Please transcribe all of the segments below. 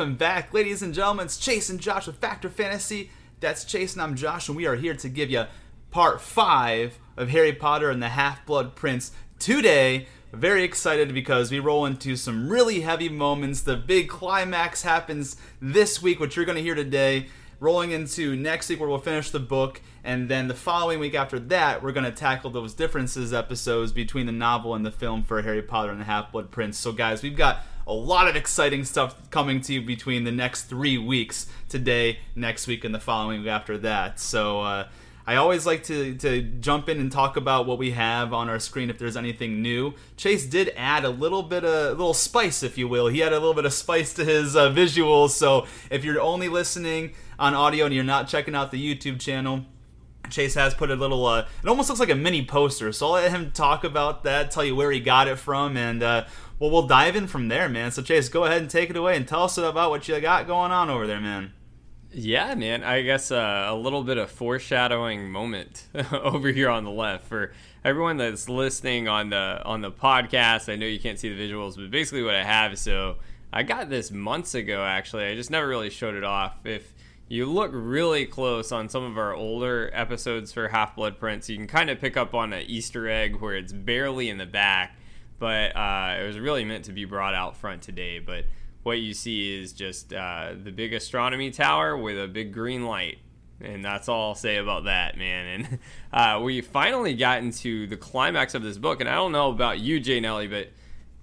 Welcome back, ladies and gentlemen. It's Chase and Josh with Factor Fantasy. That's Chase and I'm Josh, and we are here to give you part five of Harry Potter and the Half Blood Prince today. Very excited because we roll into some really heavy moments. The big climax happens this week, which you're going to hear today. Rolling into next week, where we'll finish the book, and then the following week after that, we're going to tackle those differences episodes between the novel and the film for Harry Potter and the Half Blood Prince. So, guys, we've got a lot of exciting stuff coming to you between the next three weeks today, next week, and the following week after that. So, uh, I always like to, to jump in and talk about what we have on our screen if there's anything new. Chase did add a little bit of a little spice, if you will. He had a little bit of spice to his uh, visuals. So if you're only listening on audio and you're not checking out the YouTube channel, Chase has put a little. Uh, it almost looks like a mini poster. So I'll let him talk about that, tell you where he got it from, and uh, well, we'll dive in from there, man. So Chase, go ahead and take it away and tell us about what you got going on over there, man. Yeah, man. I guess uh, a little bit of foreshadowing moment over here on the left for everyone that's listening on the on the podcast. I know you can't see the visuals, but basically what I have. So I got this months ago. Actually, I just never really showed it off. If you look really close on some of our older episodes for Half Blood Prince, you can kind of pick up on an Easter egg where it's barely in the back, but uh, it was really meant to be brought out front today. But what you see is just uh, the big astronomy tower with a big green light. And that's all I'll say about that, man. And uh, we finally got into the climax of this book. And I don't know about you, Jay Nelly, but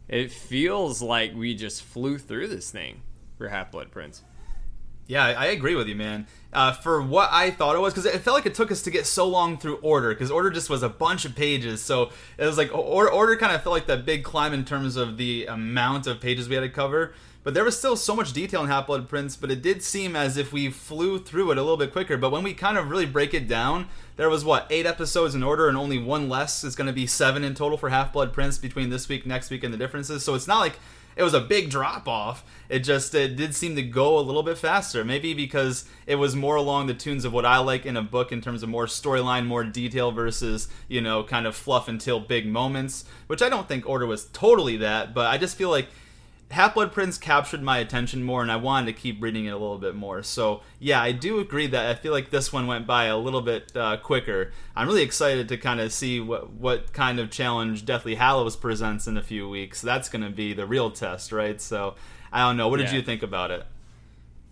it feels like we just flew through this thing for Half Blood Prince. Yeah, I agree with you, man. Uh, for what I thought it was, because it felt like it took us to get so long through Order, because Order just was a bunch of pages. So it was like Order, Order kind of felt like that big climb in terms of the amount of pages we had to cover. But there was still so much detail in Half Blood Prince, but it did seem as if we flew through it a little bit quicker. But when we kind of really break it down, there was what eight episodes in order, and only one less. It's going to be seven in total for Half Blood Prince between this week, next week, and the differences. So it's not like it was a big drop off. It just it did seem to go a little bit faster. Maybe because it was more along the tunes of what I like in a book in terms of more storyline, more detail versus you know kind of fluff until big moments. Which I don't think Order was totally that, but I just feel like Half Blood Prince captured my attention more, and I wanted to keep reading it a little bit more. So, yeah, I do agree that I feel like this one went by a little bit uh, quicker. I'm really excited to kind of see what what kind of challenge Deathly Hallows presents in a few weeks. That's going to be the real test, right? So, I don't know. What did yeah. you think about it?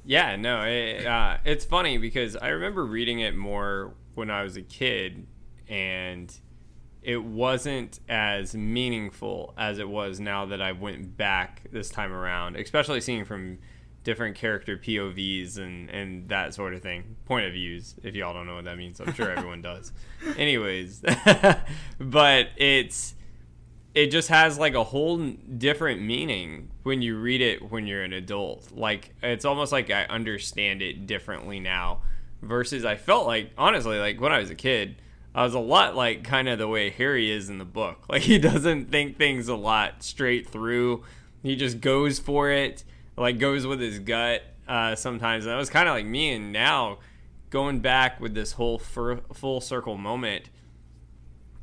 Yeah, no, it, uh, it's funny because I remember reading it more when I was a kid, and it wasn't as meaningful as it was now that I went back this time around, especially seeing from different character POVs and and that sort of thing. Point of views, if y'all don't know what that means, I'm sure everyone does. Anyways, but it's it just has like a whole different meaning when you read it when you're an adult. Like it's almost like I understand it differently now versus I felt like honestly like when I was a kid I was a lot like kind of the way Harry is in the book. Like he doesn't think things a lot straight through. He just goes for it, like goes with his gut uh, sometimes. And that was kind of like me. And now going back with this whole full circle moment,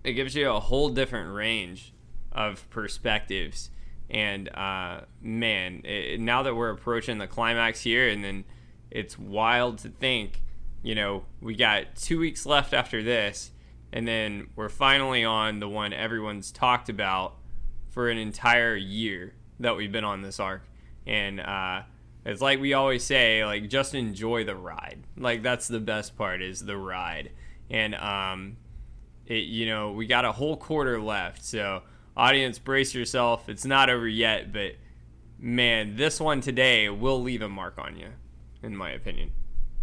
it gives you a whole different range of perspectives. And uh, man, it, now that we're approaching the climax here, and then it's wild to think, you know, we got two weeks left after this and then we're finally on the one everyone's talked about for an entire year that we've been on this arc. And uh, it's like we always say, like just enjoy the ride. Like that's the best part is the ride. And um, it, you know, we got a whole quarter left, so audience, brace yourself. It's not over yet, but man, this one today will leave a mark on you, in my opinion.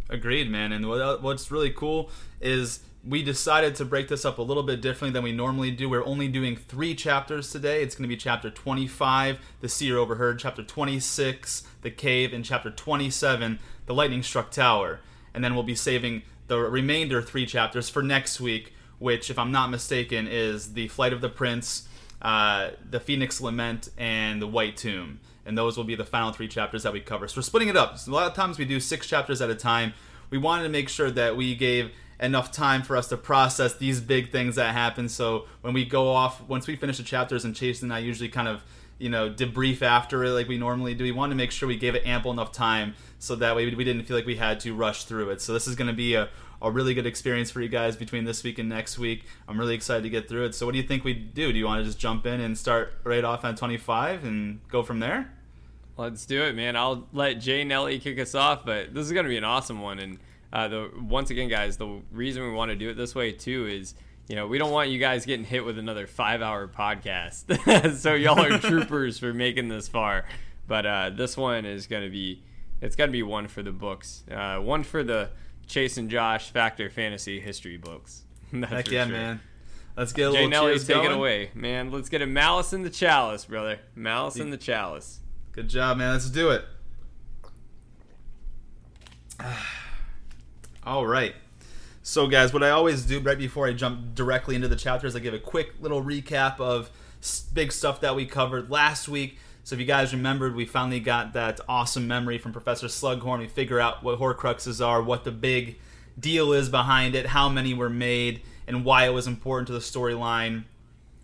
Agreed, man. And what, what's really cool is we decided to break this up a little bit differently than we normally do. We're only doing three chapters today. It's going to be chapter 25, The Seer Overheard, chapter 26, The Cave, and chapter 27, The Lightning Struck Tower. And then we'll be saving the remainder three chapters for next week, which, if I'm not mistaken, is The Flight of the Prince, uh, The Phoenix Lament, and The White Tomb. And those will be the final three chapters that we cover. So we're splitting it up. So a lot of times we do six chapters at a time. We wanted to make sure that we gave enough time for us to process these big things that happen. So when we go off, once we finish the chapters, and Chase and I usually kind of you know, debrief after it like we normally do. We wanted to make sure we gave it ample enough time so that way we didn't feel like we had to rush through it. So this is going to be a, a really good experience for you guys between this week and next week. I'm really excited to get through it. So what do you think we do? Do you want to just jump in and start right off on 25 and go from there? Let's do it, man. I'll let Jay Nelly kick us off, but this is going to be an awesome one. And uh, the once again, guys, the reason we want to do it this way too is you know, we don't want you guys getting hit with another five hour podcast. so y'all are troopers for making this far. But uh, this one is going to be, it's going to be one for the books, uh, one for the Chase and Josh Factor Fantasy History books. That's Heck yeah, sure. man. Let's get a Jay little Nelly, take going. it away, man. Let's get a malice in the chalice, brother. Malice in the chalice. Good job, man. Let's do it. All right. So, guys, what I always do right before I jump directly into the chapter is I give a quick little recap of big stuff that we covered last week. So, if you guys remembered, we finally got that awesome memory from Professor Slughorn. We figure out what Horcruxes are, what the big deal is behind it, how many were made, and why it was important to the storyline.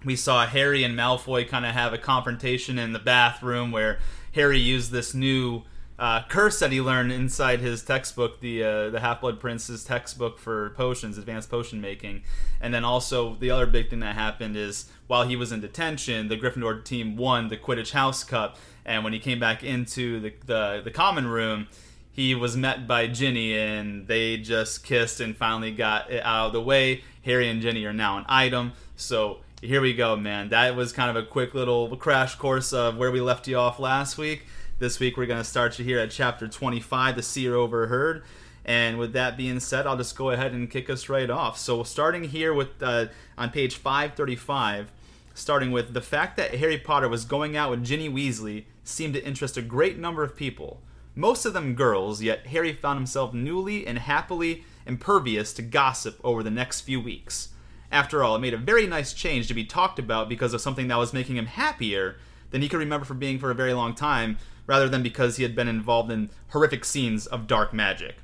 We saw Harry and Malfoy kind of have a confrontation in the bathroom where Harry used this new uh, curse that he learned inside his textbook, the uh, the Half Blood Prince's textbook for potions, advanced potion making, and then also the other big thing that happened is while he was in detention, the Gryffindor team won the Quidditch House Cup, and when he came back into the the, the common room, he was met by Ginny, and they just kissed and finally got it out of the way. Harry and Ginny are now an item, so. Here we go, man. That was kind of a quick little crash course of where we left you off last week. This week we're going to start you here at chapter 25, the seer overheard. And with that being said, I'll just go ahead and kick us right off. So starting here with uh, on page 535, starting with the fact that Harry Potter was going out with Ginny Weasley seemed to interest a great number of people. Most of them girls, yet Harry found himself newly and happily impervious to gossip over the next few weeks. After all, it made a very nice change to be talked about because of something that was making him happier than he could remember for being for a very long time, rather than because he had been involved in horrific scenes of dark magic.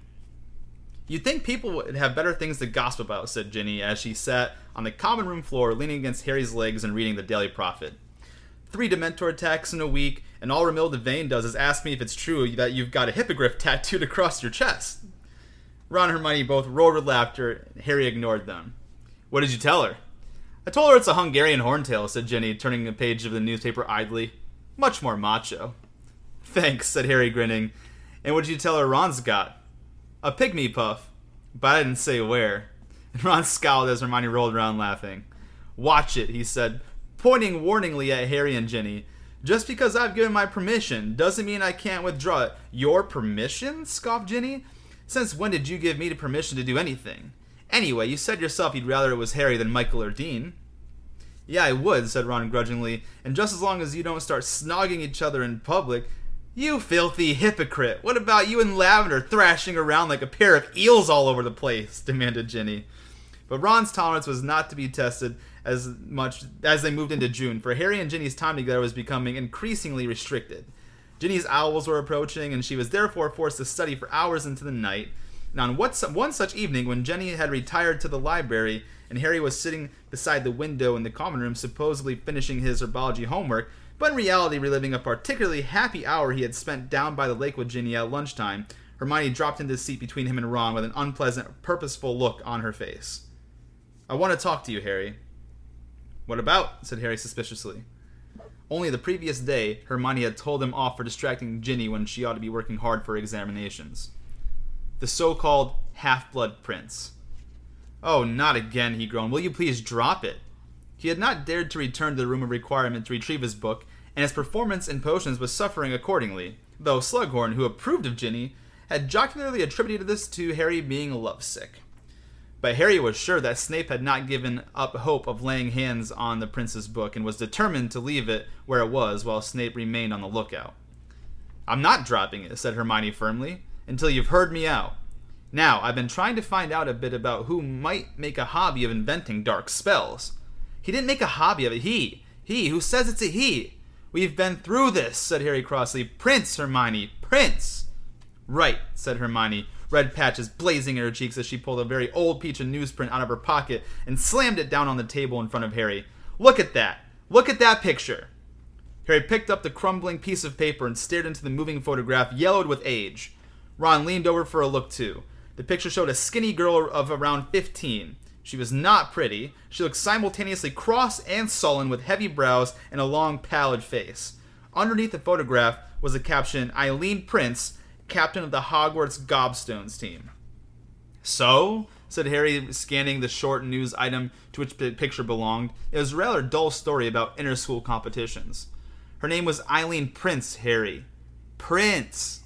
You'd think people would have better things to gossip about, said Ginny as she sat on the common room floor leaning against Harry's legs and reading the Daily Prophet. Three Dementor attacks in a week, and all Romilda Vane does is ask me if it's true that you've got a hippogriff tattooed across your chest. Ron and Hermione both roared with laughter, and Harry ignored them. What did you tell her? I told her it's a Hungarian horntail, said Ginny, turning a page of the newspaper idly. Much more macho. Thanks, said Harry, grinning. And what did you tell her Ron's got? A pygmy puff. But I didn't say where. And Ron scowled as Hermione rolled around laughing. Watch it, he said, pointing warningly at Harry and Ginny. Just because I've given my permission doesn't mean I can't withdraw it. Your permission? scoffed Ginny. Since when did you give me the permission to do anything? Anyway, you said yourself you'd rather it was Harry than Michael or Dean. Yeah, I would, said Ron grudgingly, and just as long as you don't start snogging each other in public, you filthy hypocrite! What about you and Lavender thrashing around like a pair of eels all over the place? demanded Ginny. But Ron's tolerance was not to be tested as much as they moved into June, for Harry and Ginny's time together was becoming increasingly restricted. Ginny's owls were approaching, and she was therefore forced to study for hours into the night. And on one such evening, when Ginny had retired to the library and Harry was sitting beside the window in the common room, supposedly finishing his herbology homework, but in reality reliving a particularly happy hour he had spent down by the lake with Ginny at lunchtime, Hermione dropped into the seat between him and Ron with an unpleasant, purposeful look on her face. I want to talk to you, Harry. What about? said Harry suspiciously. Only the previous day, Hermione had told him off for distracting Ginny when she ought to be working hard for examinations. The so called half blood prince. Oh, not again, he groaned. Will you please drop it? He had not dared to return to the room of requirement to retrieve his book, and his performance in potions was suffering accordingly, though Slughorn, who approved of Ginny, had jocularly attributed this to Harry being lovesick. But Harry was sure that Snape had not given up hope of laying hands on the prince's book and was determined to leave it where it was while Snape remained on the lookout. I'm not dropping it, said Hermione firmly, until you've heard me out. Now, I've been trying to find out a bit about who might make a hobby of inventing dark spells. He didn't make a hobby of it. He. He. Who says it's a he? We've been through this, said Harry crossly. Prince, Hermione, Prince! Right, said Hermione, red patches blazing in her cheeks as she pulled a very old peach and newsprint out of her pocket and slammed it down on the table in front of Harry. Look at that! Look at that picture! Harry picked up the crumbling piece of paper and stared into the moving photograph, yellowed with age. Ron leaned over for a look too. The picture showed a skinny girl of around 15. She was not pretty. She looked simultaneously cross and sullen with heavy brows and a long, pallid face. Underneath the photograph was a caption Eileen Prince, captain of the Hogwarts Gobstones team. So, said Harry, scanning the short news item to which the picture belonged. It was a rather dull story about inter school competitions. Her name was Eileen Prince, Harry. Prince!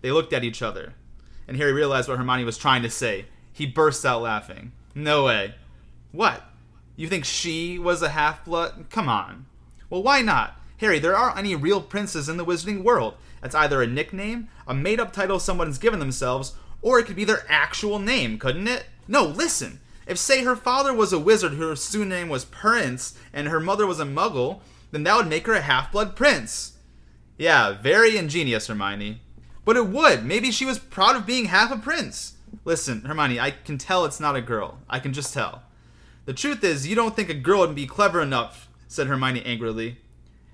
They looked at each other, and Harry realized what Hermione was trying to say. He burst out laughing. No way. What? You think she was a half blood? Come on. Well, why not? Harry, there aren't any real princes in the wizarding world. That's either a nickname, a made up title someone's given themselves, or it could be their actual name, couldn't it? No, listen. If, say, her father was a wizard whose surname was Prince and her mother was a muggle, then that would make her a half blood prince. Yeah, very ingenious, Hermione. But it would. Maybe she was proud of being half a prince. Listen, Hermione, I can tell it's not a girl. I can just tell. The truth is, you don't think a girl would be clever enough, said Hermione angrily.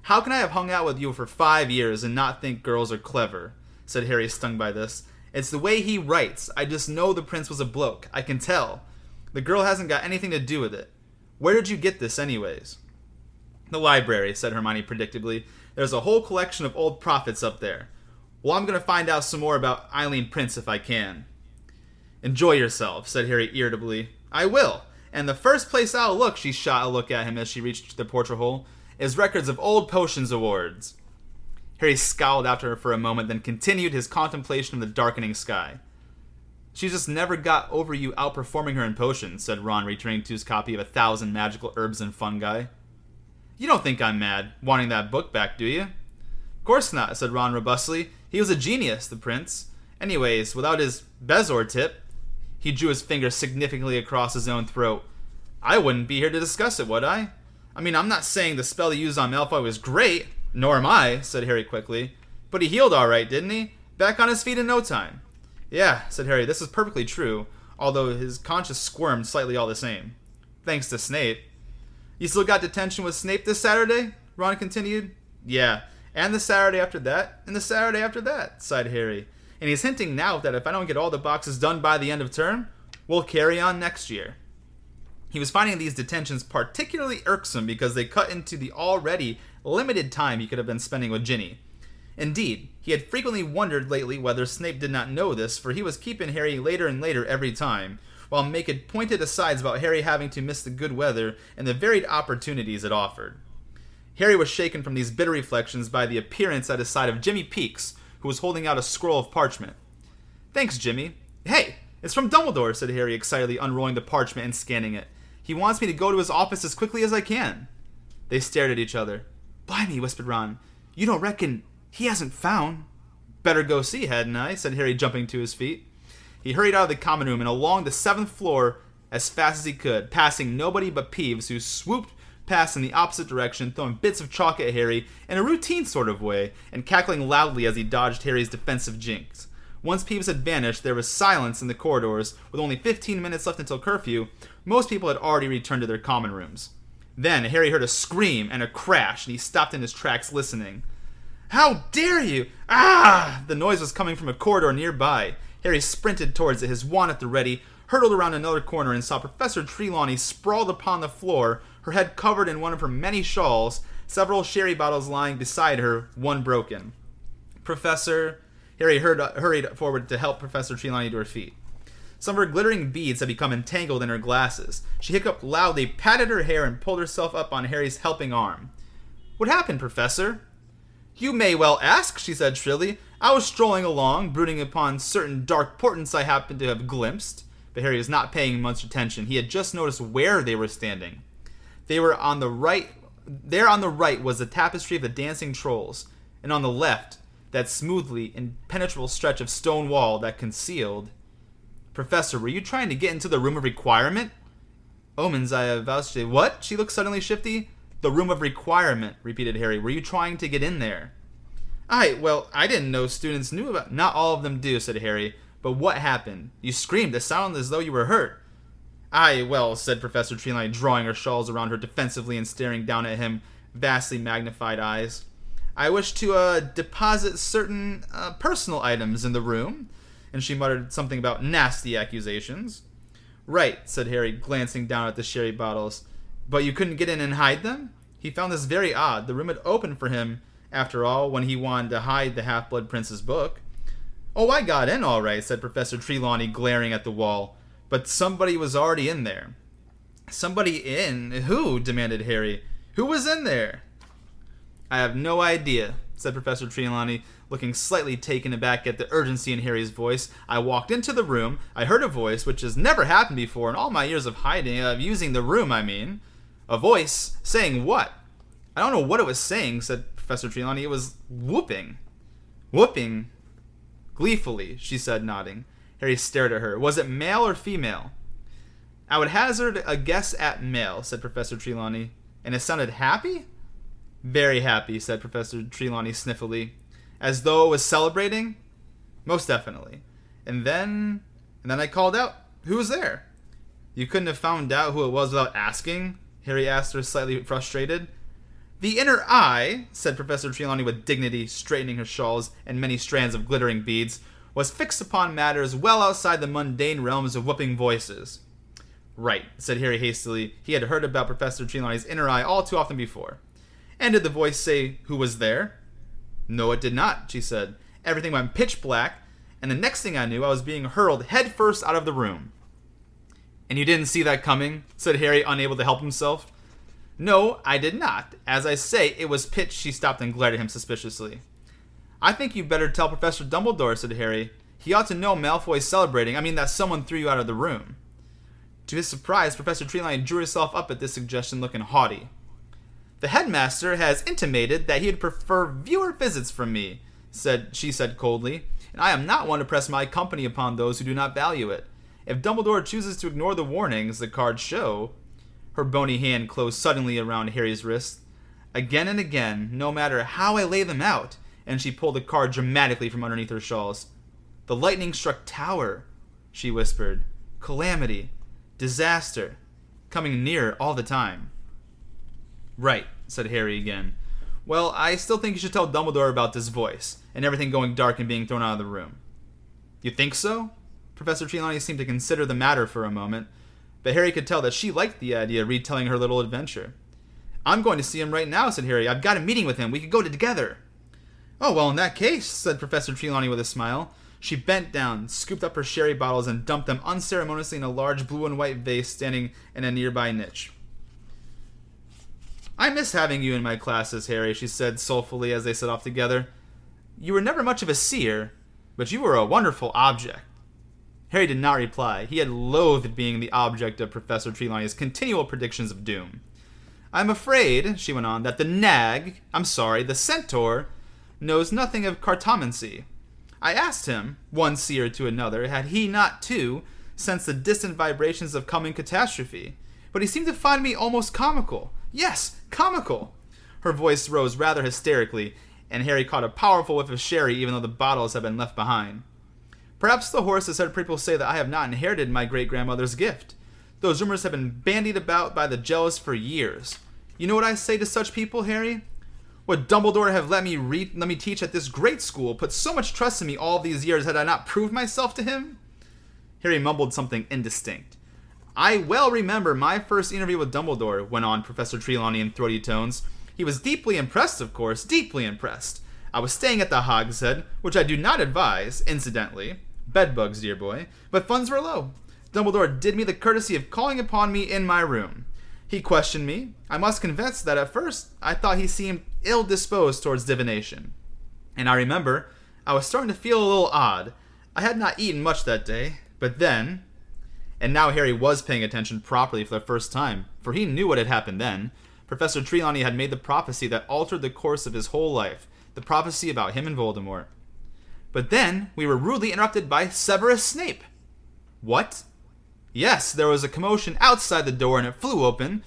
How can I have hung out with you for five years and not think girls are clever? said Harry, stung by this. It's the way he writes. I just know the prince was a bloke. I can tell. The girl hasn't got anything to do with it. Where did you get this, anyways? The library, said Hermione predictably. There's a whole collection of old prophets up there. Well, I'm going to find out some more about Eileen Prince if I can. Enjoy yourself, said Harry irritably. I will. And the first place I'll look, she shot a look at him as she reached the portrait hole, is records of old potions awards. Harry scowled after her for a moment, then continued his contemplation of the darkening sky. She just never got over you outperforming her in potions, said Ron, returning to his copy of A Thousand Magical Herbs and Fungi. You don't think I'm mad, wanting that book back, do you? Of course not, said Ron robustly. He was a genius, the prince. Anyways, without his Bezoar tip, he drew his finger significantly across his own throat. I wouldn't be here to discuss it, would I? I mean, I'm not saying the spell he used on Malfoy was great, nor am I, said Harry quickly. But he healed all right, didn't he? Back on his feet in no time. Yeah, said Harry, this is perfectly true, although his conscience squirmed slightly all the same. Thanks to Snape. You still got detention with Snape this Saturday? Ron continued. Yeah, and the Saturday after that, and the Saturday after that, sighed Harry and he's hinting now that if I don't get all the boxes done by the end of term, we'll carry on next year. He was finding these detentions particularly irksome because they cut into the already limited time he could have been spending with Ginny. Indeed, he had frequently wondered lately whether Snape did not know this, for he was keeping Harry later and later every time, while making pointed asides about Harry having to miss the good weather and the varied opportunities it offered. Harry was shaken from these bitter reflections by the appearance at his side of Jimmy Peakes, who was holding out a scroll of parchment. Thanks, Jimmy. Hey, it's from Dumbledore, said Harry excitedly, unrolling the parchment and scanning it. He wants me to go to his office as quickly as I can. They stared at each other. Blimey, whispered Ron. You don't reckon he hasn't found? Better go see, hadn't I? said Harry, jumping to his feet. He hurried out of the common room and along the seventh floor as fast as he could, passing nobody but Peeves, who swooped past in the opposite direction, throwing bits of chalk at Harry in a routine sort of way, and cackling loudly as he dodged Harry's defensive jinx. Once Peeves had vanished, there was silence in the corridors. With only 15 minutes left until curfew, most people had already returned to their common rooms. Then Harry heard a scream and a crash, and he stopped in his tracks listening. How dare you! Ah! The noise was coming from a corridor nearby. Harry sprinted towards it, his wand at the ready, hurtled around another corner, and saw Professor Trelawney sprawled upon the floor, her head covered in one of her many shawls, several sherry bottles lying beside her, one broken. Professor. Harry hurried forward to help Professor Trelawney to her feet. Some of her glittering beads had become entangled in her glasses. She hiccuped loudly, patted her hair, and pulled herself up on Harry's helping arm. What happened, Professor? You may well ask, she said shrilly. I was strolling along, brooding upon certain dark portents I happened to have glimpsed. But Harry was not paying much attention. He had just noticed where they were standing. They were on the right. There on the right was the tapestry of the dancing trolls, and on the left, that smoothly impenetrable stretch of stone wall that concealed. Professor, were you trying to get into the room of requirement? Omens, I vouched. What? She looked suddenly shifty. The room of requirement, repeated Harry. Were you trying to get in there? I, well, I didn't know students knew about. Not all of them do, said Harry. But what happened? You screamed. It sounded as though you were hurt. Aye, well, said Professor Trelawney, drawing her shawls around her defensively and staring down at him, vastly magnified eyes. I wish to uh, deposit certain uh, personal items in the room. And she muttered something about nasty accusations. Right, said Harry, glancing down at the sherry bottles. But you couldn't get in and hide them? He found this very odd. The room had opened for him, after all, when he wanted to hide the Half Blood Prince's book. Oh, I got in all right, said Professor Trelawney, glaring at the wall. But somebody was already in there. Somebody in? Who? demanded Harry. Who was in there? I have no idea, said Professor Trelawney, looking slightly taken aback at the urgency in Harry's voice. I walked into the room. I heard a voice, which has never happened before in all my years of hiding, of using the room, I mean. A voice saying what? I don't know what it was saying, said Professor Trelawney. It was whooping. Whooping? Gleefully, she said, nodding. Harry stared at her. Was it male or female? I would hazard a guess at male, said Professor Trelawney. And it sounded happy? Very happy, said Professor Trelawney sniffily. As though it was celebrating? Most definitely. And then. And then I called out, Who was there? You couldn't have found out who it was without asking? Harry asked her, slightly frustrated. The inner eye, said Professor Trelawney with dignity, straightening her shawls and many strands of glittering beads, was fixed upon matters well outside the mundane realms of whooping voices. Right, said Harry hastily. He had heard about Professor Trelawney's inner eye all too often before. And did the voice say who was there? No, it did not, she said. Everything went pitch black, and the next thing I knew, I was being hurled headfirst out of the room. And you didn't see that coming? said Harry, unable to help himself. No, I did not. As I say, it was pitch. She stopped and glared at him suspiciously. I think you'd better tell Professor Dumbledore, said Harry. He ought to know Malfoy's celebrating. I mean, that someone threw you out of the room. To his surprise, Professor Trelawney drew herself up at this suggestion, looking haughty. The headmaster has intimated that he'd prefer fewer visits from me, said she said coldly, and I am not one to press my company upon those who do not value it. If Dumbledore chooses to ignore the warnings the cards show, her bony hand closed suddenly around Harry's wrist. Again and again, no matter how I lay them out, and she pulled the card dramatically from underneath her shawls. The lightning struck tower, she whispered. Calamity, disaster, coming near all the time. Right, said Harry again. Well, I still think you should tell Dumbledore about this voice, and everything going dark and being thrown out of the room. You think so? Professor Trelawney seemed to consider the matter for a moment, but Harry could tell that she liked the idea of retelling her little adventure. I'm going to see him right now, said Harry. I've got a meeting with him. We could go together. Oh, well, in that case, said Professor Trelawney with a smile. She bent down, scooped up her sherry bottles, and dumped them unceremoniously in a large blue and white vase standing in a nearby niche. I miss having you in my classes, Harry, she said soulfully as they set off together. You were never much of a seer, but you were a wonderful object. Harry did not reply. He had loathed being the object of Professor Trelawney's continual predictions of doom. I'm afraid, she went on, that the nag, I'm sorry, the centaur, knows nothing of cartomancy. I asked him, one seer to another, had he not, too, sensed the distant vibrations of coming catastrophe. But he seemed to find me almost comical. Yes, comical! Her voice rose rather hysterically, and Harry caught a powerful whiff of sherry even though the bottles had been left behind. Perhaps the horse has heard people say that I have not inherited my great grandmother's gift. Those rumors have been bandied about by the jealous for years. You know what I say to such people, Harry? Would Dumbledore have let me read, let me teach at this great school, put so much trust in me all these years had I not proved myself to him? Harry mumbled something indistinct. I well remember my first interview with Dumbledore, went on Professor Trelawney in throaty tones. He was deeply impressed, of course, deeply impressed. I was staying at the Hogshead, which I do not advise, incidentally. Bedbugs, dear boy. But funds were low. Dumbledore did me the courtesy of calling upon me in my room. He questioned me. I must confess that at first I thought he seemed ill disposed towards divination. And I remember I was starting to feel a little odd. I had not eaten much that day, but then. And now Harry was paying attention properly for the first time, for he knew what had happened then. Professor Trelawney had made the prophecy that altered the course of his whole life, the prophecy about him and Voldemort. But then we were rudely interrupted by Severus Snape. What? Yes, there was a commotion outside the door and it flew open,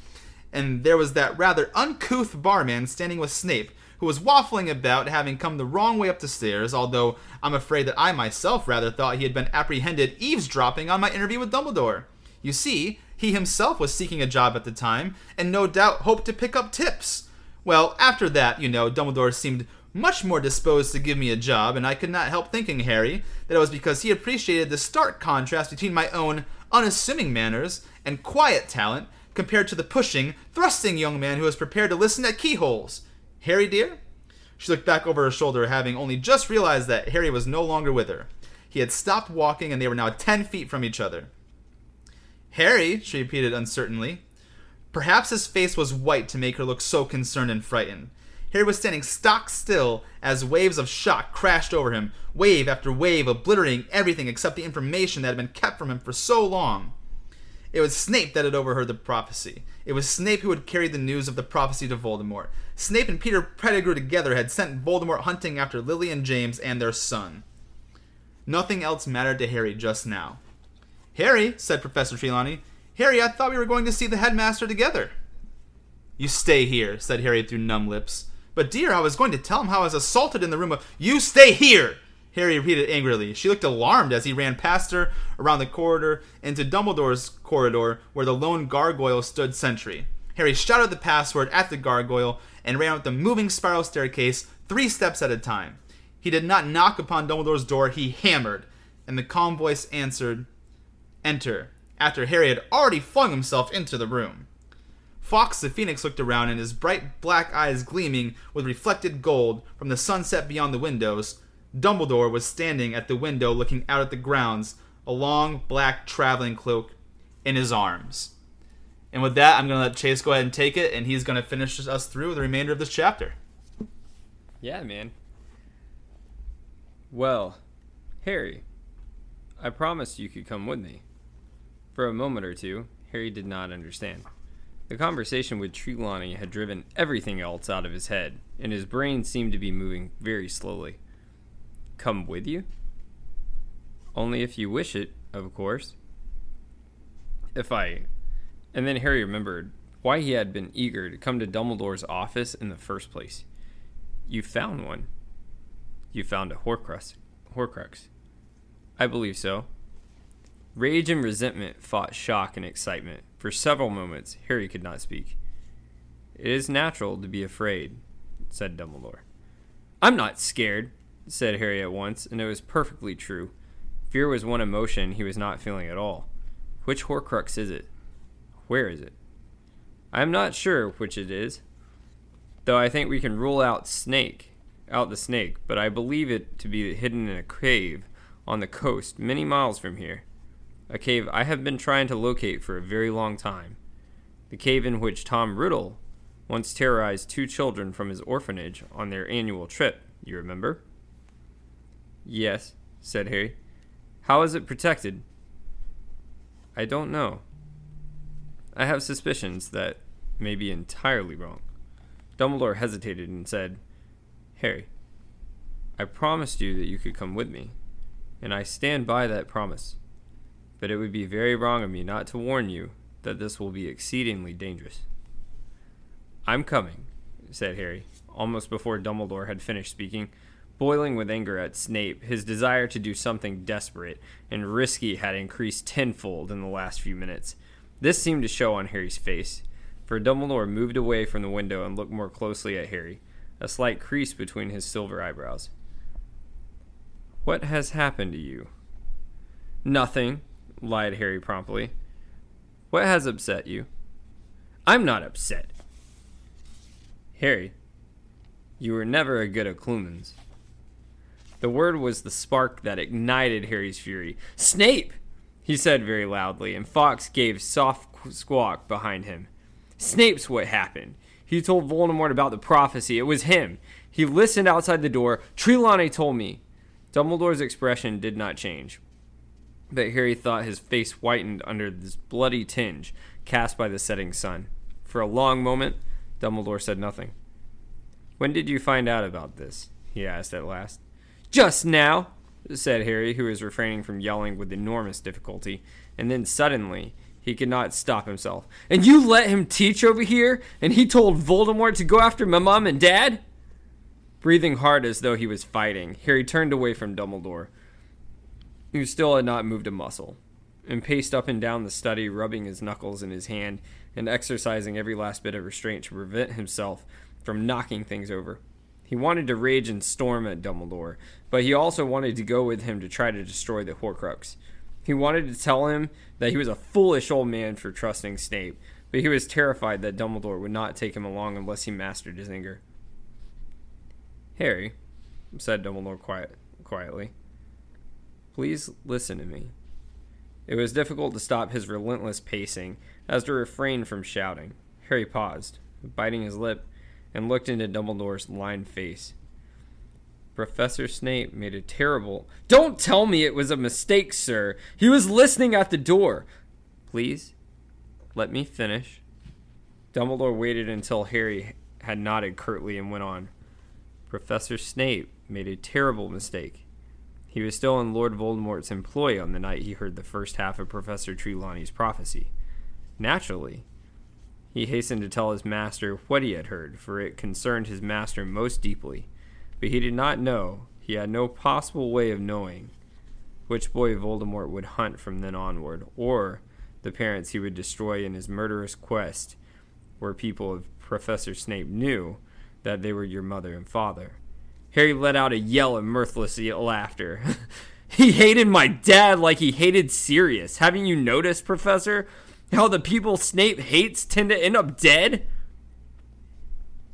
and there was that rather uncouth barman standing with Snape, who was waffling about having come the wrong way up the stairs, although I'm afraid that I myself rather thought he had been apprehended eavesdropping on my interview with Dumbledore. You see, he himself was seeking a job at the time, and no doubt hoped to pick up tips. Well, after that, you know, Dumbledore seemed much more disposed to give me a job, and I could not help thinking, Harry, that it was because he appreciated the stark contrast between my own unassuming manners and quiet talent compared to the pushing, thrusting young man who was prepared to listen at keyholes. Harry, dear? She looked back over her shoulder, having only just realized that Harry was no longer with her. He had stopped walking, and they were now ten feet from each other. Harry, she repeated uncertainly. Perhaps his face was white to make her look so concerned and frightened. Harry was standing stock still as waves of shock crashed over him, wave after wave obliterating everything except the information that had been kept from him for so long. It was Snape that had overheard the prophecy. It was Snape who had carried the news of the prophecy to Voldemort. Snape and Peter Pettigrew together had sent Voldemort hunting after Lily and James and their son. Nothing else mattered to Harry just now. Harry, said Professor Trelawney, Harry, I thought we were going to see the headmaster together. You stay here, said Harry through numb lips. But dear, I was going to tell him how I was assaulted in the room of. You stay here! Harry repeated angrily. She looked alarmed as he ran past her around the corridor into Dumbledore's corridor where the lone gargoyle stood sentry. Harry shouted the password at the gargoyle and ran up the moving spiral staircase three steps at a time. He did not knock upon Dumbledore's door, he hammered, and the calm voice answered, Enter, after Harry had already flung himself into the room. Fawkes the Phoenix looked around, and his bright black eyes gleaming with reflected gold from the sunset beyond the windows, Dumbledore was standing at the window looking out at the grounds, a long black traveling cloak in his arms. And with that, I'm going to let Chase go ahead and take it, and he's going to finish us through the remainder of this chapter. Yeah, man. Well, Harry, I promised you could come with me. For a moment or two, Harry did not understand. The conversation with Trelawney had driven everything else out of his head, and his brain seemed to be moving very slowly. Come with you? Only if you wish it, of course. If I. And then Harry remembered why he had been eager to come to Dumbledore's office in the first place. You found one. You found a Horcrux. Horcrux. I believe so. Rage and resentment fought shock and excitement. For several moments, Harry could not speak. It is natural to be afraid, said Dumbledore. I'm not scared, said Harry at once, and it was perfectly true. Fear was one emotion he was not feeling at all. Which Horcrux is it? Where is it? I am not sure which it is, though I think we can rule out Snake, out the snake, but I believe it to be hidden in a cave on the coast many miles from here. A cave I have been trying to locate for a very long time. The cave in which Tom Riddle once terrorized two children from his orphanage on their annual trip, you remember? Yes, said Harry. How is it protected? I don't know. I have suspicions that may be entirely wrong. Dumbledore hesitated and said, Harry, I promised you that you could come with me, and I stand by that promise. But it would be very wrong of me not to warn you that this will be exceedingly dangerous. I'm coming, said Harry, almost before Dumbledore had finished speaking. Boiling with anger at Snape, his desire to do something desperate and risky had increased tenfold in the last few minutes. This seemed to show on Harry's face, for Dumbledore moved away from the window and looked more closely at Harry, a slight crease between his silver eyebrows. What has happened to you? Nothing, lied Harry promptly. What has upset you? I'm not upset. Harry, you were never a good Occlumens. The word was the spark that ignited Harry's fury. Snape! he said very loudly, and Fawkes gave soft squawk behind him. Snape's what happened. He told Voldemort about the prophecy. It was him. He listened outside the door. Trelawney told me. Dumbledore's expression did not change, but Harry thought his face whitened under this bloody tinge cast by the setting sun. For a long moment, Dumbledore said nothing. When did you find out about this? he asked at last. Just now, said Harry, who was refraining from yelling with enormous difficulty, and then suddenly he could not stop himself. And you let him teach over here? And he told Voldemort to go after my mom and dad? Breathing hard as though he was fighting, Harry turned away from Dumbledore, who still had not moved a muscle, and paced up and down the study, rubbing his knuckles in his hand and exercising every last bit of restraint to prevent himself from knocking things over. He wanted to rage and storm at Dumbledore, but he also wanted to go with him to try to destroy the Horcrux. He wanted to tell him that he was a foolish old man for trusting Snape, but he was terrified that Dumbledore would not take him along unless he mastered his anger. Harry, said Dumbledore quiet, quietly, please listen to me. It was difficult to stop his relentless pacing, as to refrain from shouting. Harry paused, biting his lip, and looked into Dumbledore's lined face. Professor Snape made a terrible. Don't tell me it was a mistake, sir. He was listening at the door. Please, let me finish. Dumbledore waited until Harry had nodded curtly and went on. Professor Snape made a terrible mistake. He was still in Lord Voldemort's employ on the night he heard the first half of Professor Trelawney's prophecy. Naturally, he hastened to tell his master what he had heard, for it concerned his master most deeply. But he did not know, he had no possible way of knowing, which boy Voldemort would hunt from then onward, or the parents he would destroy in his murderous quest, where people of Professor Snape knew that they were your mother and father. Harry let out a yell of mirthless laughter. he hated my dad like he hated Sirius. Haven't you noticed, Professor? How the people Snape hates tend to end up dead?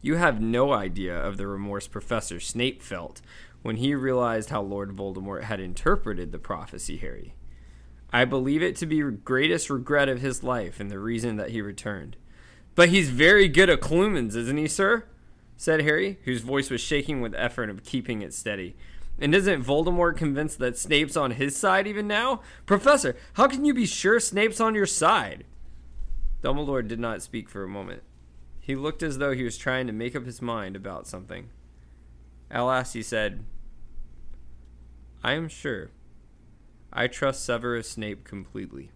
You have no idea of the remorse Professor Snape felt when he realized how Lord Voldemort had interpreted the prophecy, Harry. I believe it to be the greatest regret of his life and the reason that he returned. But he's very good Occlumens, isn't he, sir? said Harry, whose voice was shaking with effort of keeping it steady. And isn't Voldemort convinced that Snape's on his side even now? Professor, how can you be sure Snape's on your side? Dumbledore did not speak for a moment. He looked as though he was trying to make up his mind about something. At last he said, I am sure. I trust Severus Snape completely.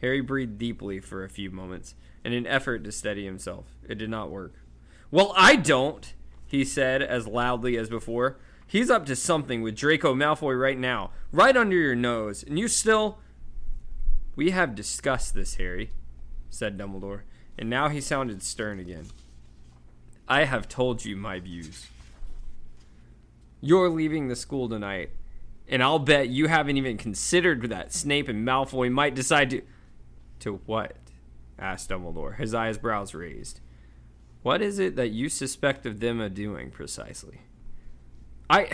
Harry breathed deeply for a few moments in an effort to steady himself. It did not work. Well, I don't, he said as loudly as before. He's up to something with Draco Malfoy right now, right under your nose, and you still. We have discussed this, Harry, said Dumbledore, and now he sounded stern again. I have told you my views. You're leaving the school tonight, and I'll bet you haven't even considered that Snape and Malfoy might decide to. To what? asked Dumbledore, his eyes brows raised. What is it that you suspect of them of doing precisely? I.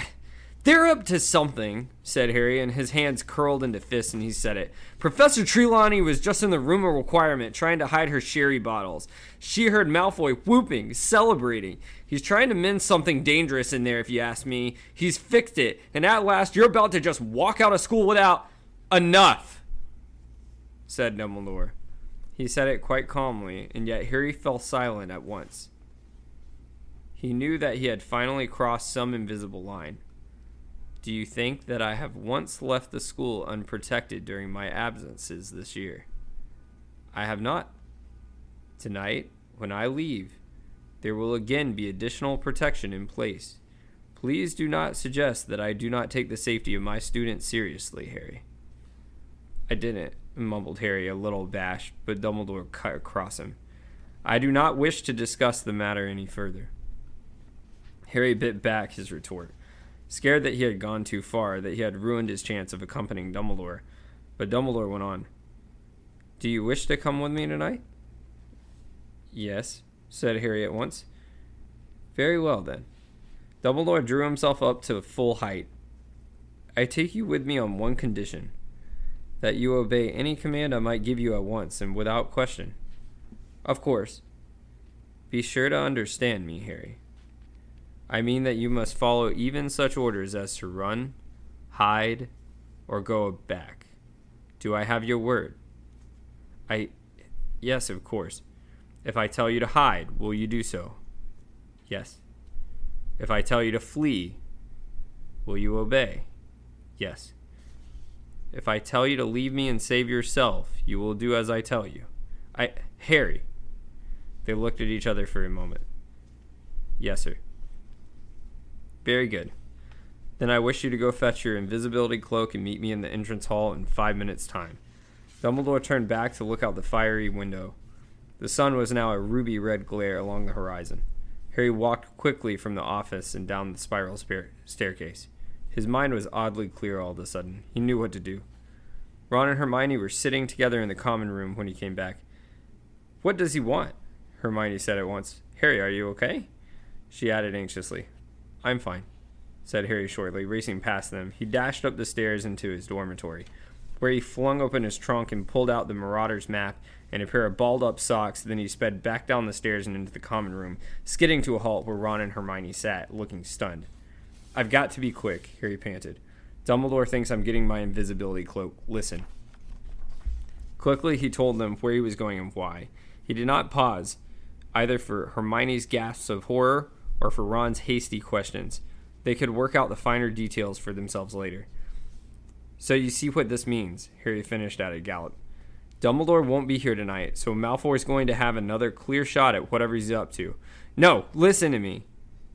They're up to something, said Harry, and his hands curled into fists, and he said it. Professor Trelawney was just in the room of requirement, trying to hide her sherry bottles. She heard Malfoy whooping, celebrating. He's trying to mend something dangerous in there, if you ask me. He's fixed it, and at last you're about to just walk out of school without enough, said Dumbledore. He said it quite calmly, and yet Harry fell silent at once. He knew that he had finally crossed some invisible line. Do you think that I have once left the school unprotected during my absences this year? I have not. Tonight, when I leave, there will again be additional protection in place. Please do not suggest that I do not take the safety of my students seriously, Harry. I didn't, mumbled Harry, a little abashed, but Dumbledore cut across him. I do not wish to discuss the matter any further. Harry bit back his retort, scared that he had gone too far, that he had ruined his chance of accompanying Dumbledore. But Dumbledore went on. Do you wish to come with me tonight? Yes, said Harry at once. Very well, then. Dumbledore drew himself up to full height. I take you with me on one condition that you obey any command I might give you at once and without question. Of course. Be sure to understand me, Harry. I mean that you must follow even such orders as to run, hide, or go back. Do I have your word? I. Yes, of course. If I tell you to hide, will you do so? Yes. If I tell you to flee, will you obey? Yes. If I tell you to leave me and save yourself, you will do as I tell you. I. Harry. They looked at each other for a moment. Yes, sir. Very good. Then I wish you to go fetch your invisibility cloak and meet me in the entrance hall in five minutes' time. Dumbledore turned back to look out the fiery window. The sun was now a ruby red glare along the horizon. Harry walked quickly from the office and down the spiral staircase. His mind was oddly clear all of a sudden. He knew what to do. Ron and Hermione were sitting together in the common room when he came back. What does he want? Hermione said at once. Harry, are you okay? She added anxiously. I'm fine, said Harry shortly, racing past them. He dashed up the stairs into his dormitory, where he flung open his trunk and pulled out the Marauder's map and a pair of balled up socks. Then he sped back down the stairs and into the common room, skidding to a halt where Ron and Hermione sat, looking stunned. I've got to be quick, Harry panted. Dumbledore thinks I'm getting my invisibility cloak. Listen. Quickly, he told them where he was going and why. He did not pause, either for Hermione's gasps of horror or for Ron's hasty questions. They could work out the finer details for themselves later. So you see what this means, Harry finished at a gallop. Dumbledore won't be here tonight, so Malfoy's going to have another clear shot at whatever he's up to. No, listen to me.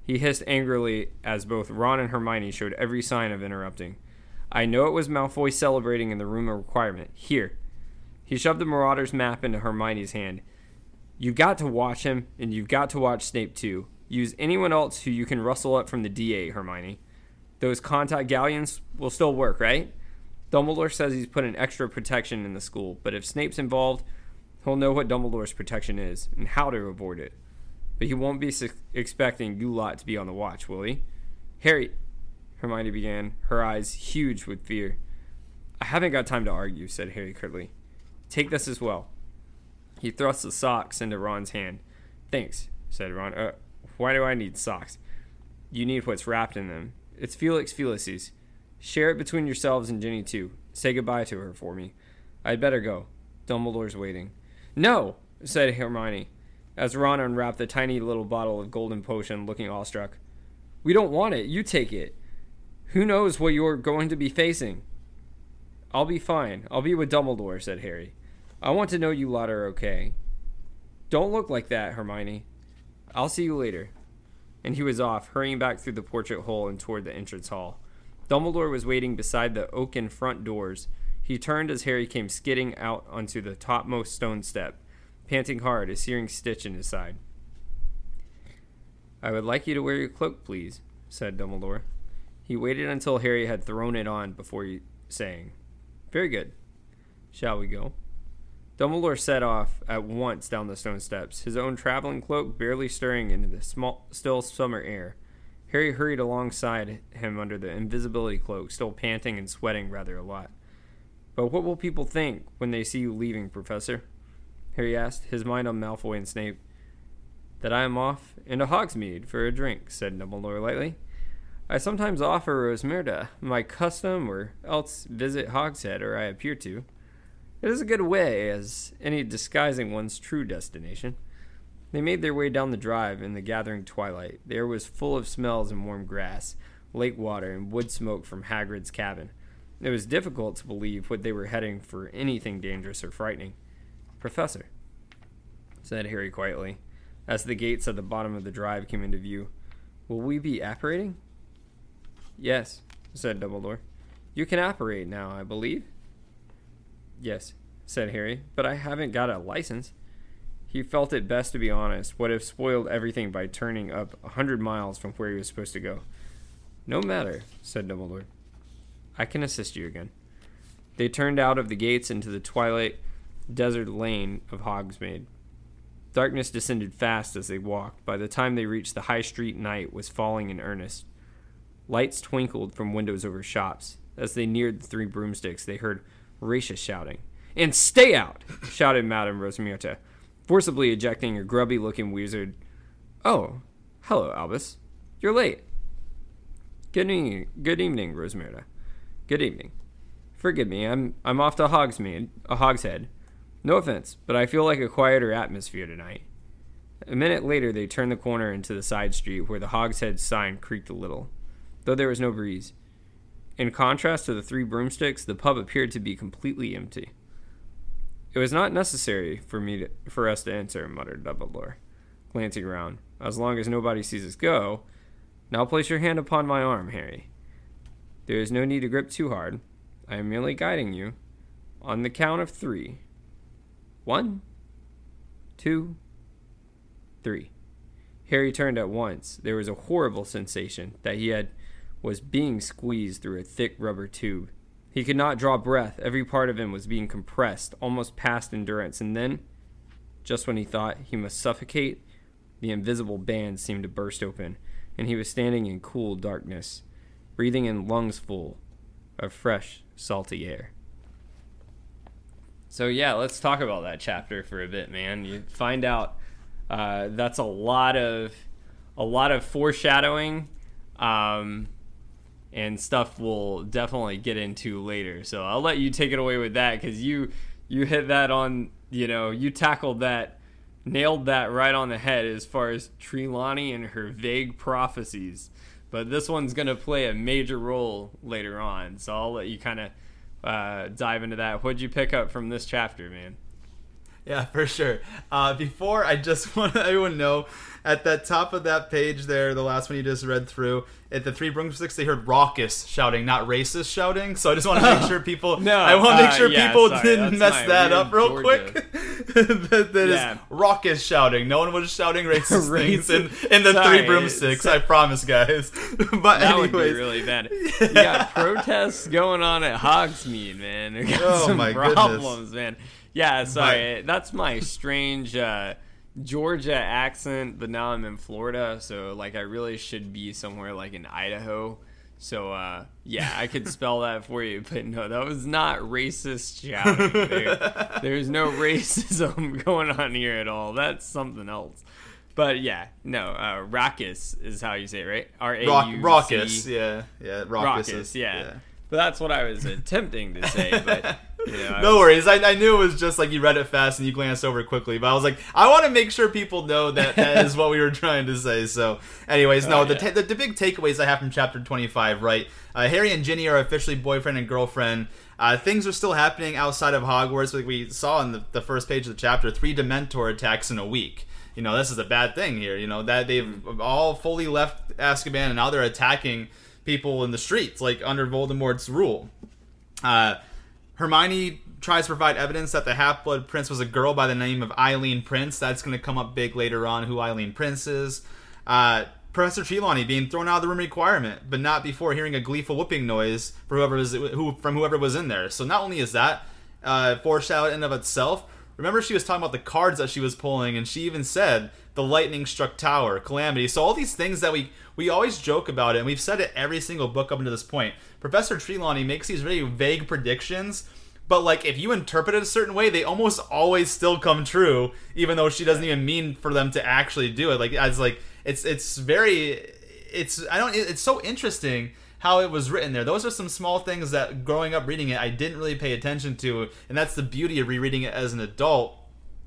He hissed angrily as both Ron and Hermione showed every sign of interrupting. I know it was Malfoy celebrating in the room of requirement. Here. He shoved the Marauder's map into Hermione's hand. You've got to watch him, and you've got to watch Snape too. Use anyone else who you can rustle up from the DA, Hermione. Those contact galleons will still work, right? Dumbledore says he's put an extra protection in the school, but if Snape's involved, he'll know what Dumbledore's protection is and how to avoid it. But he won't be su- expecting you lot to be on the watch, will he? Harry, Hermione began, her eyes huge with fear. I haven't got time to argue, said Harry curtly. Take this as well. He thrust the socks into Ron's hand. Thanks, said Ron. Uh, why do I need socks? You need what's wrapped in them. It's Felix Felicis. Share it between yourselves and Ginny, too. Say goodbye to her for me. I'd better go. Dumbledore's waiting. No, said Hermione, as Ron unwrapped the tiny little bottle of golden potion, looking awestruck. We don't want it. You take it. Who knows what you're going to be facing? I'll be fine. I'll be with Dumbledore, said Harry. I want to know you lot are okay. Don't look like that, Hermione. I'll see you later. And he was off, hurrying back through the portrait hole and toward the entrance hall. Dumbledore was waiting beside the oaken front doors. He turned as Harry came skidding out onto the topmost stone step, panting hard, a searing stitch in his side. I would like you to wear your cloak, please, said Dumbledore. He waited until Harry had thrown it on before saying, Very good. Shall we go? Dumbledore set off at once down the stone steps, his own traveling cloak barely stirring into the small, still summer air. Harry hurried alongside him under the invisibility cloak, still panting and sweating rather a lot. But what will people think when they see you leaving, Professor? Harry asked, his mind on Malfoy and Snape. That I am off into Hogsmeade for a drink, said Dumbledore lightly. I sometimes offer Rosmerta my custom or else visit Hogshead, or I appear to. It is a good way as any disguising one's true destination. They made their way down the drive in the gathering twilight. The air was full of smells and warm grass, lake water, and wood smoke from Hagrid's cabin. It was difficult to believe what they were heading for anything dangerous or frightening. Professor, said Harry quietly, as the gates at the bottom of the drive came into view, will we be apparating? Yes, said Dumbledore. You can apparate now, I believe. Yes, said Harry, but I haven't got a license. He felt it best to be honest, would have spoiled everything by turning up a hundred miles from where he was supposed to go. No matter, said Dumbledore. I can assist you again. They turned out of the gates into the twilight desert lane of Hogsmeade. Darkness descended fast as they walked. By the time they reached the high street, night was falling in earnest. Lights twinkled from windows over shops. As they neared the three broomsticks, they heard Racious shouting. And stay out! shouted Madame Rosmerta, forcibly ejecting a grubby looking wizard. Oh, hello, Albus. You're late. Good evening, good evening, Rosmerta. Good evening. Forgive me, I'm I'm off to Hogsmeade, a Hogshead. No offense, but I feel like a quieter atmosphere tonight. A minute later, they turned the corner into the side street where the Hogshead sign creaked a little, though there was no breeze. In contrast to the three broomsticks, the pub appeared to be completely empty. It was not necessary for me to, for us to enter, muttered Dumbledore, glancing around. As long as nobody sees us go. Now place your hand upon my arm, Harry. There is no need to grip too hard. I am merely guiding you. On the count of three. One, two, three. Harry turned at once. There was a horrible sensation that he had was being squeezed through a thick rubber tube. He could not draw breath. Every part of him was being compressed, almost past endurance. And then, just when he thought he must suffocate, the invisible band seemed to burst open, and he was standing in cool darkness, breathing in lungs full of fresh, salty air. So yeah, let's talk about that chapter for a bit, man. You find out uh, that's a lot of a lot of foreshadowing. Um, and stuff we'll definitely get into later. So I'll let you take it away with that because you you hit that on you know you tackled that nailed that right on the head as far as Trelawney and her vague prophecies. But this one's gonna play a major role later on, so I'll let you kind of uh, dive into that. What'd you pick up from this chapter, man? Yeah, for sure. Uh, before I just want everyone know at the top of that page there, the last one you just read through, at the three broomsticks, they heard raucous shouting, not racist shouting. So I just want to make sure people. no, I want to make uh, sure yeah, people sorry, didn't mess that up real Georgia. quick. that that is Yeah. raucous shouting. No one was shouting racist things in, in the Sorry, three broomsticks. I promise, guys. but That anyways, would be really bad. You got protests going on at Hogsmeade, man. Got Oh, some my goodness. problems, man. Yeah, sorry. That's my strange uh, Georgia accent, but now I'm in Florida, so like I really should be somewhere like in Idaho. So uh, yeah, I could spell that for you, but no, that was not racist shouting. There, there's no racism going on here at all. That's something else. But yeah, no, uh, raucous is how you say it, right? R A U C. raucous. Yeah, yeah, raucous. Raucous, is- yeah. But that's what I was attempting to say. But I no was- worries. I, I knew it was just like you read it fast and you glanced over quickly, but I was like, I want to make sure people know that that is what we were trying to say. So, anyways, no, Oh, the, ta- the the big takeaways I have from chapter twenty five, right? Uh, Harry and Ginny are officially boyfriend and girlfriend. Uh, things are still happening outside of Hogwarts, like we saw in the, the first page of the chapter. Three Dementor attacks in a week. You know, this is a bad thing here. You know that they've all fully left Azkaban and now they're attacking people in the streets, like under Voldemort's rule. Uh, Hermione tries to provide evidence that the Half Blood Prince was a girl by the name of Eileen Prince. That's going to come up big later on. Who Eileen Prince is. Uh, Professor Trelawney being thrown out of the room requirement, but not before hearing a gleeful whooping noise whoever was who from whoever was in there. So not only is that uh, foreshadowed in of itself. Remember, she was talking about the cards that she was pulling, and she even said the lightning struck tower, calamity. So all these things that we we always joke about it, and we've said it every single book up until this point. Professor Trelawney makes these really vague predictions, but like if you interpret it a certain way, they almost always still come true, even though she doesn't even mean for them to actually do it. Like as like it's it's very it's I don't it's so interesting how it was written there. Those are some small things that growing up reading it I didn't really pay attention to, and that's the beauty of rereading it as an adult.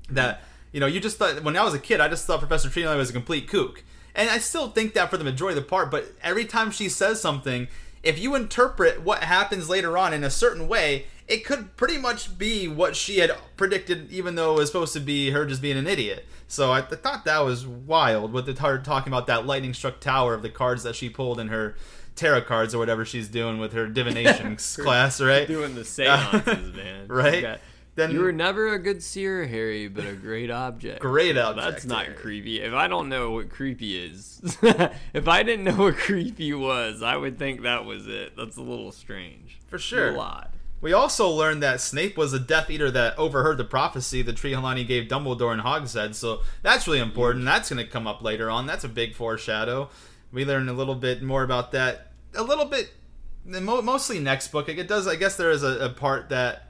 That you know, you just thought when I was a kid, I just thought Professor Trelawney was a complete kook, and I still think that for the majority of the part. But every time she says something, if you interpret what happens later on in a certain way, it could pretty much be what she had predicted, even though it was supposed to be her just being an idiot. So I th- thought that was wild with the her talking about that lightning struck tower of the cards that she pulled in her tarot cards or whatever she's doing with her divination class, right? doing the seances, man. Right? You, Then- you were never a good seer, Harry, but a great object. Great object, That's not Harry. creepy. If I don't know what creepy is, if I didn't know what creepy was, I would think that was it. That's a little strange. For sure. A odd. We also learned that Snape was a Death Eater that overheard the prophecy that Trelawney gave Dumbledore in Hogshead, so that's really important. That's going to come up later on. That's a big foreshadow. We learned a little bit more about that. A little bit, mostly next book. It does. I guess there is a, a part that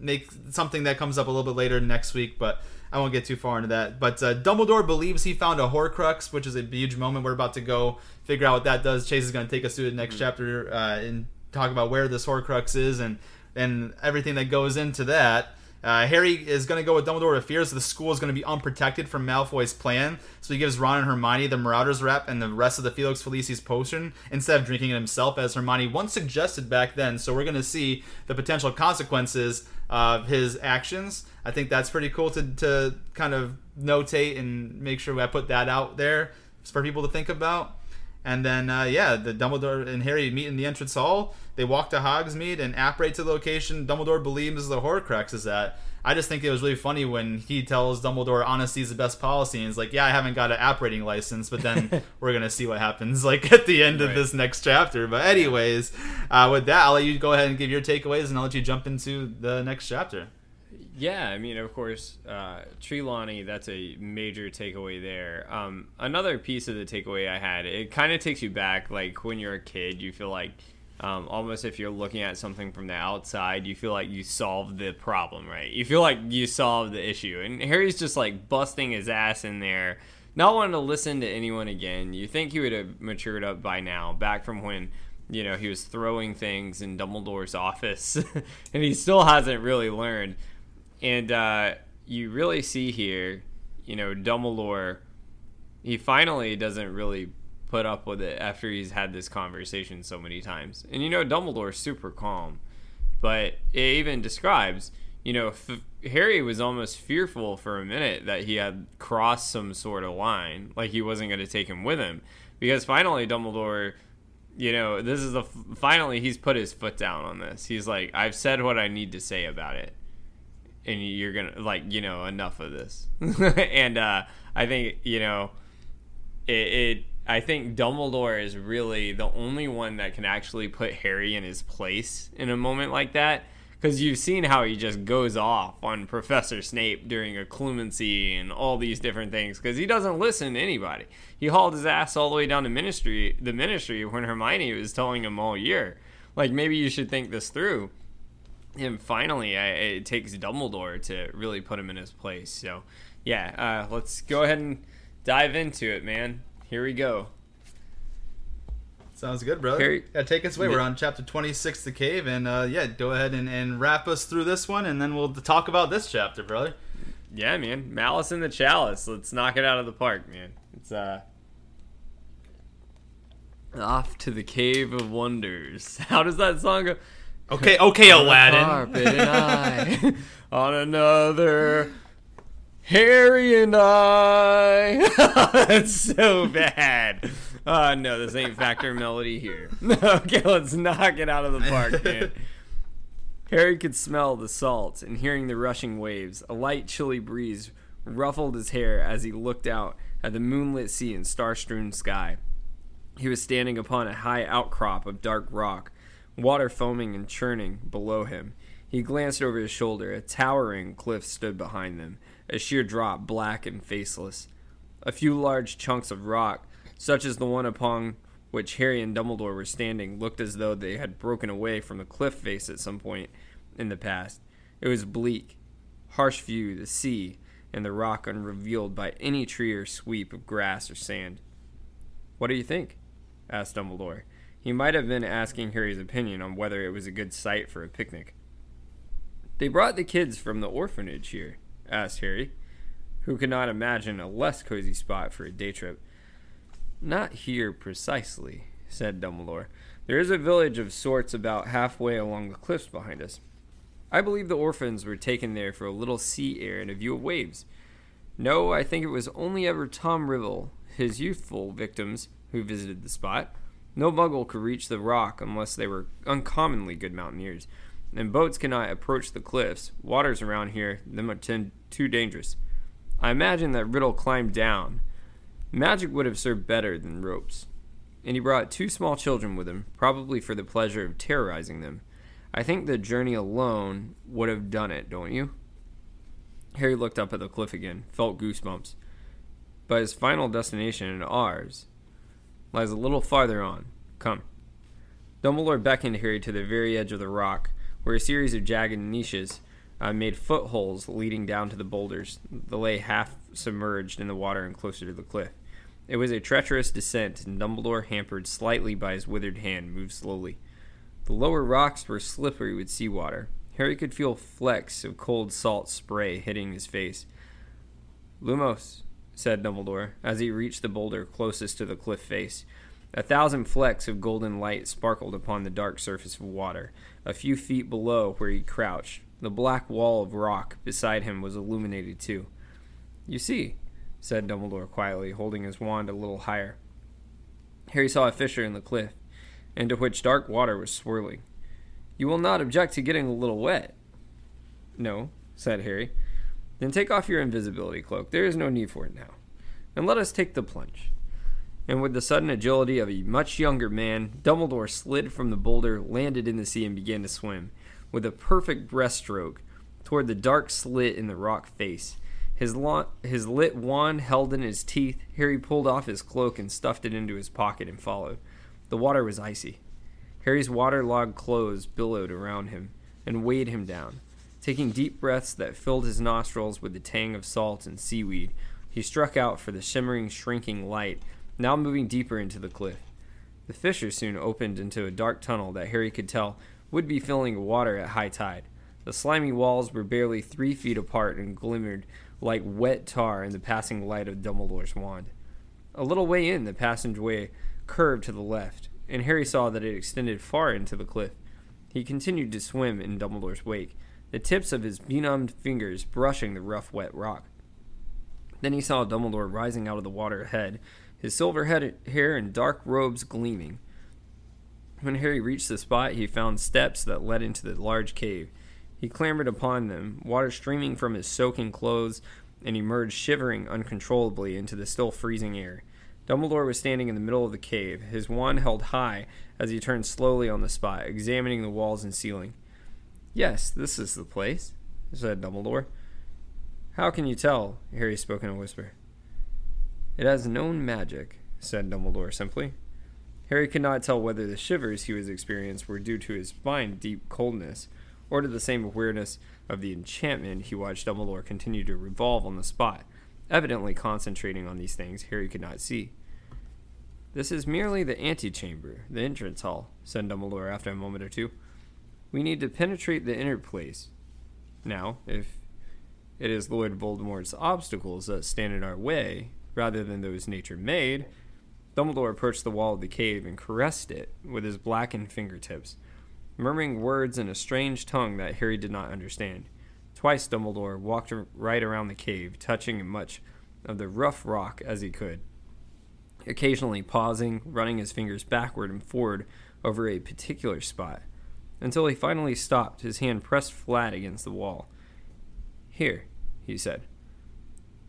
makes something that comes up a little bit later next week, but I won't get too far into that. But uh, Dumbledore believes he found a Horcrux, which is a huge moment. We're about to go figure out what that does. Chase is going to take us through the next chapter uh, and talk about where this Horcrux is and and everything that goes into that. Uh, Harry is going to go with Dumbledore with fears that the school is going to be unprotected from Malfoy's plan, so he gives Ron and Hermione the Marauders Rep and the rest of the Felix Felicis potion instead of drinking it himself, as Hermione once suggested back then. So we're going to see the potential consequences of his actions. I think that's pretty cool to, to kind of notate and make sure I put that out there for people to think about. And then, uh, yeah, the Dumbledore and Harry meet in the entrance hall. They walk to Hogsmeade and apparate to the location Dumbledore believes the Horcrux is at. I just think it was really funny when he tells Dumbledore honesty is the best policy, and he's like, "Yeah, I haven't got an apparating license, but then we're gonna see what happens like at the end of this next chapter." But anyways, uh, with that, I'll let you go ahead and give your takeaways, and I'll let you jump into the next chapter. Yeah, I mean, of course, uh, Trelawney, that's a major takeaway there. Um, another piece of the takeaway I had, it kind of takes you back, like when you're a kid, you feel like um, almost if you're looking at something from the outside, you feel like you solved the problem, right? You feel like you solved the issue. And Harry's just like busting his ass in there, not wanting to listen to anyone again. You think he would have matured up by now, back from when you know, he was throwing things in Dumbledore's office, and he still hasn't really learned. And uh, you really see here, you know, Dumbledore, he finally doesn't really put up with it after he's had this conversation so many times. And you know, Dumbledore's super calm, but it even describes, you know, f- Harry was almost fearful for a minute that he had crossed some sort of line, like he wasn't going to take him with him, because finally Dumbledore you know, this is the finally he's put his foot down on this. He's like, I've said what I need to say about it, and you're gonna like, you know, enough of this. and uh, I think you know, it, it. I think Dumbledore is really the only one that can actually put Harry in his place in a moment like that. Because you've seen how he just goes off on Professor Snape during Occlumency and all these different things. Because he doesn't listen to anybody. He hauled his ass all the way down to ministry, the ministry, when Hermione was telling him all year, like maybe you should think this through. And finally, I, it takes Dumbledore to really put him in his place. So, yeah, uh, let's go ahead and dive into it, man. Here we go. Sounds good, brother. Harry- yeah, take us away. We're on chapter 26, The Cave, and uh, yeah, go ahead and, and wrap us through this one, and then we'll talk about this chapter, brother. Yeah, man. Malice in the Chalice. Let's knock it out of the park, man. It's uh off to the Cave of Wonders. How does that song go? Okay, okay, On a Aladdin. carpet and I on another Harry and I. That's so bad. Uh, no, this ain't factor melody here. okay, let's knock it out of the park, man. Harry could smell the salt, and hearing the rushing waves, a light, chilly breeze ruffled his hair as he looked out at the moonlit sea and star strewn sky. He was standing upon a high outcrop of dark rock, water foaming and churning below him. He glanced over his shoulder. A towering cliff stood behind them, a sheer drop, black and faceless. A few large chunks of rock, such as the one upon which Harry and Dumbledore were standing, looked as though they had broken away from the cliff face at some point in the past. It was bleak, harsh view, the sea, and the rock unrevealed by any tree or sweep of grass or sand. What do you think? asked Dumbledore. He might have been asking Harry's opinion on whether it was a good site for a picnic. They brought the kids from the orphanage here, asked Harry, who could not imagine a less cozy spot for a day trip. Not here precisely, said Dumbledore. There is a village of sorts about halfway along the cliffs behind us. I believe the orphans were taken there for a little sea air and a view of waves. No, I think it was only ever Tom Riddle, his youthful victims, who visited the spot. No muggle could reach the rock unless they were uncommonly good mountaineers, and boats cannot approach the cliffs. Waters around here them are ten- too dangerous. I imagine that Riddle climbed down. Magic would have served better than ropes. And he brought two small children with him, probably for the pleasure of terrorizing them. I think the journey alone would have done it, don't you? Harry looked up at the cliff again, felt goosebumps. But his final destination and ours lies a little farther on. Come. Dumbledore beckoned Harry to the very edge of the rock, where a series of jagged niches uh, made footholes leading down to the boulders that lay half submerged in the water and closer to the cliff. It was a treacherous descent, and Dumbledore, hampered slightly by his withered hand, moved slowly. The lower rocks were slippery with seawater. Harry could feel flecks of cold salt spray hitting his face. Lumos, said Dumbledore, as he reached the boulder closest to the cliff face. A thousand flecks of golden light sparkled upon the dark surface of water, a few feet below where he crouched. The black wall of rock beside him was illuminated too. You see, said Dumbledore quietly, holding his wand a little higher. Harry saw a fissure in the cliff, into which dark water was swirling. You will not object to getting a little wet? No, said Harry. Then take off your invisibility cloak. There is no need for it now. And let us take the plunge. And with the sudden agility of a much younger man, Dumbledore slid from the boulder, landed in the sea, and began to swim, with a perfect breaststroke, toward the dark slit in the rock face. His, his lit wand held in his teeth, Harry pulled off his cloak and stuffed it into his pocket and followed. The water was icy. Harry's waterlogged clothes billowed around him and weighed him down. Taking deep breaths that filled his nostrils with the tang of salt and seaweed, he struck out for the shimmering, shrinking light, now moving deeper into the cliff. The fissure soon opened into a dark tunnel that Harry could tell would be filling water at high tide. The slimy walls were barely three feet apart and glimmered like wet tar in the passing light of Dumbledore's wand. A little way in, the passageway curved to the left, and Harry saw that it extended far into the cliff. He continued to swim in Dumbledore's wake, the tips of his benumbed fingers brushing the rough, wet rock. Then he saw Dumbledore rising out of the water ahead, his silver hair and dark robes gleaming. When Harry reached the spot, he found steps that led into the large cave. He clambered upon them, water streaming from his soaking clothes, and emerged shivering uncontrollably into the still freezing air. Dumbledore was standing in the middle of the cave, his wand held high as he turned slowly on the spot, examining the walls and ceiling. Yes, this is the place, said Dumbledore. How can you tell? Harry spoke in a whisper. It has known magic, said Dumbledore simply. Harry could not tell whether the shivers he was experiencing were due to his fine deep coldness, or to the same awareness of the enchantment he watched Dumbledore continue to revolve on the spot, evidently concentrating on these things Harry could not see. This is merely the antechamber, the entrance hall, said Dumbledore after a moment or two. We need to penetrate the inner place. Now, if it is Lord Voldemort's obstacles that stand in our way, rather than those nature made, Dumbledore approached the wall of the cave and caressed it with his blackened fingertips, murmuring words in a strange tongue that Harry did not understand. Twice Dumbledore walked right around the cave, touching as much of the rough rock as he could, occasionally pausing, running his fingers backward and forward over a particular spot, until he finally stopped, his hand pressed flat against the wall. Here, he said.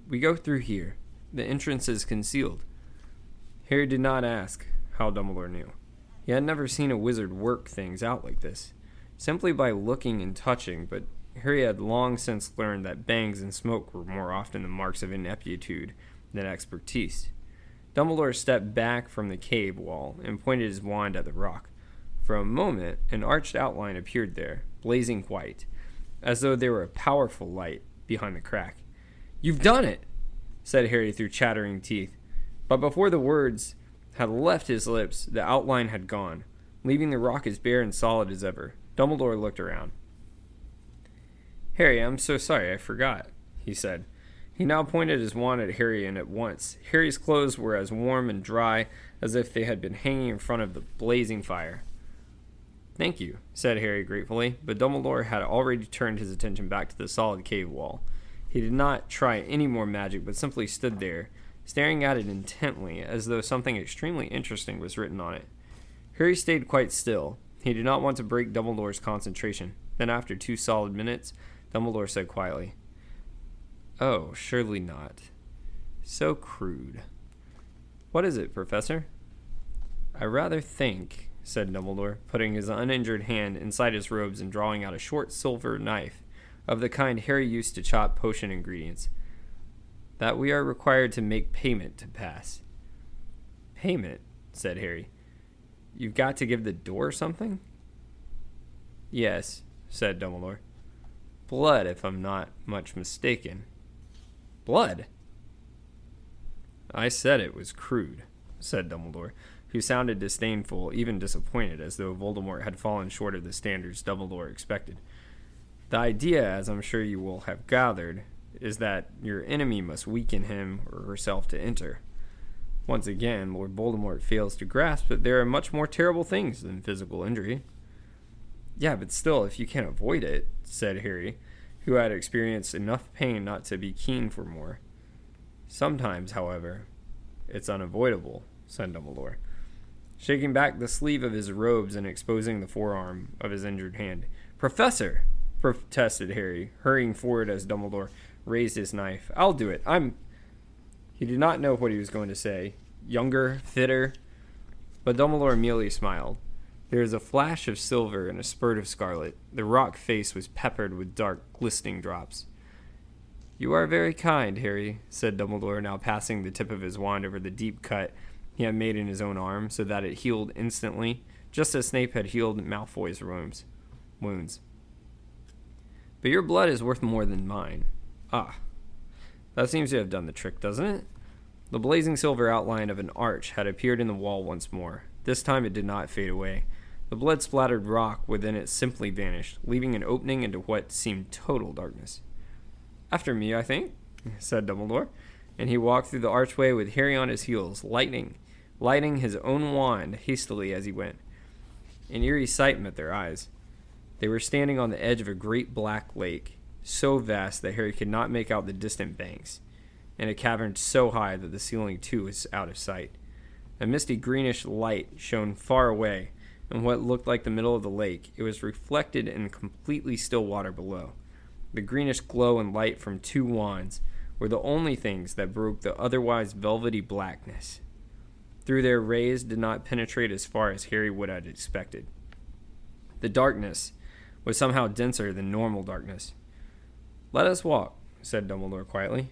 We go through here. The entrance is concealed. Harry did not ask how Dumbledore knew. He had never seen a wizard work things out like this, simply by looking and touching, but Harry had long since learned that bangs and smoke were more often the marks of ineptitude than expertise. Dumbledore stepped back from the cave wall and pointed his wand at the rock. For a moment, an arched outline appeared there, blazing white, as though there were a powerful light behind the crack. You've done it, said Harry through chattering teeth. But before the words had left his lips, the outline had gone, leaving the rock as bare and solid as ever. Dumbledore looked around. Harry, I'm so sorry, I forgot, he said. He now pointed his wand at Harry, and at once Harry's clothes were as warm and dry as if they had been hanging in front of the blazing fire. Thank you, said Harry gratefully, but Dumbledore had already turned his attention back to the solid cave wall. He did not try any more magic, but simply stood there, staring at it intently, as though something extremely interesting was written on it. Harry stayed quite still. He did not want to break Dumbledore's concentration. Then, after two solid minutes, Dumbledore said quietly, Oh, surely not. So crude. What is it, Professor? I rather think, said Dumbledore, putting his uninjured hand inside his robes and drawing out a short silver knife of the kind Harry used to chop potion ingredients, that we are required to make payment to pass. Payment? said Harry. You've got to give the door something? Yes, said Dumbledore. Blood, if I'm not much mistaken. Blood? I said it was crude, said Dumbledore, who sounded disdainful, even disappointed, as though Voldemort had fallen short of the standards Dumbledore expected. The idea, as I'm sure you will have gathered, is that your enemy must weaken him or herself to enter. Once again, Lord Voldemort fails to grasp that there are much more terrible things than physical injury. Yeah, but still, if you can't avoid it, said Harry, who had experienced enough pain not to be keen for more. Sometimes, however, it's unavoidable, said Dumbledore. shaking back the sleeve of his robes and exposing the forearm of his injured hand. Professor, protested Harry, hurrying forward as Dumbledore raised his knife. I'll do it. I'm. He did not know what he was going to say. Younger, fitter. But Dumbledore merely smiled. There was a flash of silver and a spurt of scarlet. The rock face was peppered with dark, glistening drops. You are very kind, Harry, said Dumbledore, now passing the tip of his wand over the deep cut he had made in his own arm so that it healed instantly, just as Snape had healed Malfoy's wounds. But your blood is worth more than mine. Ah. That seems to have done the trick, doesn't it? The blazing silver outline of an arch had appeared in the wall once more. This time it did not fade away. The blood splattered rock within it simply vanished, leaving an opening into what seemed total darkness. After me, I think, said Dumbledore, and he walked through the archway with Harry on his heels, lightning, lighting his own wand hastily as he went. An eerie sight met their eyes. They were standing on the edge of a great black lake, so vast that Harry could not make out the distant banks, and a cavern so high that the ceiling too was out of sight. A misty greenish light shone far away, in what looked like the middle of the lake, it was reflected in completely still water below. The greenish glow and light from two wands were the only things that broke the otherwise velvety blackness. Through their rays did not penetrate as far as Harry would have expected. The darkness was somehow denser than normal darkness. Let us walk, said Dumbledore quietly.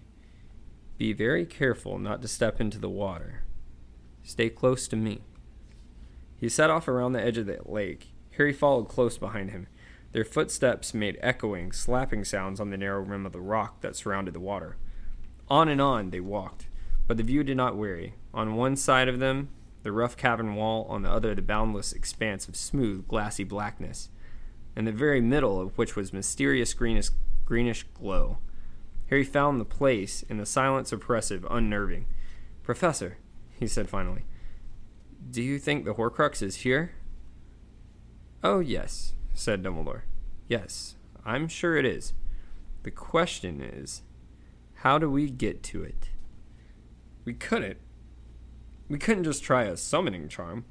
Be very careful not to step into the water. Stay close to me. He set off around the edge of the lake. Harry followed close behind him. Their footsteps made echoing, slapping sounds on the narrow rim of the rock that surrounded the water. On and on they walked, but the view did not weary. On one side of them, the rough cavern wall, on the other, the boundless expanse of smooth, glassy blackness, in the very middle of which was mysterious greenish, greenish glow. Harry found the place in the silence oppressive, unnerving. Professor, he said finally, do you think the Horcrux is here? Oh, yes, said Dumbledore. Yes, I'm sure it is. The question is, how do we get to it? We couldn't. We couldn't just try a summoning charm.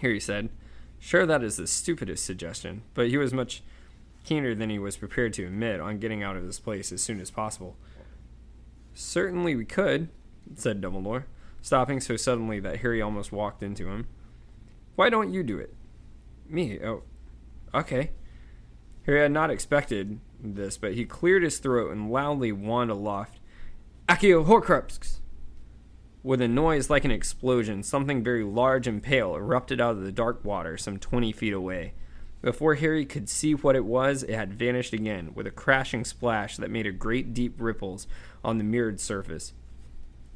Harry said. Sure, that is the stupidest suggestion, but he was much keener than he was prepared to admit on getting out of this place as soon as possible. Certainly we could, said Dumbledore stopping so suddenly that Harry almost walked into him. Why don't you do it? Me? Oh, okay. Harry had not expected this, but he cleared his throat and loudly wand aloft. Accio Horcrux! With a noise like an explosion, something very large and pale erupted out of the dark water some twenty feet away. Before Harry could see what it was, it had vanished again, with a crashing splash that made a great deep ripples on the mirrored surface.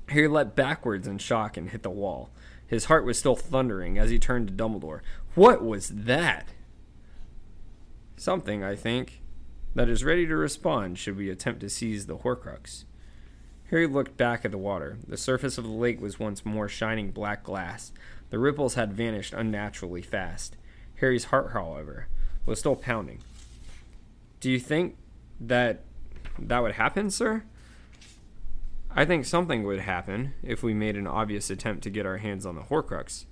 Harry leapt backwards in shock and hit the wall. His heart was still thundering as he turned to Dumbledore. What was that? Something, I think, that is ready to respond should we attempt to seize the Horcrux. Harry looked back at the water. The surface of the lake was once more shining black glass. The ripples had vanished unnaturally fast. Harry's heart, however, was still pounding. Do you think that that would happen, sir? I think something would happen if we made an obvious attempt to get our hands on the Horcrux.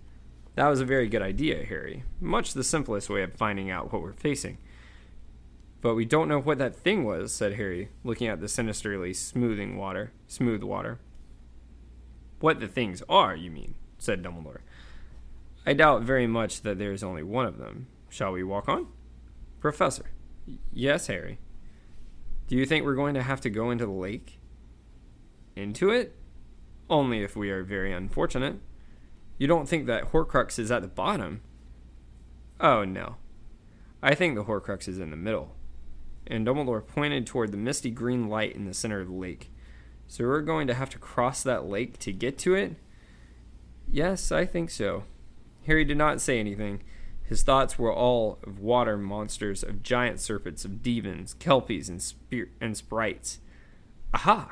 That was a very good idea, Harry. Much the simplest way of finding out what we're facing. But we don't know what that thing was, said Harry, looking at the sinisterly smoothing water, smooth water. What the things are, you mean, said Dumbledore. I doubt very much that there is only one of them. Shall we walk on? Professor. Yes, Harry. Do you think we're going to have to go into the lake? into it? Only if we are very unfortunate. You don't think that Horcrux is at the bottom? Oh, no. I think the Horcrux is in the middle. And Dumbledore pointed toward the misty green light in the center of the lake. So we're going to have to cross that lake to get to it? Yes, I think so. Harry did not say anything. His thoughts were all of water monsters, of giant serpents, of demons, kelpies, and, sp- and sprites. Aha!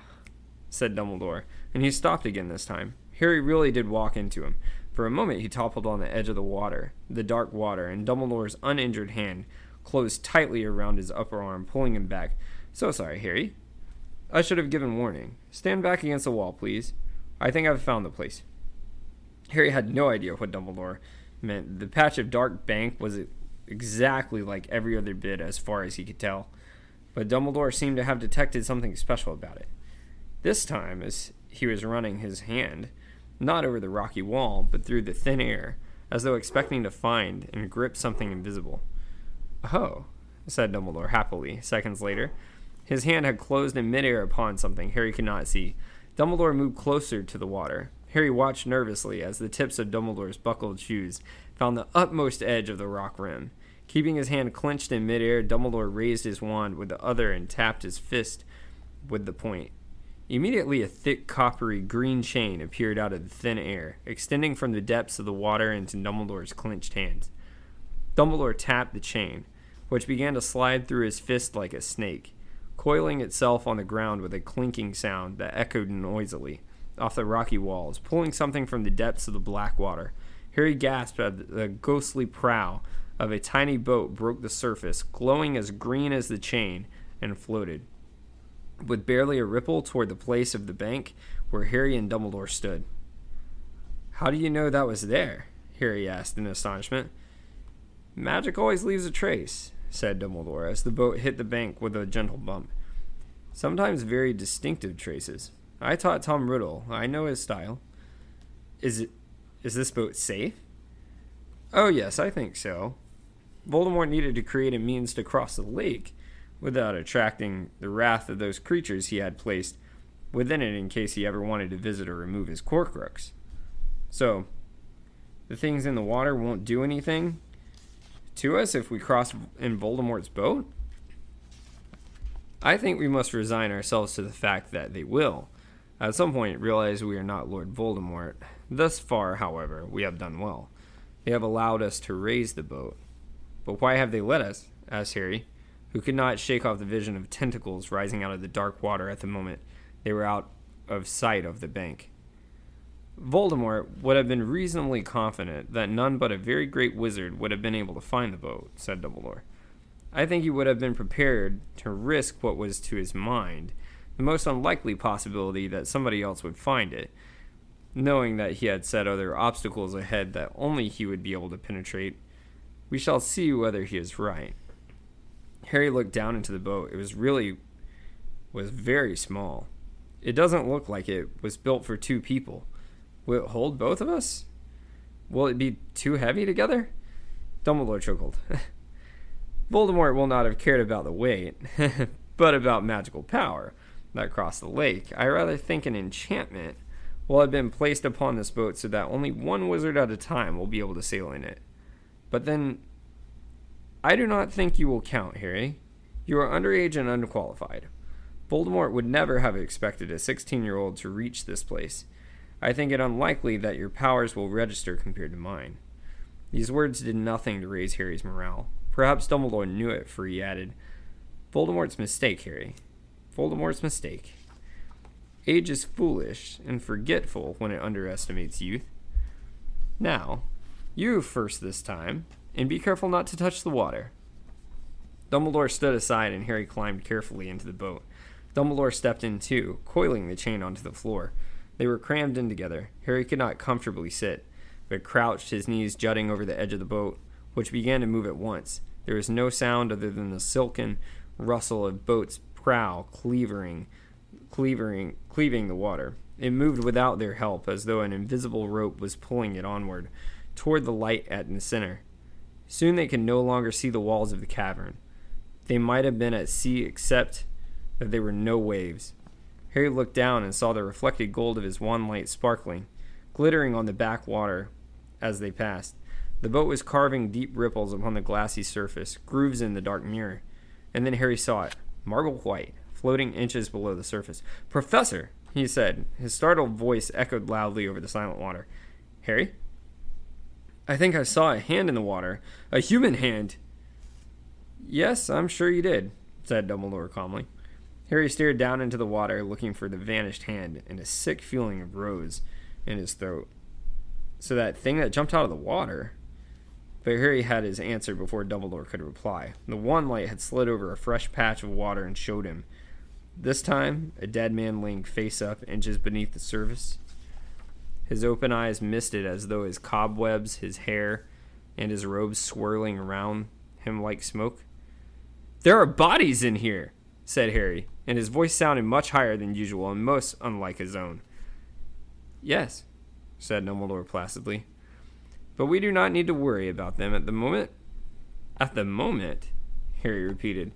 said Dumbledore, and he stopped again this time. Harry really did walk into him. For a moment he toppled on the edge of the water, the dark water, and Dumbledore's uninjured hand closed tightly around his upper arm, pulling him back. So sorry, Harry. I should have given warning. Stand back against the wall, please. I think I've found the place. Harry had no idea what Dumbledore meant. The patch of dark bank was exactly like every other bit as far as he could tell, but Dumbledore seemed to have detected something special about it. This time, as he was running his hand, not over the rocky wall, but through the thin air, as though expecting to find and grip something invisible. Oh, said Dumbledore happily, seconds later. His hand had closed in midair upon something Harry could not see. Dumbledore moved closer to the water. Harry watched nervously as the tips of Dumbledore's buckled shoes found the utmost edge of the rock rim. Keeping his hand clenched in midair, Dumbledore raised his wand with the other and tapped his fist with the point. Immediately, a thick, coppery green chain appeared out of the thin air, extending from the depths of the water into Dumbledore's clenched hands. Dumbledore tapped the chain, which began to slide through his fist like a snake, coiling itself on the ground with a clinking sound that echoed noisily off the rocky walls, pulling something from the depths of the black water. Harry gasped as the ghostly prow of a tiny boat broke the surface, glowing as green as the chain, and floated with barely a ripple toward the place of the bank where Harry and Dumbledore stood. How do you know that was there? Harry asked in astonishment. Magic always leaves a trace, said Dumbledore as the boat hit the bank with a gentle bump. Sometimes very distinctive traces. I taught Tom Riddle. I know his style. Is it is this boat safe? Oh yes, I think so. Voldemort needed to create a means to cross the lake without attracting the wrath of those creatures he had placed within it in case he ever wanted to visit or remove his Horcrux. So, the things in the water won't do anything to us if we cross in Voldemort's boat? I think we must resign ourselves to the fact that they will. At some point, realize we are not Lord Voldemort. Thus far, however, we have done well. They have allowed us to raise the boat. But why have they let us? asked Harry who could not shake off the vision of tentacles rising out of the dark water at the moment they were out of sight of the bank. Voldemort would have been reasonably confident that none but a very great wizard would have been able to find the boat, said Dumbledore. I think he would have been prepared to risk what was to his mind the most unlikely possibility that somebody else would find it, knowing that he had set other obstacles ahead that only he would be able to penetrate. We shall see whether he is right. Harry looked down into the boat. It was really was very small. It doesn't look like it was built for two people. Will it hold both of us? Will it be too heavy together? Dumbledore chuckled. Voldemort will not have cared about the weight, but about magical power that crossed the lake. I rather think an enchantment will have been placed upon this boat so that only one wizard at a time will be able to sail in it. But then I do not think you will count, Harry. You are underage and unqualified. Voldemort would never have expected a 16 year old to reach this place. I think it unlikely that your powers will register compared to mine. These words did nothing to raise Harry's morale. Perhaps Dumbledore knew it, for he added, Voldemort's mistake, Harry. Voldemort's mistake. Age is foolish and forgetful when it underestimates youth. Now, you first this time, and be careful not to touch the water. Dumbledore stood aside and Harry climbed carefully into the boat. Dumbledore stepped in too, coiling the chain onto the floor. They were crammed in together. Harry could not comfortably sit, but crouched, his knees jutting over the edge of the boat, which began to move at once. There was no sound other than the silken rustle of boat's prow cleaving, cleaving, cleaving the water. It moved without their help, as though an invisible rope was pulling it onward, toward the light at the center. Soon they could no longer see the walls of the cavern. They might have been at sea except that there were no waves. Harry looked down and saw the reflected gold of his wand light sparkling, glittering on the back water as they passed. The boat was carving deep ripples upon the glassy surface, grooves in the dark mirror. And then Harry saw it, marble white, floating inches below the surface. Professor, he said. His startled voice echoed loudly over the silent water. Harry? I think I saw a hand in the water. A human hand. Yes, I'm sure you did, said Dumbledore calmly. Harry stared down into the water, looking for the vanished hand, and a sick feeling rose in his throat. So that thing that jumped out of the water. But Harry had his answer before Dumbledore could reply. The wand light had slid over a fresh patch of water and showed him. This time, a dead man laying face up, inches beneath the surface. His open eyes misted as though his cobwebs, his hair, and his robes swirling around him like smoke. There are bodies in here, said Harry, and his voice sounded much higher than usual and most unlike his own. Yes, said Dumbledore placidly. But we do not need to worry about them at the moment. At the moment, Harry repeated,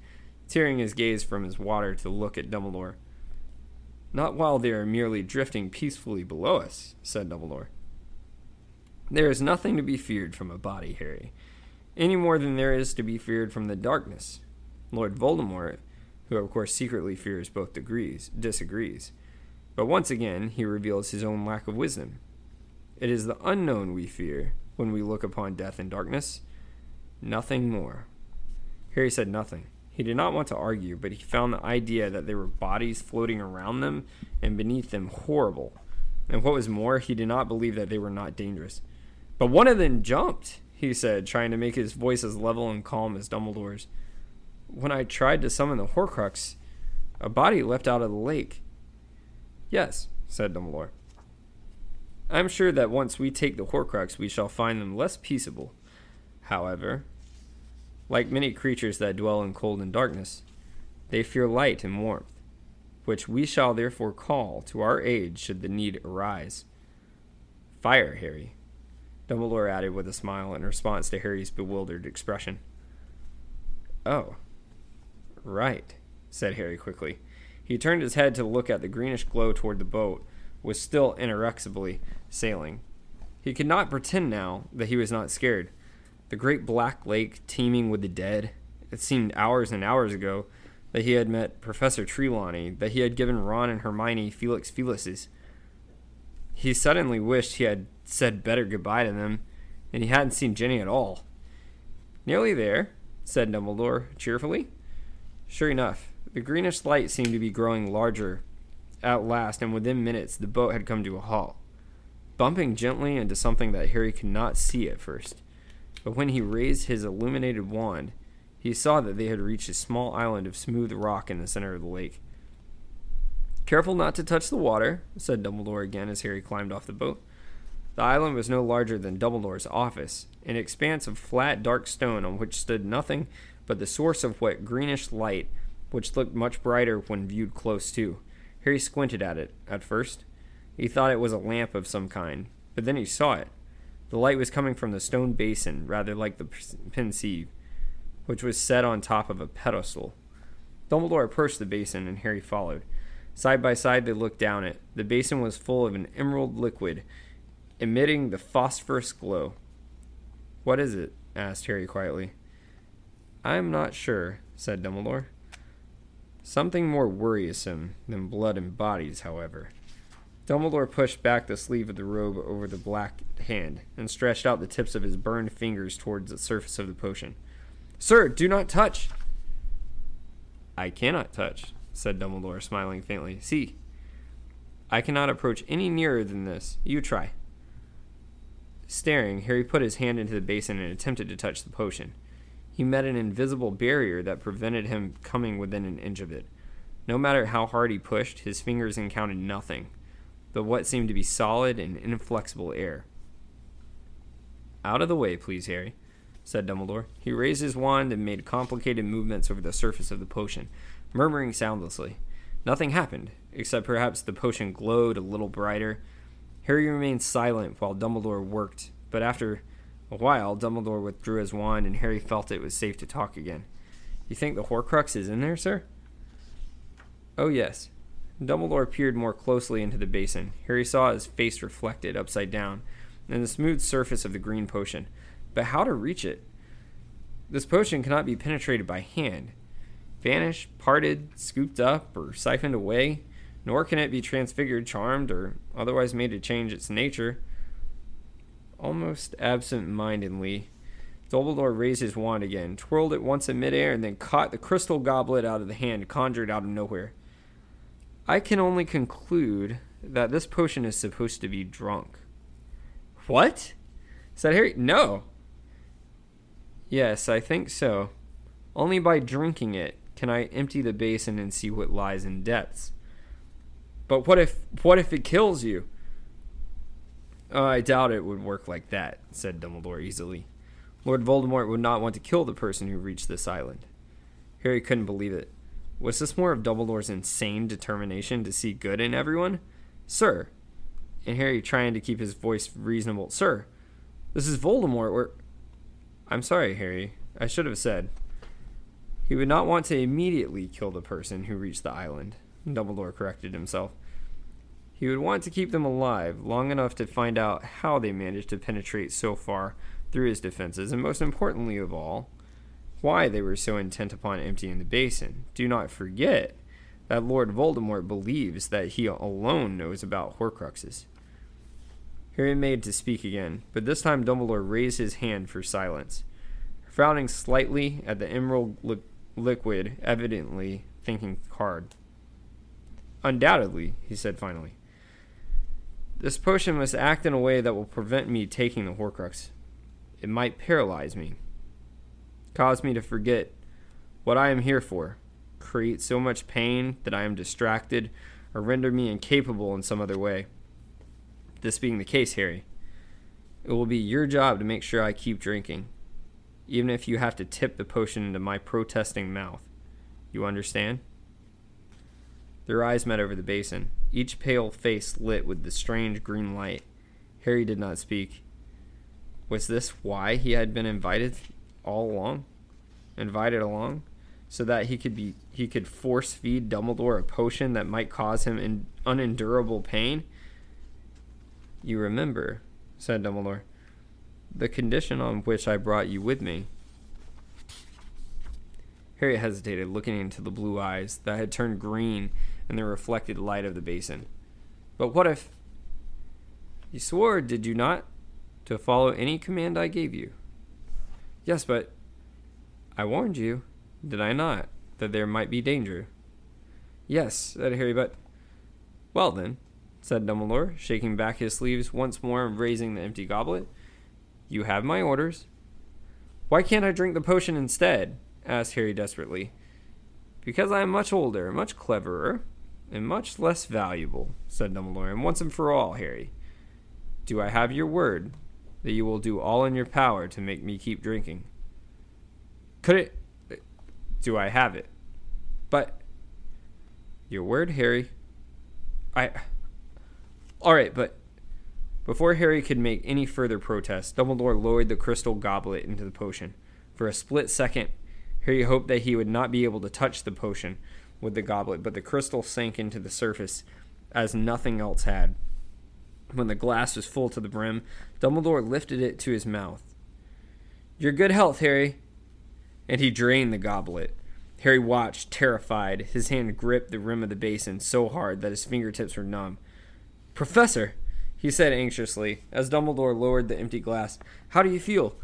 tearing his gaze from his water to look at Dumbledore. Not while they are merely drifting peacefully below us, said Dumbledore. There is nothing to be feared from a body, Harry, any more than there is to be feared from the darkness. Lord Voldemort, who of course secretly fears both degrees, disagrees. But once again, he reveals his own lack of wisdom. It is the unknown we fear when we look upon death and darkness. Nothing more. Harry said nothing. He did not want to argue, but he found the idea that there were bodies floating around them and beneath them horrible. And what was more, he did not believe that they were not dangerous. But one of them jumped, he said, trying to make his voice as level and calm as Dumbledore's. When I tried to summon the Horcrux, a body leapt out of the lake. Yes, said Dumbledore. I am sure that once we take the Horcrux, we shall find them less peaceable. However, like many creatures that dwell in cold and darkness, they fear light and warmth, which we shall therefore call to our aid should the need arise. Fire, Harry, Dumbledore added with a smile in response to Harry's bewildered expression. Oh, right, said Harry quickly. He turned his head to look at the greenish glow toward the boat, was still inexorably sailing. He could not pretend now that he was not scared. The great black lake teeming with the dead. It seemed hours and hours ago that he had met Professor Trelawney, that he had given Ron and Hermione Felix Felicis. He suddenly wished he had said better goodbye to them, and he hadn't seen Ginny at all. Nearly there, said Dumbledore cheerfully. Sure enough, the greenish light seemed to be growing larger at last, and within minutes the boat had come to a halt, bumping gently into something that Harry could not see at first. But when he raised his illuminated wand, he saw that they had reached a small island of smooth rock in the center of the lake. Careful not to touch the water, said Dumbledore again as Harry climbed off the boat. The island was no larger than Dumbledore's office, an expanse of flat, dark stone on which stood nothing but the source of what greenish light, which looked much brighter when viewed close to. Harry squinted at it, at first. He thought it was a lamp of some kind, but then he saw it. The light was coming from the stone basin, rather like the Pensieve, which was set on top of a pedestal. Dumbledore approached the basin, and Harry followed. Side by side, they looked down it. The basin was full of an emerald liquid, emitting the phosphorus glow. What is it? asked Harry quietly. I am not sure, said Dumbledore. Something more worrisome than blood and bodies, however. Dumbledore pushed back the sleeve of the robe over the black hand and stretched out the tips of his burned fingers towards the surface of the potion. Sir, do not touch! I cannot touch, said Dumbledore, smiling faintly. See, I cannot approach any nearer than this. You try. Staring, Harry put his hand into the basin and attempted to touch the potion. He met an invisible barrier that prevented him coming within an inch of it. No matter how hard he pushed, his fingers encountered nothing but what seemed to be solid and inflexible air. Out of the way, please, Harry, said Dumbledore. He raised his wand and made complicated movements over the surface of the potion, murmuring soundlessly. Nothing happened, except perhaps the potion glowed a little brighter. Harry remained silent while Dumbledore worked, but after a while, Dumbledore withdrew his wand and Harry felt it was safe to talk again. You think the Horcrux is in there, sir? Oh, yes. Dumbledore peered more closely into the basin. Harry saw his face reflected upside down in the smooth surface of the green potion. But how to reach it? This potion cannot be penetrated by hand. Vanished, parted, scooped up, or siphoned away, nor can it be transfigured, charmed, or otherwise made to change its nature. Almost absent mindedly, Dumbledore raised his wand again, twirled it once in midair, and then caught the crystal goblet out of the hand conjured out of nowhere. I can only conclude that this potion is supposed to be drunk. What? said Harry. No. Yes, I think so. Only by drinking it can I empty the basin and see what lies in depths. But what if what if it kills you? Oh, I doubt it would work like that, said Dumbledore easily. Lord Voldemort would not want to kill the person who reached this island. Harry couldn't believe it. Was this more of Dumbledore's insane determination to see good in everyone? Sir, and Harry trying to keep his voice reasonable. Sir, this is Voldemort. We're... I'm sorry, Harry. I should have said. He would not want to immediately kill the person who reached the island. Dumbledore corrected himself. He would want to keep them alive long enough to find out how they managed to penetrate so far through his defenses, and most importantly of all, why they were so intent upon emptying the basin. Do not forget that Lord Voldemort believes that he alone knows about Horcruxes. Harry made to speak again, but this time Dumbledore raised his hand for silence, frowning slightly at the emerald li- liquid, evidently thinking hard. Undoubtedly, he said finally. This potion must act in a way that will prevent me taking the Horcrux. It might paralyze me, cause me to forget what I am here for, create so much pain that I am distracted, or render me incapable in some other way. This being the case, Harry, it will be your job to make sure I keep drinking, even if you have to tip the potion into my protesting mouth. You understand? Their eyes met over the basin, each pale face lit with the strange green light. Harry did not speak. Was this why he had been invited all along? Invited along? So that he could be he could force feed Dumbledore a potion that might cause him in unendurable pain? You remember, said Dumbledore, the condition on which I brought you with me. Harry hesitated, looking into the blue eyes that had turned green in the reflected light of the basin. But what if. You swore, did you not, to follow any command I gave you? Yes, but. I warned you, did I not, that there might be danger? Yes, said Harry, but. Well then, said Dumbledore, shaking back his sleeves once more and raising the empty goblet. You have my orders. Why can't I drink the potion instead? asked Harry desperately. Because I am much older, much cleverer, and much less valuable, said Dumbledore. And once and for all, Harry, do I have your word that you will do all in your power to make me keep drinking? Could it. Do I have it? But. Your word, Harry. I. Alright, but. Before Harry could make any further protest, Dumbledore lowered the crystal goblet into the potion. For a split second, Harry hoped that he would not be able to touch the potion with the goblet, but the crystal sank into the surface as nothing else had. When the glass was full to the brim, Dumbledore lifted it to his mouth. Your good health, Harry. And he drained the goblet. Harry watched, terrified. His hand gripped the rim of the basin so hard that his fingertips were numb. Professor, he said anxiously, as Dumbledore lowered the empty glass, how do you feel?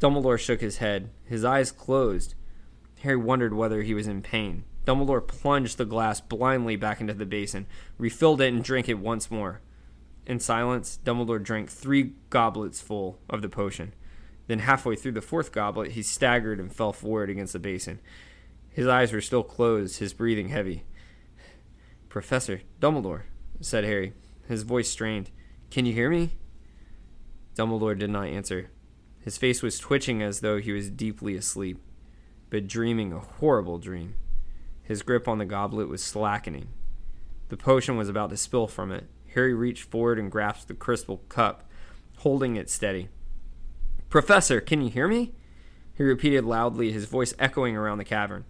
Dumbledore shook his head. His eyes closed. Harry wondered whether he was in pain. Dumbledore plunged the glass blindly back into the basin, refilled it, and drank it once more. In silence, Dumbledore drank three goblets full of the potion. Then, halfway through the fourth goblet, he staggered and fell forward against the basin. His eyes were still closed, his breathing heavy. Professor Dumbledore, said Harry, his voice strained. Can you hear me? Dumbledore did not answer. His face was twitching as though he was deeply asleep, but dreaming a horrible dream. His grip on the goblet was slackening. The potion was about to spill from it. Harry reached forward and grasped the crystal cup, holding it steady. Professor, can you hear me? He repeated loudly, his voice echoing around the cavern.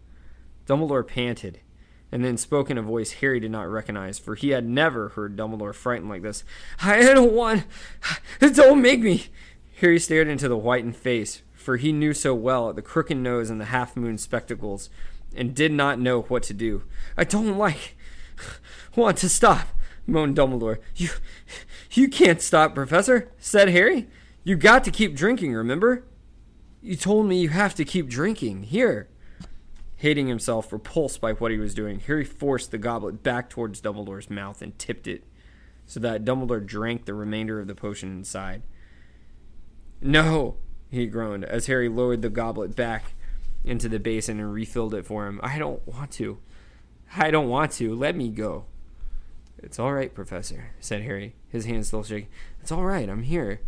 Dumbledore panted, and then spoke in a voice Harry did not recognize, for he had never heard Dumbledore frightened like this. I don't want. Don't make me. Harry stared into the whitened face, for he knew so well the crooked nose and the half moon spectacles, and did not know what to do. I don't like. want to stop, moaned Dumbledore. You. You can't stop, Professor, said Harry. You got to keep drinking, remember? You told me you have to keep drinking. Here. Hating himself, repulsed by what he was doing, Harry forced the goblet back towards Dumbledore's mouth and tipped it so that Dumbledore drank the remainder of the potion inside. No, he groaned as Harry lowered the goblet back into the basin and refilled it for him. I don't want to. I don't want to. Let me go. It's all right, Professor, said Harry, his hand still shaking. It's all right, I'm here.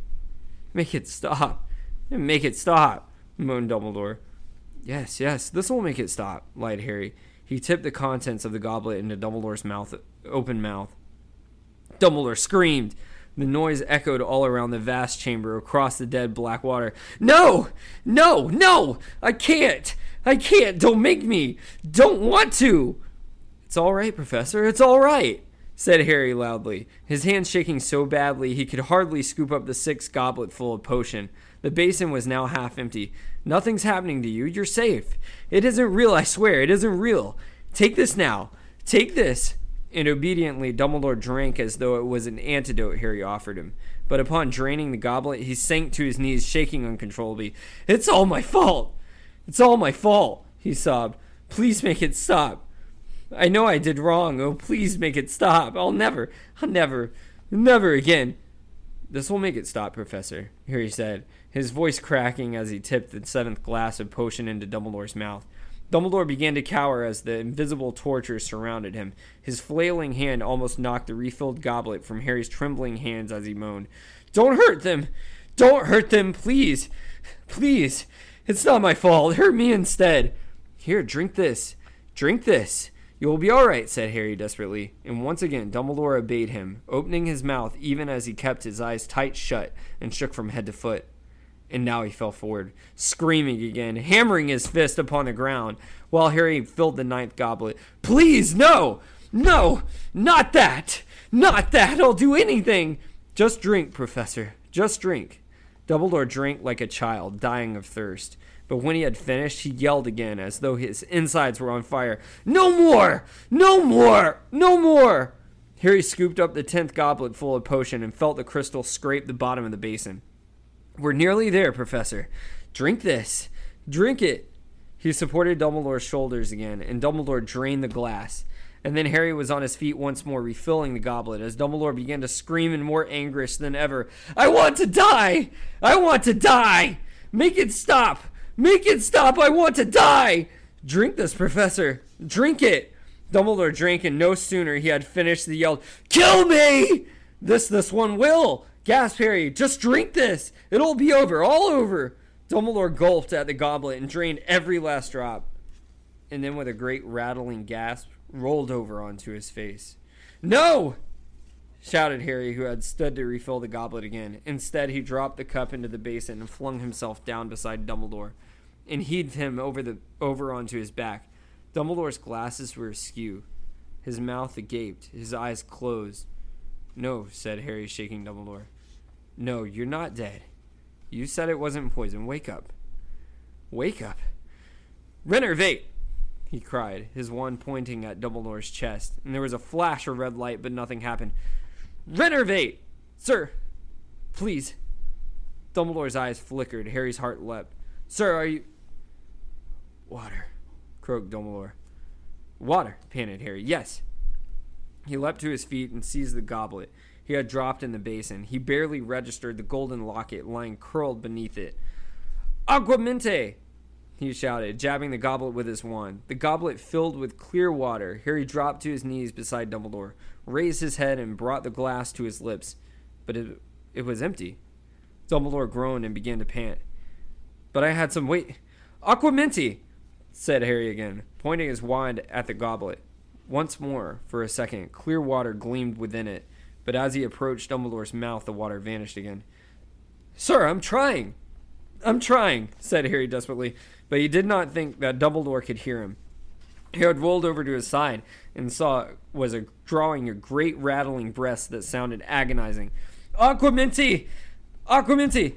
Make it stop. Make it stop, moaned Dumbledore. Yes, yes, this will make it stop, lied Harry. He tipped the contents of the goblet into Dumbledore's mouth, open mouth. Dumbledore screamed. The noise echoed all around the vast chamber across the dead black water. No! No! No! I can't! I can't! Don't make me! Don't want to! It's all right, Professor. It's all right, said Harry loudly, his hands shaking so badly he could hardly scoop up the sixth goblet full of potion. The basin was now half empty. Nothing's happening to you. You're safe. It isn't real, I swear. It isn't real. Take this now. Take this. And obediently, Dumbledore drank as though it was an antidote Harry offered him. But upon draining the goblet, he sank to his knees, shaking uncontrollably. It's all my fault. It's all my fault, he sobbed. Please make it stop. I know I did wrong. Oh, please make it stop. I'll never, I'll never, never again. This will make it stop, Professor, Harry said, his voice cracking as he tipped the seventh glass of potion into Dumbledore's mouth. Dumbledore began to cower as the invisible torture surrounded him. His flailing hand almost knocked the refilled goblet from Harry's trembling hands as he moaned, Don't hurt them! Don't hurt them, please! Please! It's not my fault. Hurt me instead. Here, drink this. Drink this. You will be all right, said Harry desperately, and once again Dumbledore obeyed him, opening his mouth even as he kept his eyes tight shut and shook from head to foot and now he fell forward, screaming again, hammering his fist upon the ground, while Harry filled the ninth goblet. Please, no! No! Not that! Not that! I'll do anything! Just drink, Professor. Just drink. Dumbledore drank like a child, dying of thirst. But when he had finished, he yelled again, as though his insides were on fire. No more! No more! No more! Harry scooped up the tenth goblet full of potion and felt the crystal scrape the bottom of the basin. We're nearly there, Professor. Drink this. Drink it. He supported Dumbledore's shoulders again, and Dumbledore drained the glass. And then Harry was on his feet once more, refilling the goblet, as Dumbledore began to scream in more anguish than ever. I want to die! I want to die! Make it stop! Make it stop! I want to die! Drink this, Professor! Drink it! Dumbledore drank, and no sooner he had finished, he yelled, Kill me! This, this one will! Gasp, Harry, just drink this. It'll be over, all over. Dumbledore gulped at the goblet and drained every last drop. And then, with a great rattling gasp, rolled over onto his face. No! shouted Harry, who had stood to refill the goblet again. Instead, he dropped the cup into the basin and flung himself down beside Dumbledore and heaved him over the over onto his back. Dumbledore's glasses were askew, his mouth agaped, his eyes closed. No, said Harry, shaking Dumbledore. No, you're not dead. You said it wasn't poison. Wake up. Wake up. Renervate! he cried, his wand pointing at Dumbledore's chest, and there was a flash of red light, but nothing happened. Renervate! Sir! Please. Dumbledore's eyes flickered. Harry's heart leapt. Sir, are you. Water, croaked Dumbledore. Water, panted Harry. Yes. He leapt to his feet and seized the goblet he had dropped in the basin. He barely registered the golden locket lying curled beneath it. Aquamenti! he shouted, jabbing the goblet with his wand. The goblet filled with clear water. Harry dropped to his knees beside Dumbledore, raised his head, and brought the glass to his lips. But it, it was empty. Dumbledore groaned and began to pant. But I had some wait. Aquamenti! said Harry again, pointing his wand at the goblet. Once more, for a second, clear water gleamed within it, but as he approached Dumbledore's mouth, the water vanished again. Sir, I'm trying. I'm trying, said Harry desperately, but he did not think that Dumbledore could hear him. Had rolled over to his side and saw was a, drawing a great rattling breath that sounded agonizing. Aquamenti! Aquamenti!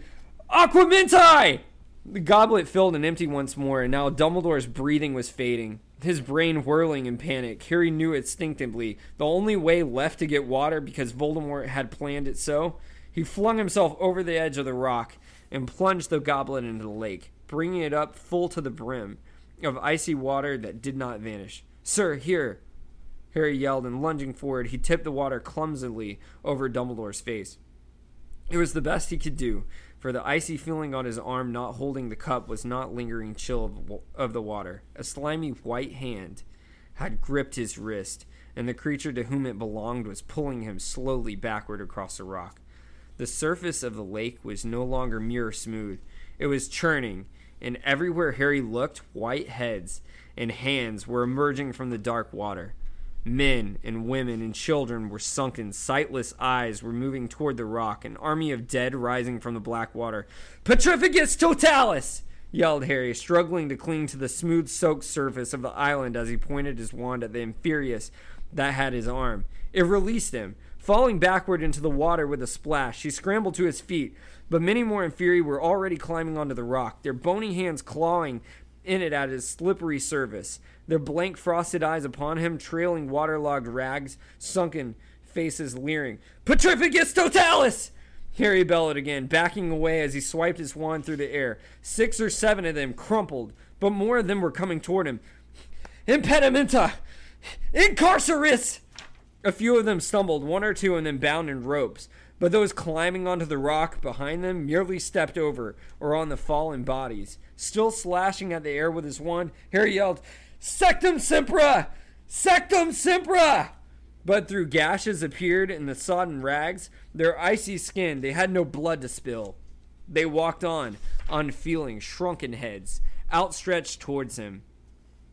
Aquamenti! The goblet filled and empty once more, and now Dumbledore's breathing was fading his brain whirling in panic. Harry knew instinctively the only way left to get water because Voldemort had planned it so. He flung himself over the edge of the rock and plunged the goblet into the lake, bringing it up full to the brim of icy water that did not vanish. Sir, here! Harry yelled, and lunging forward, he tipped the water clumsily over Dumbledore's face. It was the best he could do, for the icy feeling on his arm not holding the cup was not lingering chill of, of the water. A slimy white hand had gripped his wrist, and the creature to whom it belonged was pulling him slowly backward across the rock. The surface of the lake was no longer mirror smooth, it was churning, and everywhere Harry looked, white heads and hands were emerging from the dark water. Men and women and children were sunken, sightless eyes were moving toward the rock, an army of dead rising from the black water. Petrificus totalis! yelled Harry, struggling to cling to the smooth soaked surface of the island as he pointed his wand at the Inferius that had his arm. It released him. Falling backward into the water with a splash, he scrambled to his feet, but many more Inferi were already climbing onto the rock, their bony hands clawing in it at his slippery surface, their blank frosted eyes upon him, trailing waterlogged rags, sunken faces leering. Petrificus totalis! Harry bellowed again, backing away as he swiped his wand through the air. Six or seven of them crumpled, but more of them were coming toward him. Impedimenta! Incarcerous! A few of them stumbled, one or two of them bound in ropes, but those climbing onto the rock behind them merely stepped over or on the fallen bodies. Still slashing at the air with his wand, Harry yelled, Sectumsempra! Sectum Sempra! But through gashes appeared in the sodden rags, their icy skin, they had no blood to spill. They walked on, unfeeling, shrunken heads, outstretched towards him.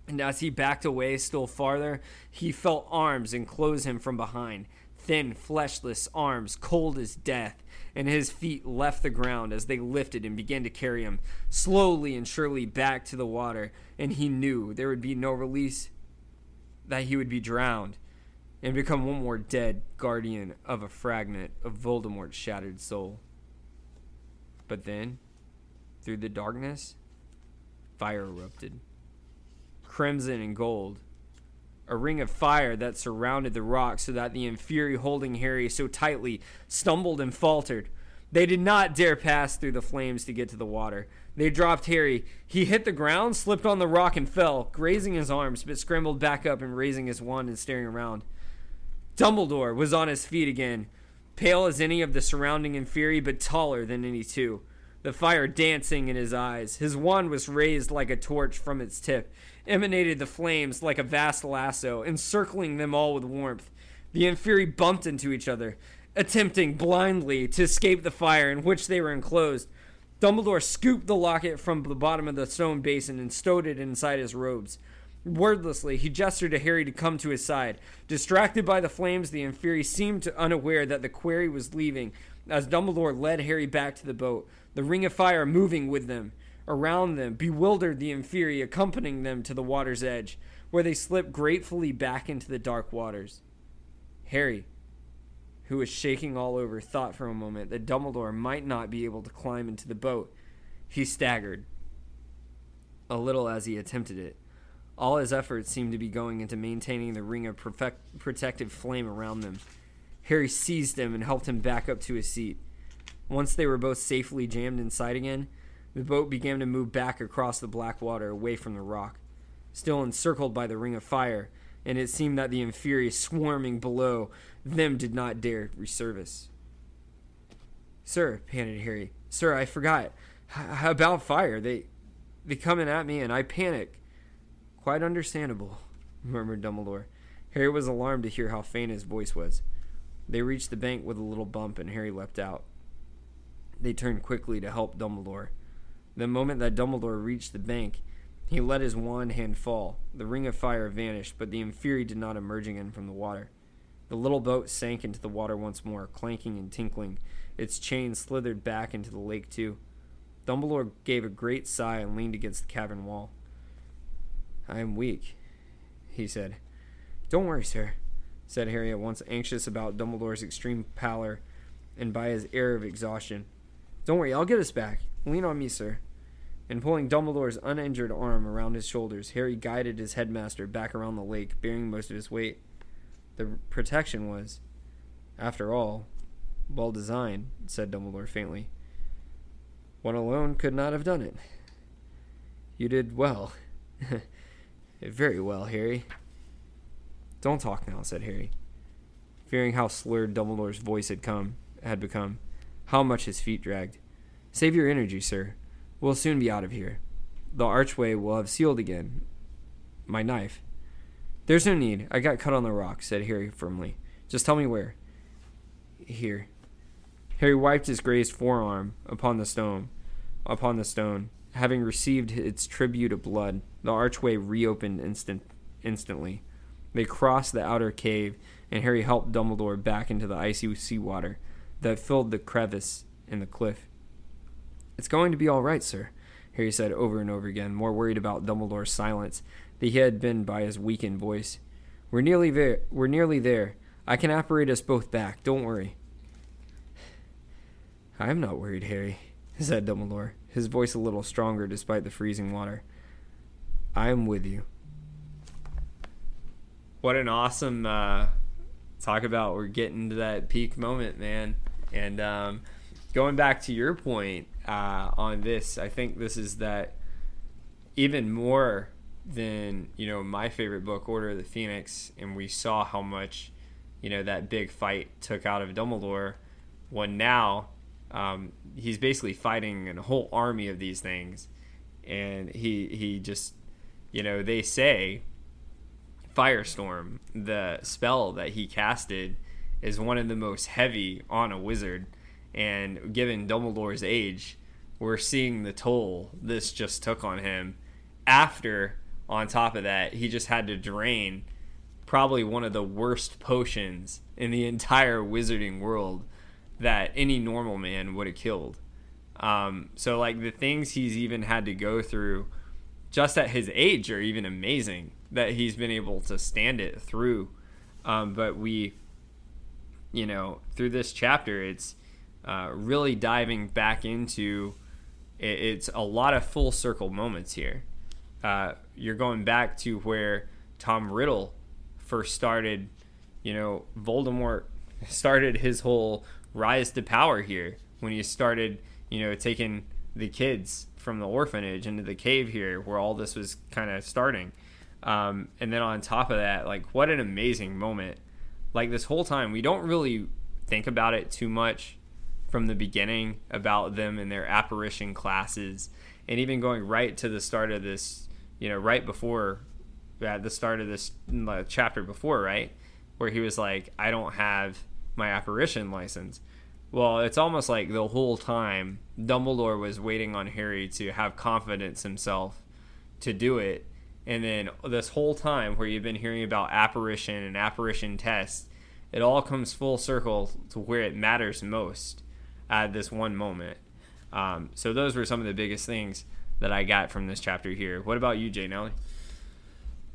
And as he backed away still farther, he felt arms enclose him from behind, thin, fleshless arms, cold as death, and his feet left the ground as they lifted and began to carry him slowly and surely back to the water, and he knew there would be no release, that he would be drowned, and become one more dead guardian of a fragment of Voldemort's shattered soul. But then, through the darkness, fire erupted. Crimson and gold, a ring of fire that surrounded the rock so that the Inferi holding Harry so tightly stumbled and faltered. They did not dare pass through the flames to get to the water. They dropped Harry. He hit the ground, slipped on the rock, and fell, grazing his arms, but scrambled back up and raising his wand and staring around. Dumbledore was on his feet again, pale as any of the surrounding Inferi, but taller than any two. The fire dancing in his eyes. His wand was raised like a torch from its tip, emanated the flames like a vast lasso, encircling them all with warmth. The Inferi bumped into each other, attempting blindly to escape the fire in which they were enclosed. Dumbledore scooped the locket from the bottom of the stone basin and stowed it inside his robes. Wordlessly, he gestured to Harry to come to his side. Distracted by the flames, the Inferi seemed unaware that the quarry was leaving as Dumbledore led Harry back to the boat, the ring of fire moving with them around them, bewildered the Inferi, accompanying them to the water's edge, where they slipped gratefully back into the dark waters. Harry, who was shaking all over, thought for a moment that Dumbledore might not be able to climb into the boat. He staggered, a little as he attempted it. All his efforts seemed to be going into maintaining the ring of perfect, protective flame around them. Harry seized him and helped him back up to his seat. Once they were both safely jammed inside again, the boat began to move back across the black water away from the rock, still encircled by the ring of fire, and it seemed that the Inferi swarming below them did not dare resurface. Sir, panted Harry. Sir, I forgot. About fire. They they coming at me and I panic. Quite understandable, murmured Dumbledore. Harry was alarmed to hear how faint his voice was. They reached the bank with a little bump and Harry leapt out. They turned quickly to help Dumbledore. The moment that Dumbledore reached the bank, he let his wand hand fall. The ring of fire vanished, but the Inferi did not emerge again from the water. The little boat sank into the water once more, clanking and tinkling. Its chain slithered back into the lake, too. Dumbledore gave a great sigh and leaned against the cavern wall. I am weak, he said. Don't worry, sir, said Harry, at once anxious about Dumbledore's extreme pallor and by his air of exhaustion. Don't worry, I'll get us back. Lean on me, sir. And pulling Dumbledore's uninjured arm around his shoulders, Harry guided his headmaster back around the lake, bearing most of his weight. The protection was, after all, well designed, said Dumbledore faintly. One alone could not have done it. You did well. Very well, Harry. Don't talk now, said Harry, fearing how slurred Dumbledore's voice had come had become, how much his feet dragged. Save your energy, sir. We'll soon be out of here. The archway will have sealed again. My knife. There's no need. I got cut on the rock, said Harry firmly. Just tell me where. Here. Harry wiped his grazed forearm upon the stone. Upon the stone, having received its tribute of blood, the archway reopened instant, instantly. They crossed the outer cave, and Harry helped Dumbledore back into the icy seawater that filled the crevice in the cliff. It's going to be all right, sir, Harry said over and over again, more worried about Dumbledore's silence than he had been by his weakened voice. We're nearly there. We're nearly there. I can apparate us both back. Don't worry. I'm not worried, Harry, said Dumbledore, his voice a little stronger despite the freezing water. I am with you. What an awesome uh, talk about we're getting to that peak moment, man. And um, going back to your point uh, on this, I think this is that even more than you know my favorite book, Order of the Phoenix, and we saw how much you know that big fight took out of Dumbledore. When now um, he's basically fighting a whole army of these things, and he he just you know they say Firestorm, the spell that he casted, is one of the most heavy on a wizard, and given Dumbledore's age, we're seeing the toll this just took on him. After, on top of that, he just had to drain probably one of the worst potions in the entire wizarding world that any normal man would have killed. Um, so like the things he's even had to go through just at his age are even amazing that he's been able to stand it through. Um, but we, you know, through this chapter, it's uh, really diving back into it, it's a lot of full circle moments here. Uh, you're going back to where Tom Riddle first started, you know, Voldemort started his whole rise to power here when he started, you know, taking the kids from the orphanage into the cave here where all this was kind of starting. Um, and then on top of that, like, what an amazing moment. Like, this whole time, we don't really think about it too much from the beginning about them and their apparition classes. And even going right to the start of this, you know, right before, at the start of this mm, chapter before, right? Where he was like, I don't have my apparition license. Well, it's almost like the whole time Dumbledore was waiting on Harry to have confidence himself to do it. And then this whole time where you've been hearing about apparition and apparition tests, it all comes full circle to where it matters most at this one moment. Um, so those were some of the biggest things that I got from this chapter here. What about you, Jay Nelly?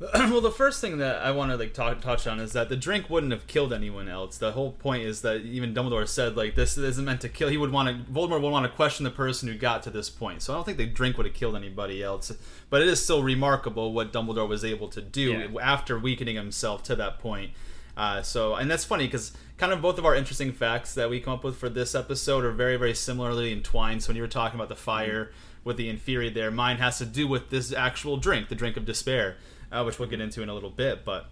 well, the first thing that I want to like talk, touch on is that the drink wouldn't have killed anyone else. The whole point is that even Dumbledore said like this isn't meant to kill. He would want to Voldemort would want to question the person who got to this point. So I don't think the drink would have killed anybody else. But it is still remarkable what Dumbledore was able to do yeah. after weakening himself to that point. Uh, so and that's funny because kind of both of our interesting facts that we come up with for this episode are very very similarly entwined. So when you were talking about the fire with the inferi there, mine has to do with this actual drink, the drink of despair uh, which we'll get into in a little bit. But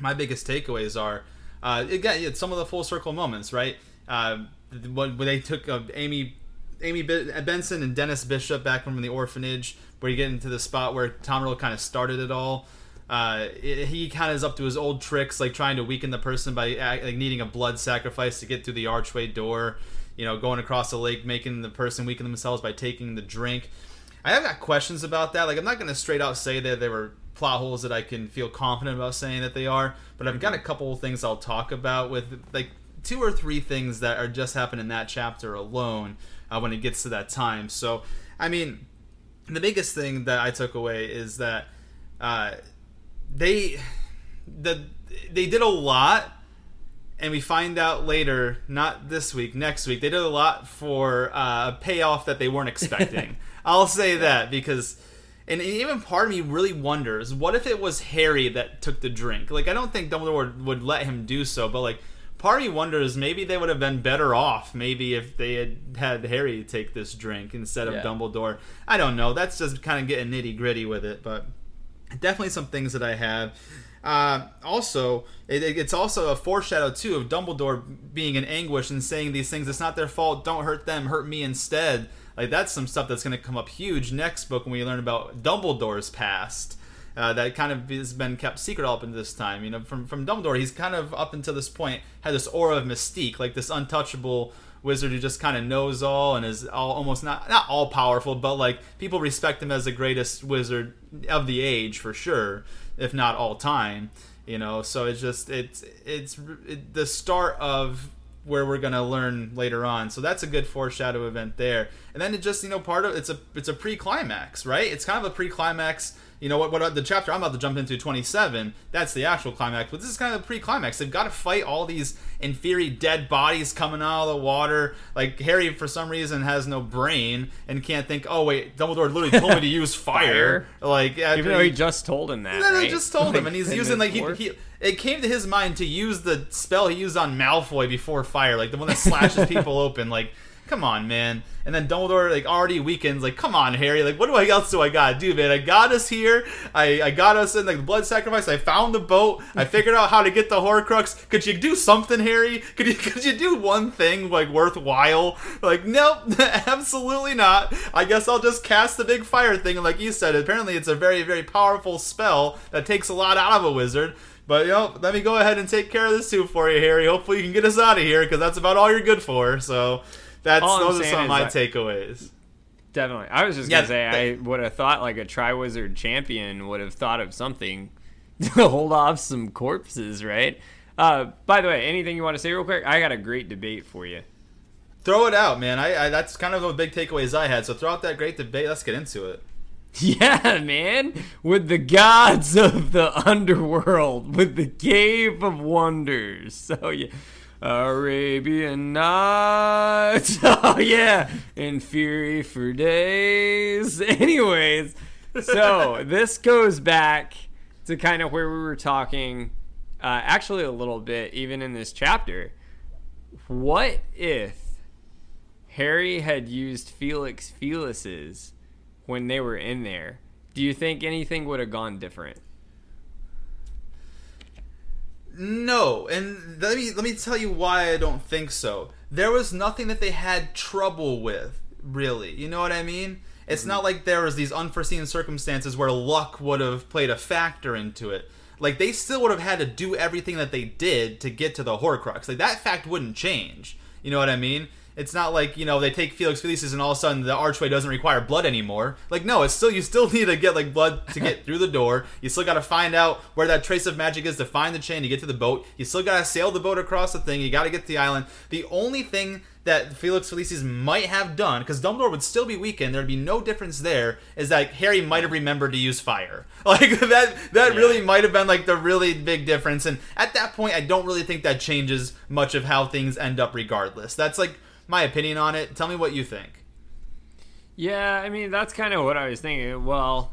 my biggest takeaways are uh, again some of the full circle moments, right? Uh, when, when they took uh, Amy Amy Benson and Dennis Bishop back from the orphanage, where you get into the spot where Tom Riddle kind of started it all. Uh, he kind of is up to his old tricks, like trying to weaken the person by like needing a blood sacrifice to get through the archway door. You know, going across the lake, making the person weaken themselves by taking the drink. I have got questions about that. Like, I'm not going to straight out say that there were plot holes that I can feel confident about saying that they are. But I've got a couple of things I'll talk about with like two or three things that are just happening in that chapter alone uh, when it gets to that time. So I mean, the biggest thing that I took away is that uh, they the they did a lot. And we find out later, not this week, next week, they did a lot for uh, a payoff that they weren't expecting. I'll say that because and even part of me really wonders, what if it was Harry that took the drink? Like, I don't think Dumbledore would let him do so, but like, part of me wonders maybe they would have been better off maybe if they had had Harry take this drink instead of yeah. Dumbledore. I don't know. That's just kind of getting nitty gritty with it, but definitely some things that I have. Uh, also, it, it's also a foreshadow too of Dumbledore being in anguish and saying these things. It's not their fault. Don't hurt them. Hurt me instead. Like that's some stuff that's going to come up huge next book when we learn about Dumbledore's past. Uh, that kind of has been kept secret up until this time. You know, from from Dumbledore, he's kind of up until this point had this aura of mystique, like this untouchable wizard who just kind of knows all and is all, almost not not all powerful, but like people respect him as the greatest wizard of the age for sure, if not all time. You know, so it's just it's it's it, the start of where we're gonna learn later on. So that's a good foreshadow event there. And then it just you know part of it's a it's a pre climax, right? It's kind of a pre climax you know what? What about the chapter I'm about to jump into, 27. That's the actual climax, but this is kind of the pre-climax. They've got to fight all these inferi dead bodies coming out of the water. Like Harry, for some reason, has no brain and can't think. Oh wait, Dumbledore literally told me to use fire. Fire. Like Even though he just told him that. right? they just told him, and he's using like he, he. It came to his mind to use the spell he used on Malfoy before fire, like the one that slashes people open. Like, come on, man. And then Dumbledore like already weakens. Like, come on, Harry. Like, what do I else do I gotta do, man? I got us here. I I got us in like the blood sacrifice. I found the boat. I figured out how to get the Horcrux. Could you do something, Harry? Could you could you do one thing like worthwhile? Like, nope, absolutely not. I guess I'll just cast the big fire thing. And like you said, apparently it's a very very powerful spell that takes a lot out of a wizard. But you know, let me go ahead and take care of this too for you, Harry. Hopefully you can get us out of here because that's about all you're good for. So that's All those are some of my that- takeaways. Definitely. I was just Yeah, gonna say they- I would have thought like a Triwizard champion would have thought of something to hold off some corpses, right? Uh, by the way, anything you want to say real quick? I got a great debate for you. Throw it out, man. I, I that's kind of the big takeaways I had. So throw out that great debate. Let's get into it. Yeah, man, with the gods of the underworld, with the Cave of Wonders. So yeah, Arabian Nights. Oh yeah, and Fury for days. Anyways, so this goes back to kind of where we were talking, uh, actually a little bit, even in this chapter. What if Harry had used Felix Felicis when they were in there? Do you think anything would have gone different? No, and let me let me tell you why I don't think so. There was nothing that they had trouble with, really. You know what I mean? It's mm-hmm. not like there was these unforeseen circumstances where luck would have played a factor into it. Like they still would have had to do everything that they did to get to the Horcrux. Like that fact wouldn't change. You know what I mean? It's not like you know they take Felix Felicis and all of a sudden the archway doesn't require blood anymore. Like no, it's still you still need to get like blood to get through the door. You still got to find out where that trace of magic is to find the chain to get to the boat. You still got to sail the boat across the thing. You got to get to the island. The only thing that Felix Felicis might have done, because Dumbledore would still be weakened, there'd be no difference there, is that Harry might have remembered to use fire. Like that that really might have been like the really big difference. And at that point I don't really think that changes much of how things end up regardless. That's like my opinion on it. Tell me what you think. Yeah, I mean that's kind of what I was thinking. Well,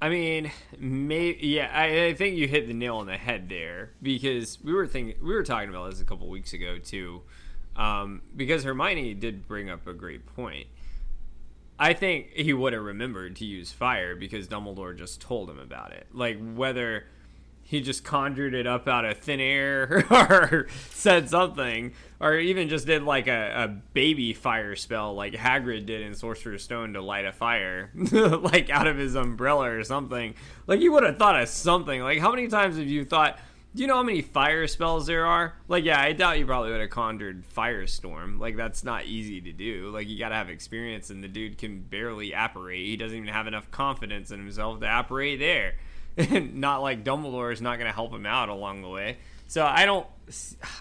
I mean, maybe yeah, I, I think you hit the nail on the head there because we were thinking we were talking about this a couple weeks ago too, um, because Hermione did bring up a great point. I think he would have remembered to use fire because Dumbledore just told him about it. Like whether he just conjured it up out of thin air or said something or even just did like a, a baby fire spell like Hagrid did in Sorcerer's Stone to light a fire like out of his umbrella or something. Like you would have thought of something. Like how many times have you thought do you know how many fire spells there are? Like, yeah, I doubt you probably would have conjured Firestorm. Like, that's not easy to do. Like, you gotta have experience, and the dude can barely apparate. He doesn't even have enough confidence in himself to apparate there. not like Dumbledore is not gonna help him out along the way. So I don't,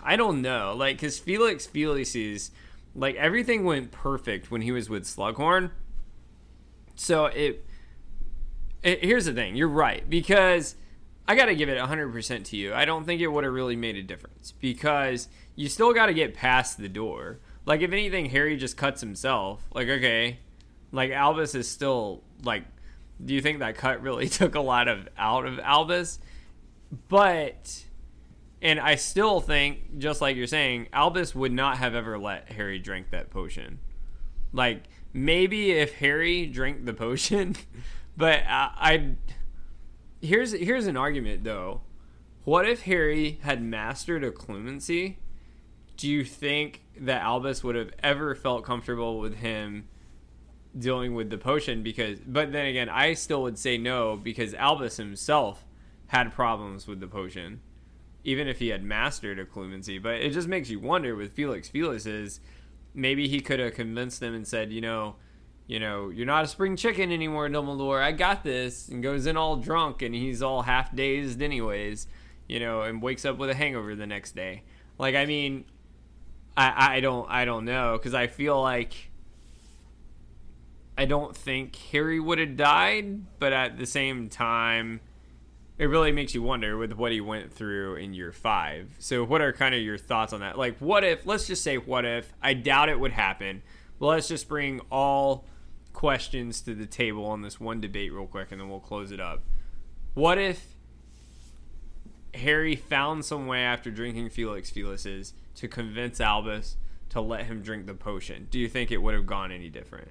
I don't know. Like, cause Felix Felicis, like everything went perfect when he was with Slughorn. So it, it here's the thing. You're right because I got to give it 100% to you. I don't think it would have really made a difference because you still got to get past the door. Like, if anything, Harry just cuts himself. Like, okay. Like, Albus is still, like, do you think that cut really took a lot of out of Albus? But, and I still think, just like you're saying, Albus would not have ever let Harry drink that potion. Like, maybe if Harry drank the potion, but I. I'd here's here's an argument though. What if Harry had mastered occlumency? Do you think that Albus would have ever felt comfortable with him dealing with the potion because but then again I still would say no because Albus himself had problems with the potion even if he had mastered occlumency but it just makes you wonder with Felix. Felix is maybe he could have convinced them and said you know you know you're not a spring chicken anymore Dumbledore I got this and goes in all drunk and he's all half dazed anyways you know and wakes up with a hangover the next day. Like I mean I I don't I don't know because I feel like I don't think Harry would have died, but at the same time, it really makes you wonder with what he went through in year five. So, what are kind of your thoughts on that? Like, what if, let's just say, what if, I doubt it would happen, but let's just bring all questions to the table on this one debate real quick and then we'll close it up. What if Harry found some way after drinking Felix Felicis to convince Albus to let him drink the potion? Do you think it would have gone any different?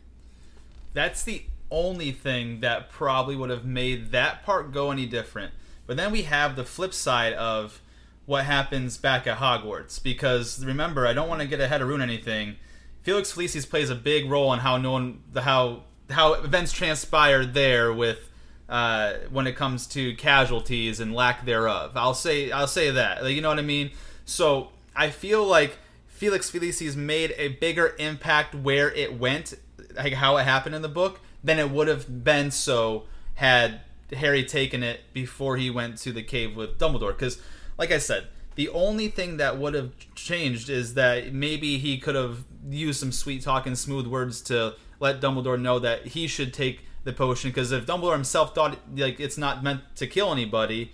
That's the only thing that probably would have made that part go any different. But then we have the flip side of what happens back at Hogwarts. Because remember, I don't want to get ahead or ruin anything. Felix Felicis plays a big role in how no one, the how how events transpire there with uh, when it comes to casualties and lack thereof. I'll say I'll say that. Like, you know what I mean? So I feel like Felix Felicis made a bigger impact where it went like how it happened in the book than it would have been so had Harry taken it before he went to the cave with Dumbledore. Because, like I said, the only thing that would have changed is that maybe he could have used some sweet talk and smooth words to let Dumbledore know that he should take the potion. Because if Dumbledore himself thought like it's not meant to kill anybody,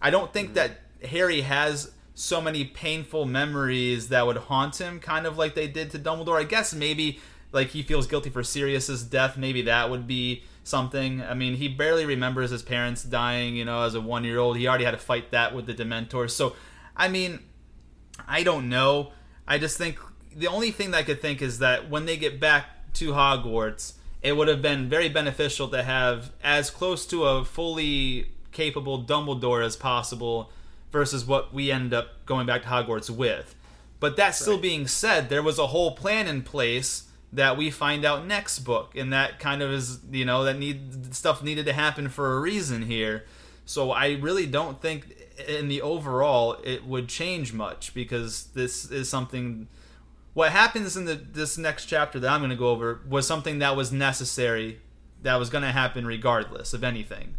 I don't think mm-hmm. that Harry has so many painful memories that would haunt him, kind of like they did to Dumbledore. I guess maybe like he feels guilty for Sirius's death. Maybe that would be something. I mean, he barely remembers his parents dying. You know, as a one year old, he already had to fight that with the Dementors. So, I mean, I don't know. I just think the only thing that I could think is that when they get back to Hogwarts, it would have been very beneficial to have as close to a fully capable Dumbledore as possible versus what we end up going back to Hogwarts with. But that still Right. being said, there was a whole plan in place that we find out next book, and that kind of is you know that need stuff needed to happen for a reason here. So I really don't think in the overall it would change much because this is something. What happens in the this next chapter that I'm going to go over was something that was necessary, that was going to happen regardless of anything.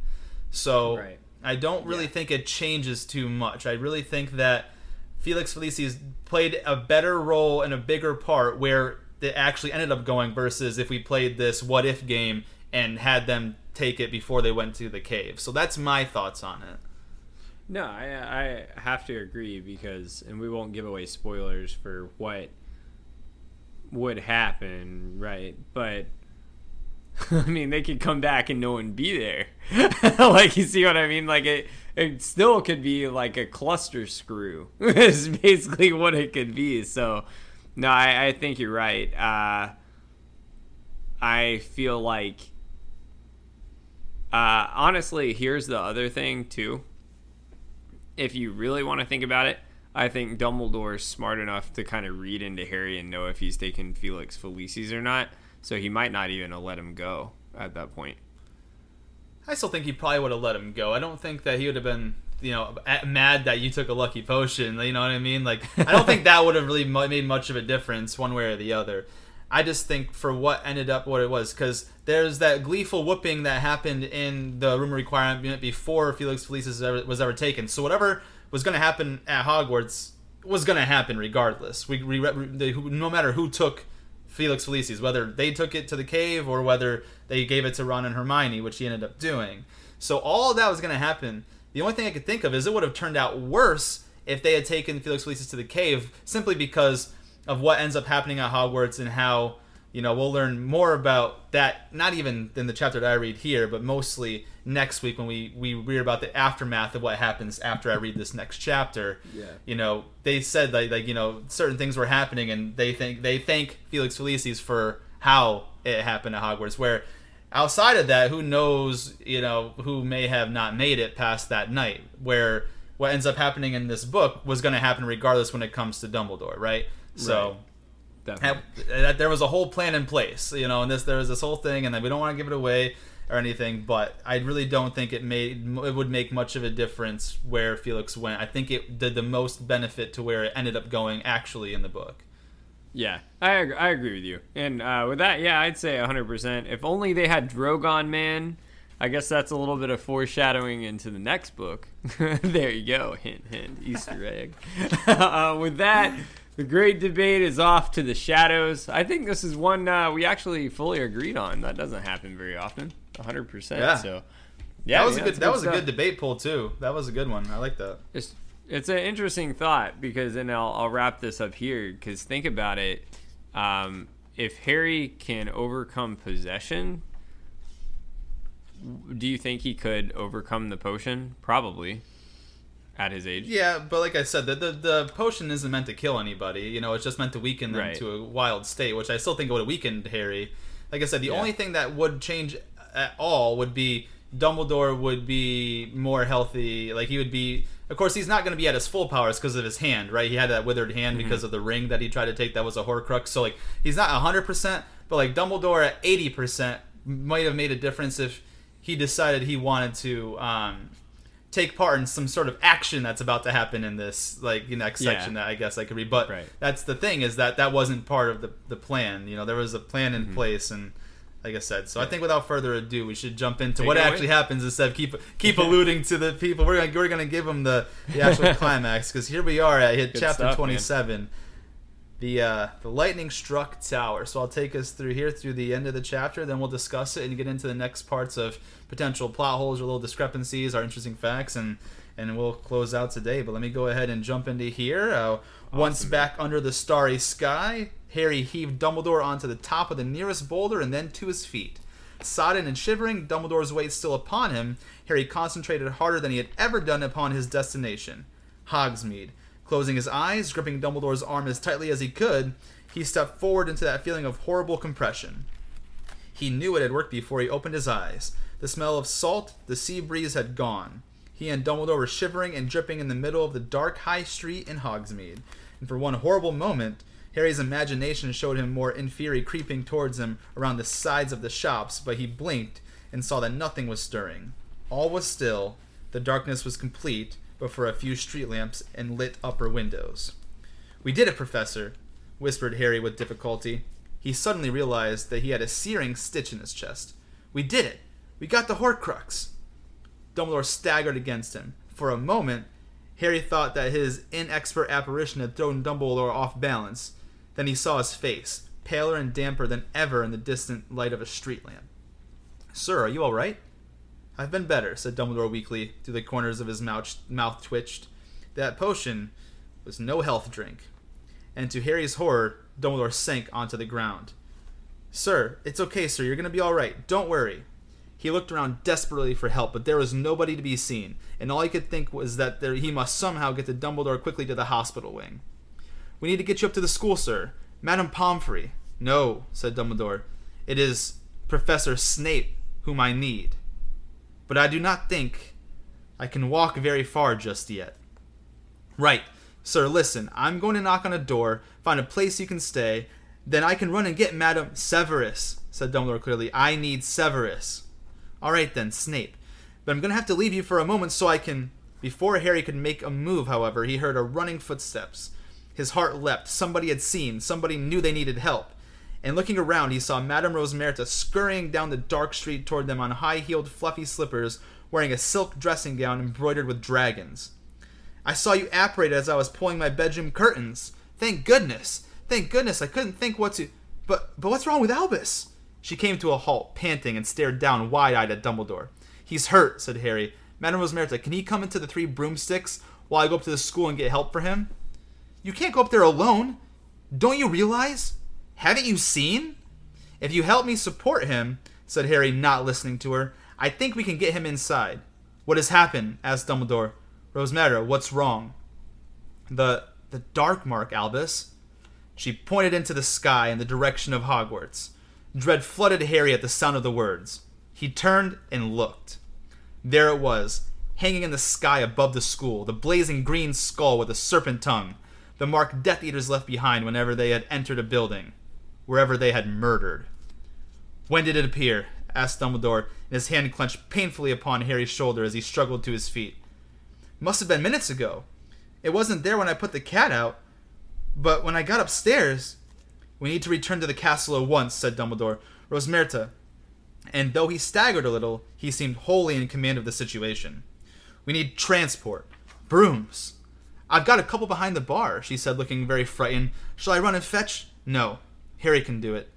So Right. I don't really Yeah. think it changes too much. I really think that Felix Felicis played a better role and a bigger part where it actually ended up going versus if we played this what if game and had them take it before they went to the cave. So that's my thoughts on it. No, I, I have to agree because, and we won't give away spoilers for what would happen, right? But I mean, they could come back and no one be there. like, you see what I mean? Like, it, it still could be like a cluster screw. is basically what it could be. So, no, I, I think you're right. Uh, I feel like, uh, honestly, here's the other thing too if you really want to think about it, I think Dumbledore's smart enough to kind of read into Harry and know if he's taken Felix Felicis or not. So he might not even have let him go at that point. I still think he probably would have let him go. I don't think that he would have been, you know, mad that you took a lucky potion. You know what I mean? Like, I don't think that would have really made much of a difference one way or the other. I just think for what ended up what it was, because there's that gleeful whooping that happened in the room requirement before Felix Felicis ever, was ever taken. So whatever was going to happen at Hogwarts was going to happen regardless. We, we, they, no matter who took Felix Felicis, whether they took it to the cave or whether they gave it to Ron and Hermione, which he ended up doing. So all that was going to happen. The only thing I could think of is it would have turned out worse if they had taken Felix Felicis to the cave, simply because of what ends up happening at Hogwarts and how you know we'll learn more about that. Not even in the chapter that I read here, but mostly next week when we we read about the aftermath of what happens after I read this next chapter Yeah. you know, they said like, like you know certain things were happening, and they think they thank Felix Felicis for how it happened at Hogwarts. Where outside of that, who knows? You know, who may have not made it past that night. Where what ends up happening in this book was going to happen regardless when it comes to Dumbledore, right? So. Right. definitely. that there was a whole plan in place, you know, and this there was this whole thing, and then we don't want to give it away or anything, but I really don't think it made it would make much of a difference where Felix went. I think it did the most benefit to where it ended up going actually in the book. Yeah, I ag- I agree with you. And uh, with that, yeah, I'd say 100%. If only they had Drogon Man. I guess that's a little bit of foreshadowing into the next book. there you go. Hint, hint. Easter egg. uh, with that, the great debate is off to the shadows. I think this is one uh, we actually fully agreed on. That doesn't happen very often. 100%. Yeah. So, yeah, that was yeah, a good it's that was stuff. a good debate poll too. That was a good one. I like that. It's it's an interesting thought because, and I'll, I'll wrap this up here because think about it. Um, if Harry can overcome possession, do you think he could overcome the potion? Probably, at his age. Yeah, but like I said, the, the the potion isn't meant to kill anybody. You know, it's just meant to weaken them Right. to a wild state, which I still think would have weakened Harry. Like I said, the Yeah. only thing that would change at all would be Dumbledore would be more healthy. Like he would be. Of course, he's not going to be at his full powers because of his hand, right? He had that withered hand Mm-hmm. because of the ring that he tried to take. That was a Horcrux. So like he's not hundred percent, but like Dumbledore at eighty percent might have made a difference if he decided he wanted to. Um, take part in some sort of action that's about to happen in this like next Yeah. section that I guess I could read. But Right. that's the thing is that that wasn't part of the the plan. You know, there was a plan Mm-hmm. in place, and like I said, so I think without further ado, we should jump into Take what it away. actually happens instead of keep keep alluding to the people. We're gonna we're gonna give them the the actual climax because here we are at Good chapter stuff, man. twenty seven. The, uh, the lightning struck tower. So I'll take us through here through the end of the chapter. Then we'll discuss it and get into the next parts of potential plot holes or little discrepancies, our interesting facts, and and we'll close out today. But let me go ahead and jump into here. Uh, Once Awesome. back under the starry sky, Harry heaved Dumbledore onto the top of the nearest boulder and then to his feet. Sodden and shivering, Dumbledore's weight still upon him, Harry concentrated harder than he had ever done upon his destination, Hogsmeade. Closing his eyes, gripping Dumbledore's arm as tightly as he could, he stepped forward into that feeling of horrible compression. He knew it had worked before he opened his eyes. The smell of salt, the sea breeze had gone. He and Dumbledore were shivering and dripping in the middle of the dark high street in Hogsmeade. And for one horrible moment, Harry's imagination showed him more Inferi creeping towards him around the sides of the shops, but he blinked and saw that nothing was stirring. All was still, the darkness was complete, but for a few street lamps and lit upper windows. We did it, Professor, whispered Harry with difficulty. He suddenly realized that he had a searing stitch in his chest. We did it! We got the Horcrux! Dumbledore staggered against him. For a moment, Harry thought that his inexpert apparition had thrown Dumbledore off balance. Then he saw his face, paler and damper than ever in the distant light of a street lamp. Sir, are you all right? I've been better, said Dumbledore weakly, through the corners of his mouth, mouth twitched. That potion was no health drink. And to Harry's horror, Dumbledore sank onto the ground. Sir, it's okay, sir. You're going to be all right. Don't worry. He looked around desperately for help, but there was nobody to be seen, and all he could think was that there, he must somehow get to Dumbledore quickly to the hospital wing. We need to get you up to the school, sir. Madame Pomfrey. No, said Dumbledore. It is Professor Snape whom I need. But I do not think I can walk very far just yet. Right. Sir, listen. I'm going to knock on a door, find a place you can stay, then I can run and get Madame Severus, said Dumbledore clearly. I need Severus. All right then, Snape. But I'm going to have to leave you for a moment so I can. Before Harry could make a move, however, he heard a running footsteps. His heart leapt. Somebody had seen. Somebody knew they needed help. And looking around, he saw Madame Rosmerta scurrying down the dark street toward them on high heeled, fluffy slippers, wearing a silk dressing gown embroidered with dragons. I saw you apparate as I was pulling my bedroom curtains. Thank goodness. Thank goodness. I couldn't think what to. But but what's wrong with Albus? She came to a halt, panting, and stared down wide-eyed at Dumbledore. He's hurt, said Harry. Madame Rosmerta, can he come into the Three Broomsticks while I go up to the school and get help for him? You can't go up there alone. Don't you realize? Haven't you seen? If you help me support him, said Harry, not listening to her, I think we can get him inside. What has happened? asked Dumbledore. Rosmerta, what's wrong? The the dark mark, Albus. She pointed into the sky in the direction of Hogwarts. Dread flooded Harry at the sound of the words. He turned and looked. There it was, hanging in the sky above the school, the blazing green skull with a serpent tongue. The mark Death Eaters left behind whenever they had entered a building, wherever they had murdered. When did it appear? asked Dumbledore, and his hand clenched painfully upon Harry's shoulder as he struggled to his feet. Must have been minutes ago. It wasn't there when I put the cat out, but when I got upstairs. We need to return to the castle at once, said Dumbledore. Rosmerta. And though he staggered a little, he seemed wholly in command of the situation. We need transport. Brooms. I've got a couple behind the bar, she said, looking very frightened. Shall I run and fetch? No. Harry can do it.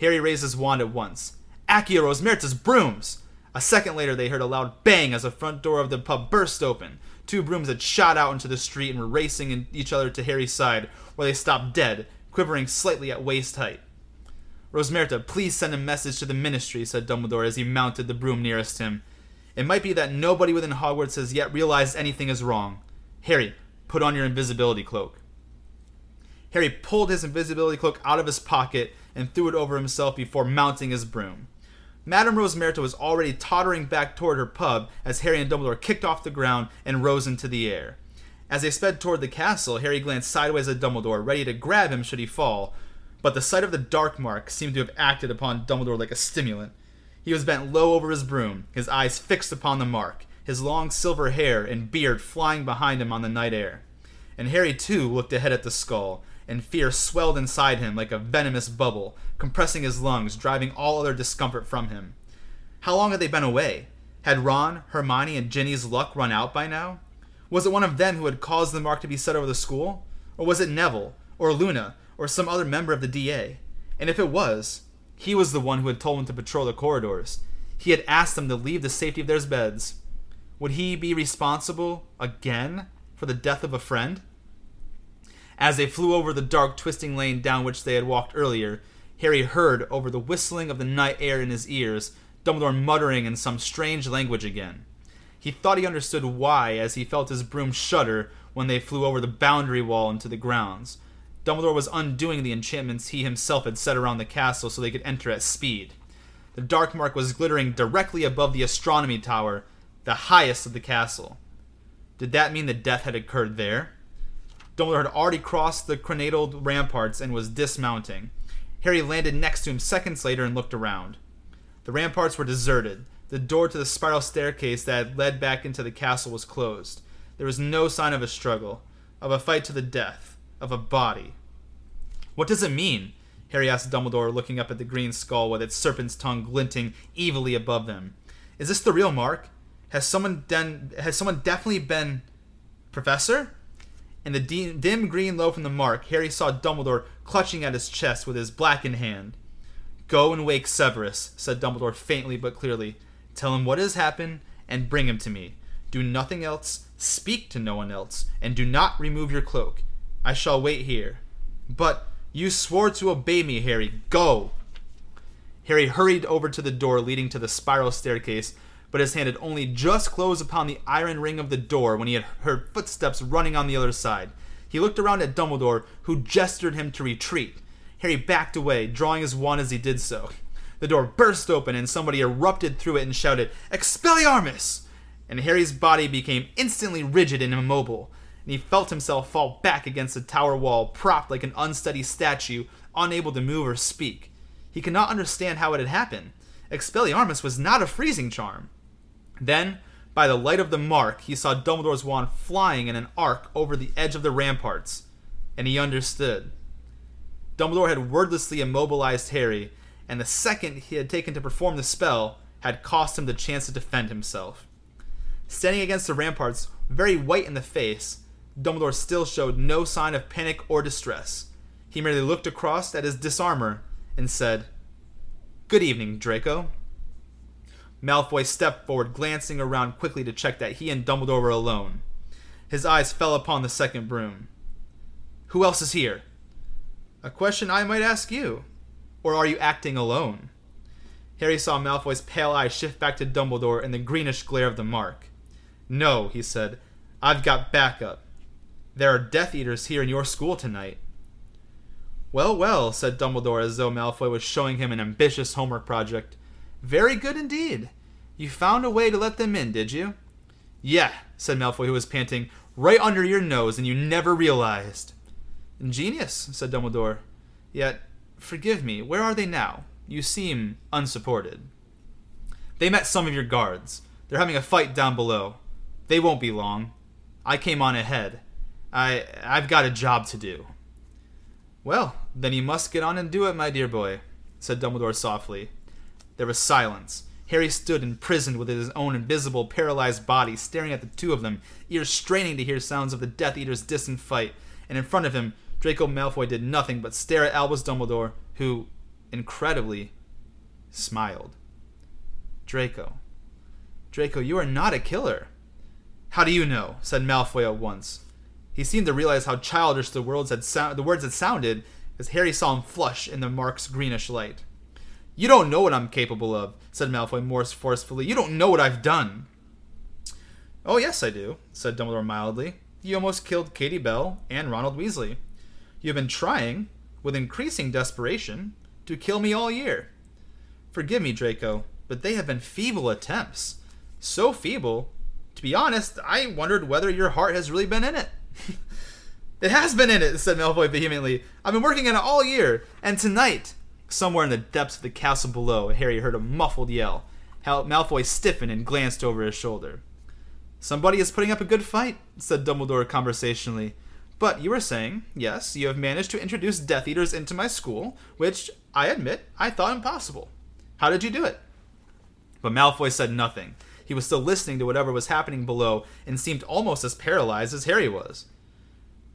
Harry raised his wand at once. Accio Rosmerta's brooms! A second later, they heard a loud bang as the front door of the pub burst open. Two brooms had shot out into the street and were racing in each other to Harry's side, where they stopped dead, quivering slightly at waist height. Rosmerta, please send a message to the ministry, said Dumbledore as he mounted the broom nearest him. It might be that nobody within Hogwarts has yet realized anything is wrong. Harry, put on your invisibility cloak. Harry pulled his invisibility cloak out of his pocket and threw it over himself before mounting his broom. Madame Rosmerta was already tottering back toward her pub as Harry and Dumbledore kicked off the ground and rose into the air. As they sped toward the castle, Harry glanced sideways at Dumbledore, ready to grab him should he fall, but the sight of the dark mark seemed to have acted upon Dumbledore like a stimulant. He was bent low over his broom, his eyes fixed upon the mark, his long silver hair and beard flying behind him on the night air. And Harry, too, looked ahead at the skull, and fear swelled inside him like a venomous bubble, compressing his lungs, driving all other discomfort from him. How long had they been away? Had Ron, Hermione, and Ginny's luck run out by now? Was it one of them who had caused the mark to be set over the school? Or was it Neville, or Luna, or some other member of the DA. And if it was, he was the one who had told them to patrol the corridors. He had asked them to leave the safety of their beds. Would he be responsible again for the death of a friend? As they flew over the dark, twisting lane down which they had walked earlier, Harry heard, over the whistling of the night air in his ears, Dumbledore muttering in some strange language again. He thought he understood why as he felt his broom shudder when they flew over the boundary wall into the grounds, Dumbledore was undoing the enchantments he himself had set around the castle so they could enter at speed. The dark mark was glittering directly above the astronomy tower, the highest of the castle. Did that mean that death had occurred there? Dumbledore had already crossed the crenellated ramparts and was dismounting. Harry landed next to him seconds later and looked around. The ramparts were deserted. The door to the spiral staircase that led back into the castle was closed. There was no sign of a struggle, of a fight to the death of a body. What does it mean? Harry asked Dumbledore, looking up at the green skull with its serpent's tongue glinting evilly above them. Is this the real mark? Has someone den- has someone definitely been Professor? In the dim green glow from the mark, Harry saw Dumbledore clutching at his chest with his blackened hand. Go and wake Severus, said Dumbledore faintly but clearly. Tell him what has happened and bring him to me. Do nothing else, speak to no one else, and do not remove your cloak. I shall wait here. But you swore to obey me, Harry. Go! Harry hurried over to the door leading to the spiral staircase, but his hand had only just closed upon the iron ring of the door when he had heard footsteps running on the other side. He looked around at Dumbledore, who gestured him to retreat. Harry backed away, drawing his wand as he did so. The door burst open, and somebody erupted through it and shouted, Expelliarmus! And Harry's body became instantly rigid and immobile and he felt himself fall back against the tower wall, propped like an unsteady statue, unable to move or speak. He could not understand how it had happened. Expelliarmus was not a freezing charm. Then, by the light of the mark, he saw Dumbledore's wand flying in an arc over the edge of the ramparts, and he understood. Dumbledore had wordlessly immobilized Harry, and the second he had taken to perform the spell had cost him the chance to defend himself. Standing against the ramparts, very white in the face, Dumbledore still showed no sign of panic or distress. He merely looked across at his disarmor and said, Good evening, Draco. Malfoy stepped forward, glancing around quickly to check that he and Dumbledore were alone. His eyes fell upon the second broom. Who else is here? A question I might ask you. Or are you acting alone? Harry saw Malfoy's pale eyes shift back to Dumbledore in the greenish glare of the mark. No, he said. I've got backup. There are Death Eaters here in your school tonight. Well, well, said Dumbledore as though Malfoy was showing him an ambitious homework project. Very good indeed. You found a way to let them in, did you? Yeah, said Malfoy, who was panting, right under your nose, and you never realized. Ingenious, said Dumbledore. Yet, forgive me, where are they now? You seem unsupported. They met some of your guards. They're having a fight down below. They won't be long. I came on ahead. I I've got a job to do. Well, then you must get on and do it, my dear boy, said Dumbledore softly. There was silence. Harry stood imprisoned with his own invisible, paralyzed body, staring at the two of them, ears straining to hear sounds of the Death Eater's distant fight. And in front of him, Draco Malfoy did nothing but stare at Albus Dumbledore, who, incredibly, smiled. Draco. Draco, you are not a killer. How do you know? said Malfoy at once. He seemed to realize how childish the words had, so- the words had sounded as Harry saw him flush in the mark's greenish light. You don't know what I'm capable of, said Malfoy more forcefully. You don't know what I've done. Oh, yes, I do, said Dumbledore mildly. You almost killed Katie Bell and Ronald Weasley. You have been trying, with increasing desperation, to kill me all year. Forgive me, Draco, but they have been feeble attempts. So feeble, to be honest, I wondered whether your heart has really been in it. it has been in it, said Malfoy vehemently. I've been working on it all year, and tonight, somewhere in the depths of the castle below, Harry heard a muffled yell. Malfoy stiffened and glanced over his shoulder. Somebody is putting up a good fight, said Dumbledore conversationally. But you were saying, yes, you have managed to introduce Death Eaters into my school, which, I admit, I thought impossible. How did you do it? But Malfoy said nothing. He was still listening to whatever was happening below and seemed almost as paralyzed as Harry was.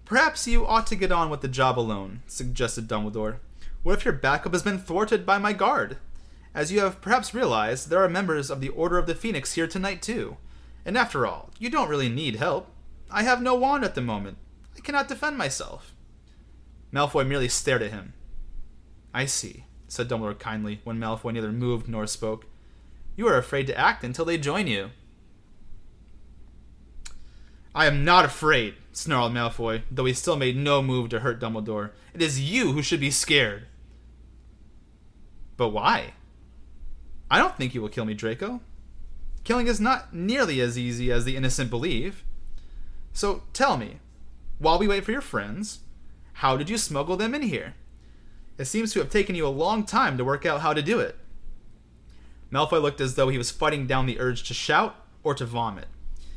Perhaps you ought to get on with the job alone, suggested Dumbledore. What if your backup has been thwarted by my guard? As you have perhaps realized, there are members of the Order of the Phoenix here tonight, too. And after all, you don't really need help. I have no wand at the moment. I cannot defend myself. Malfoy merely stared at him. I see, said Dumbledore kindly, when Malfoy neither moved nor spoke. You are afraid to act until they join you. I am not afraid, snarled Malfoy, though he still made no move to hurt Dumbledore. It is you who should be scared. But why? I don't think you will kill me, Draco. Killing is not nearly as easy as the innocent believe. So tell me, while we wait for your friends, how did you smuggle them in here? It seems to have taken you a long time to work out how to do it. Malfoy looked as though he was fighting down the urge to shout or to vomit.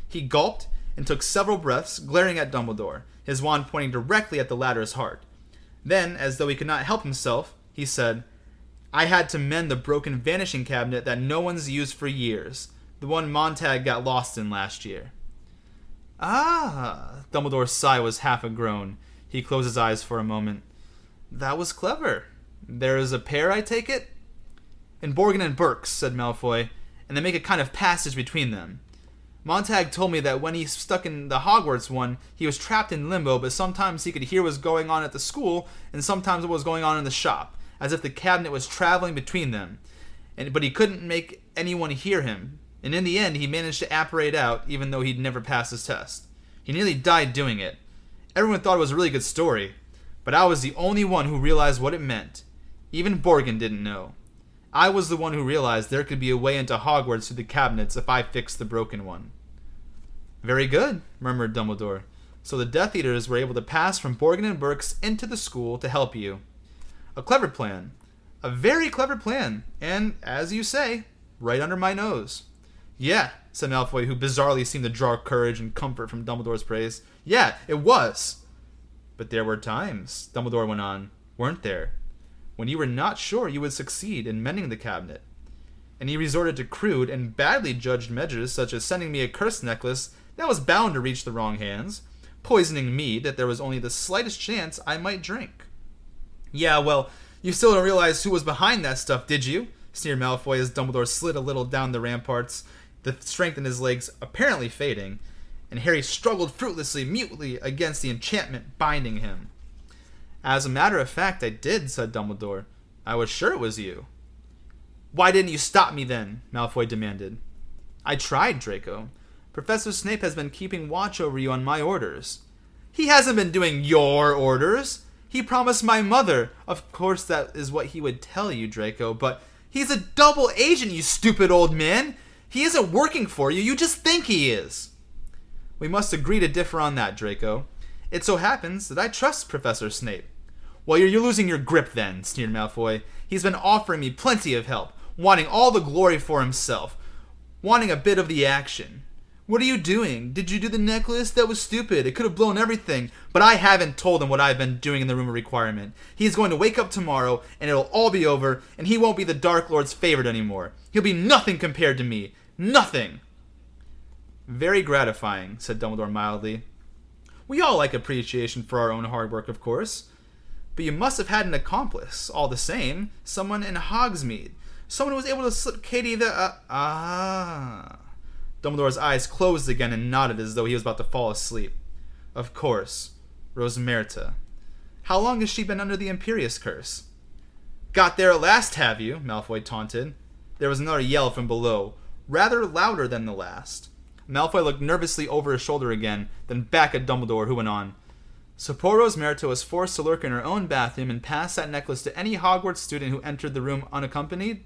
He gulped and took several breaths, glaring at Dumbledore, his wand pointing directly at the latter's heart. Then, as though he could not help himself, he said, I had to mend the broken vanishing cabinet that no one's used for years, the one Montague got lost in last year. Ah, Dumbledore's sigh was half a groan. He closed his eyes for a moment. That was clever. There is a pair, I take it? In Borgin and Burkes, said Malfoy, and they make a kind of passage between them. Montague told me that when he stuck in the Hogwarts one, he was trapped in limbo, but sometimes he could hear what was going on at the school, and sometimes what was going on in the shop, as if the cabinet was traveling between them. And, but he couldn't make anyone hear him, and in the end he managed to apparate out, even though he'd never passed his test. He nearly died doing it. Everyone thought it was a really good story, but I was the only one who realized what it meant. Even Borgin didn't know. I was the one who realized there could be a way into Hogwarts through the cabinets if I fixed the broken one. Very good, murmured Dumbledore. So the Death Eaters were able to pass from Borgin and Burkes into the school to help you. A clever plan. A very clever plan, and, as you say, right under my nose. Yeah, said Malfoy, who bizarrely seemed to draw courage and comfort from Dumbledore's praise. Yeah, it was. But there were times, Dumbledore went on, weren't there, when you were not sure you would succeed in mending the cabinet. And he resorted to crude and badly judged measures such as sending me a curse necklace that was bound to reach the wrong hands, poisoning me that there was only the slightest chance I might drink. Yeah, well, you still don't realize who was behind that stuff, did you? sneered Malfoy as Dumbledore slid a little down the ramparts, the strength in his legs apparently fading, and Harry struggled fruitlessly, mutely against the enchantment binding him. As a matter of fact, I did, said Dumbledore. I was sure it was you. Why didn't you stop me then? Malfoy demanded. I tried, Draco. Professor Snape has been keeping watch over you on my orders. He hasn't been doing your orders. He promised my mother. Of course, that is what he would tell you, Draco, but he's a double agent, you stupid old man. He isn't working for you, you just think he is. We must agree to differ on that, Draco. It so happens that I trust Professor Snape. Well, you're, you're losing your grip then, sneered Malfoy. He's been offering me plenty of help, wanting all the glory for himself, wanting a bit of the action. What are you doing? Did you do the necklace? That was stupid. It could have blown everything. But I haven't told him what I've been doing in the room of requirement. He's going to wake up tomorrow, and it'll all be over, and he won't be the Dark Lord's favorite anymore. He'll be nothing compared to me. Nothing. Very gratifying, said Dumbledore mildly. We all like appreciation for our own hard work, of course. But you must have had an accomplice, all the same. Someone in Hogsmeade. Someone who was able to slip Katie the. Uh, ah. Dumbledore's eyes closed again and nodded as though he was about to fall asleep. Of course. Rosmerta. How long has she been under the Imperius curse? Got there at last, have you? Malfoy taunted. There was another yell from below, rather louder than the last. Malfoy looked nervously over his shoulder again, then back at Dumbledore, who went on. So poor Rosmerta was forced to lurk in her own bathroom and pass that necklace to any Hogwarts student who entered the room unaccompanied?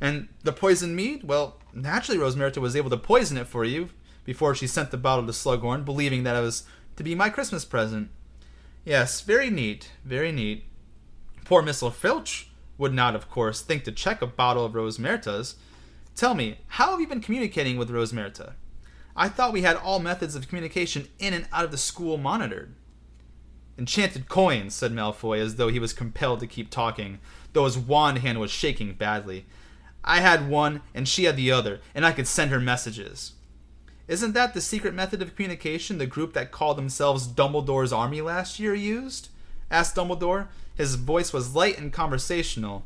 And the poisoned mead? Well, naturally Rosmerta was able to poison it for you before she sent the bottle to Slughorn, believing that it was to be my Christmas present. Yes, very neat, very neat. Poor Miss Filch would not, of course, think to check a bottle of Rosmerta's. Tell me, how have you been communicating with Rosmerta? I thought we had all methods of communication in and out of the school monitored. Enchanted coins, said Malfoy, as though he was compelled to keep talking, though his wand hand was shaking badly. I had one, and she had the other, and I could send her messages. Isn't that the secret method of communication the group that called themselves Dumbledore's Army last year used? asked Dumbledore. His voice was light and conversational,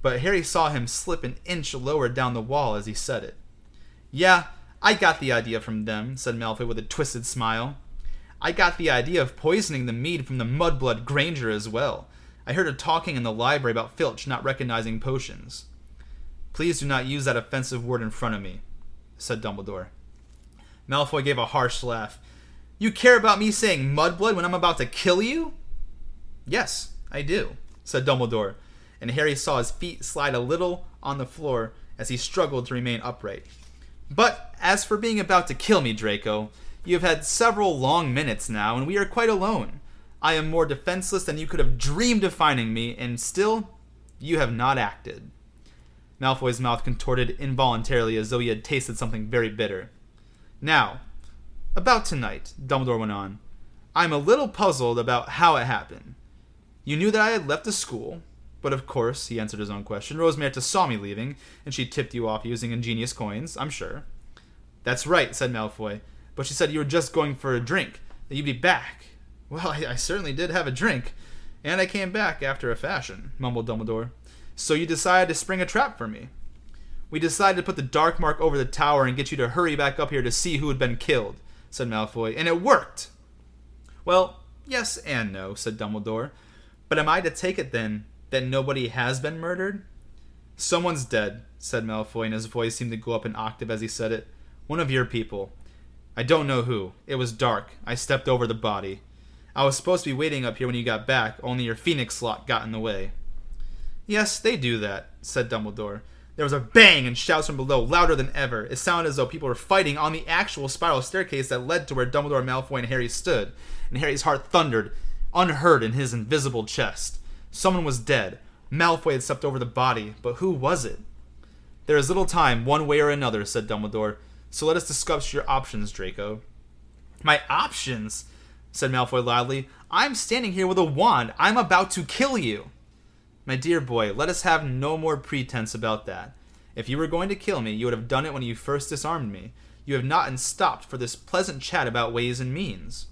but Harry saw him slip an inch lower down the wall as he said it. Yeah, I got the idea from them, said Malfoy with a twisted smile. I got the idea of poisoning the mead from the mudblood Granger as well. I heard her talking in the library about Filch not recognizing potions. Please do not use that offensive word in front of me, said Dumbledore. Malfoy gave a harsh laugh. You care about me saying mudblood when I'm about to kill you? Yes, I do, said Dumbledore, and Harry saw his feet slide a little on the floor as he struggled to remain upright. But as for being about to kill me, Draco, you have had several long minutes now, and we are quite alone. I am more defenseless than you could have dreamed of finding me, and still, you have not acted. Malfoy's mouth contorted involuntarily as though he had tasted something very bitter. Now, about tonight, Dumbledore went on. I'm a little puzzled about how it happened. You knew that I had left the school, but of course, he answered his own question, Rosmerta saw me leaving, and she tipped you off using ingenious coins, I'm sure. That's right, said Malfoy, but she said you were just going for a drink, that you'd be back. Well, I, I certainly did have a drink, and I came back after a fashion, mumbled Dumbledore. So you decided to spring a trap for me. We decided to put the dark mark over the tower and get you to hurry back up here to see who had been killed, said Malfoy, and it worked. Well, yes and no, said Dumbledore. But am I to take it then that nobody has been murdered? Someone's dead, said Malfoy, and his voice seemed to go up an octave as he said it. One of your people. I don't know who. It was dark. I stepped over the body. I was supposed to be waiting up here when you got back, only your phoenix slot got in the way. Yes, they do that, said Dumbledore. There was a bang and shouts from below, louder than ever. It sounded as though people were fighting on the actual spiral staircase that led to where Dumbledore, Malfoy, and Harry stood, and Harry's heart thundered, unheard in his invisible chest. Someone was dead. Malfoy had stepped over the body, but who was it? There is little time, one way or another, said Dumbledore, so let us discuss your options, Draco. My options? said Malfoy loudly. I'm standing here with a wand. I'm about to kill you. My dear boy, let us have no more pretense about that. If you were going to kill me, you would have done it when you first disarmed me. You have not and stopped for this pleasant chat about ways and means.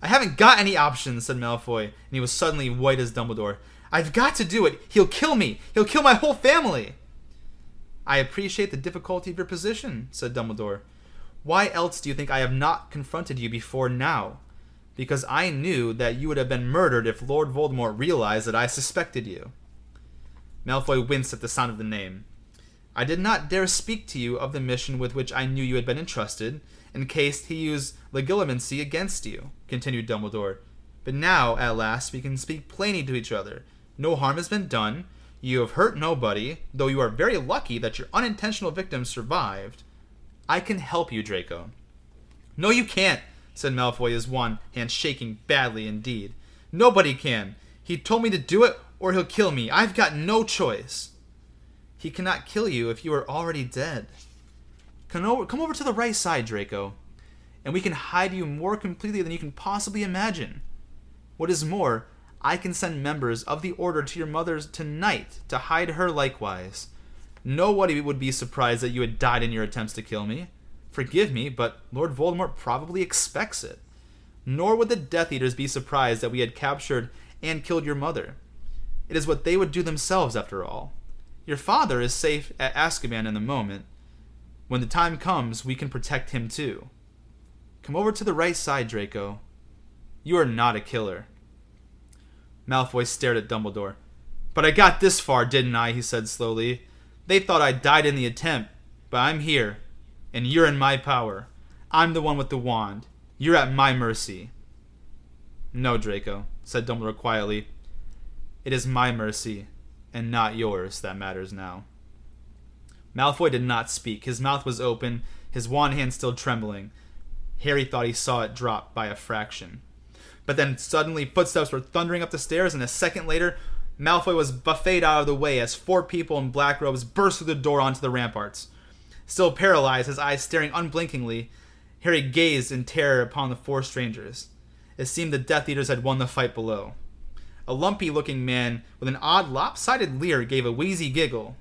I haven't got any options, said Malfoy, and he was suddenly white as Dumbledore. I've got to do it. He'll kill me. He'll kill my whole family. I appreciate the difficulty of your position, said Dumbledore. Why else do you think I have not confronted you before now? because I knew that you would have been murdered if Lord Voldemort realized that I suspected you. Malfoy winced at the sound of the name. I did not dare speak to you of the mission with which I knew you had been entrusted, in case he used legilimency against you, continued Dumbledore. But now, at last, we can speak plainly to each other. No harm has been done. You have hurt nobody, though you are very lucky that your unintentional victim survived. I can help you, Draco. No, you can't, said Malfoy, his one hand shaking badly indeed. Nobody can. He told me to do it, or he'll kill me. I've got no choice. He cannot kill you if you are already dead. Come over, come over to the right side, Draco, and we can hide you more completely than you can possibly imagine. What is more, I can send members of the Order to your mother's tonight to hide her likewise. Nobody would be surprised that you had died in your attempts to kill me. Forgive me, but Lord Voldemort probably expects it. Nor would the Death Eaters be surprised that we had captured and killed your mother. It is what they would do themselves, after all. Your father is safe at Azkaban in the moment. When the time comes, we can protect him too. Come over to the right side, Draco. You are not a killer. Malfoy stared at Dumbledore. But I got this far, didn't I? he said slowly. They thought I died in the attempt, but I'm here, and you're in my power. I'm the one with the wand. You're at my mercy. No, Draco, said Dumbledore quietly. It is my mercy, and not yours, that matters now. Malfoy did not speak. His mouth was open, his wand hand still trembling. Harry thought he saw it drop by a fraction. But then suddenly footsteps were thundering up the stairs, and a second later, Malfoy was buffeted out of the way as four people in black robes burst through the door onto the ramparts. Still paralyzed, his eyes staring unblinkingly, Harry gazed in terror upon the four strangers. It seemed the Death Eaters had won the fight below. A lumpy looking man with an odd lopsided leer gave a wheezy giggle.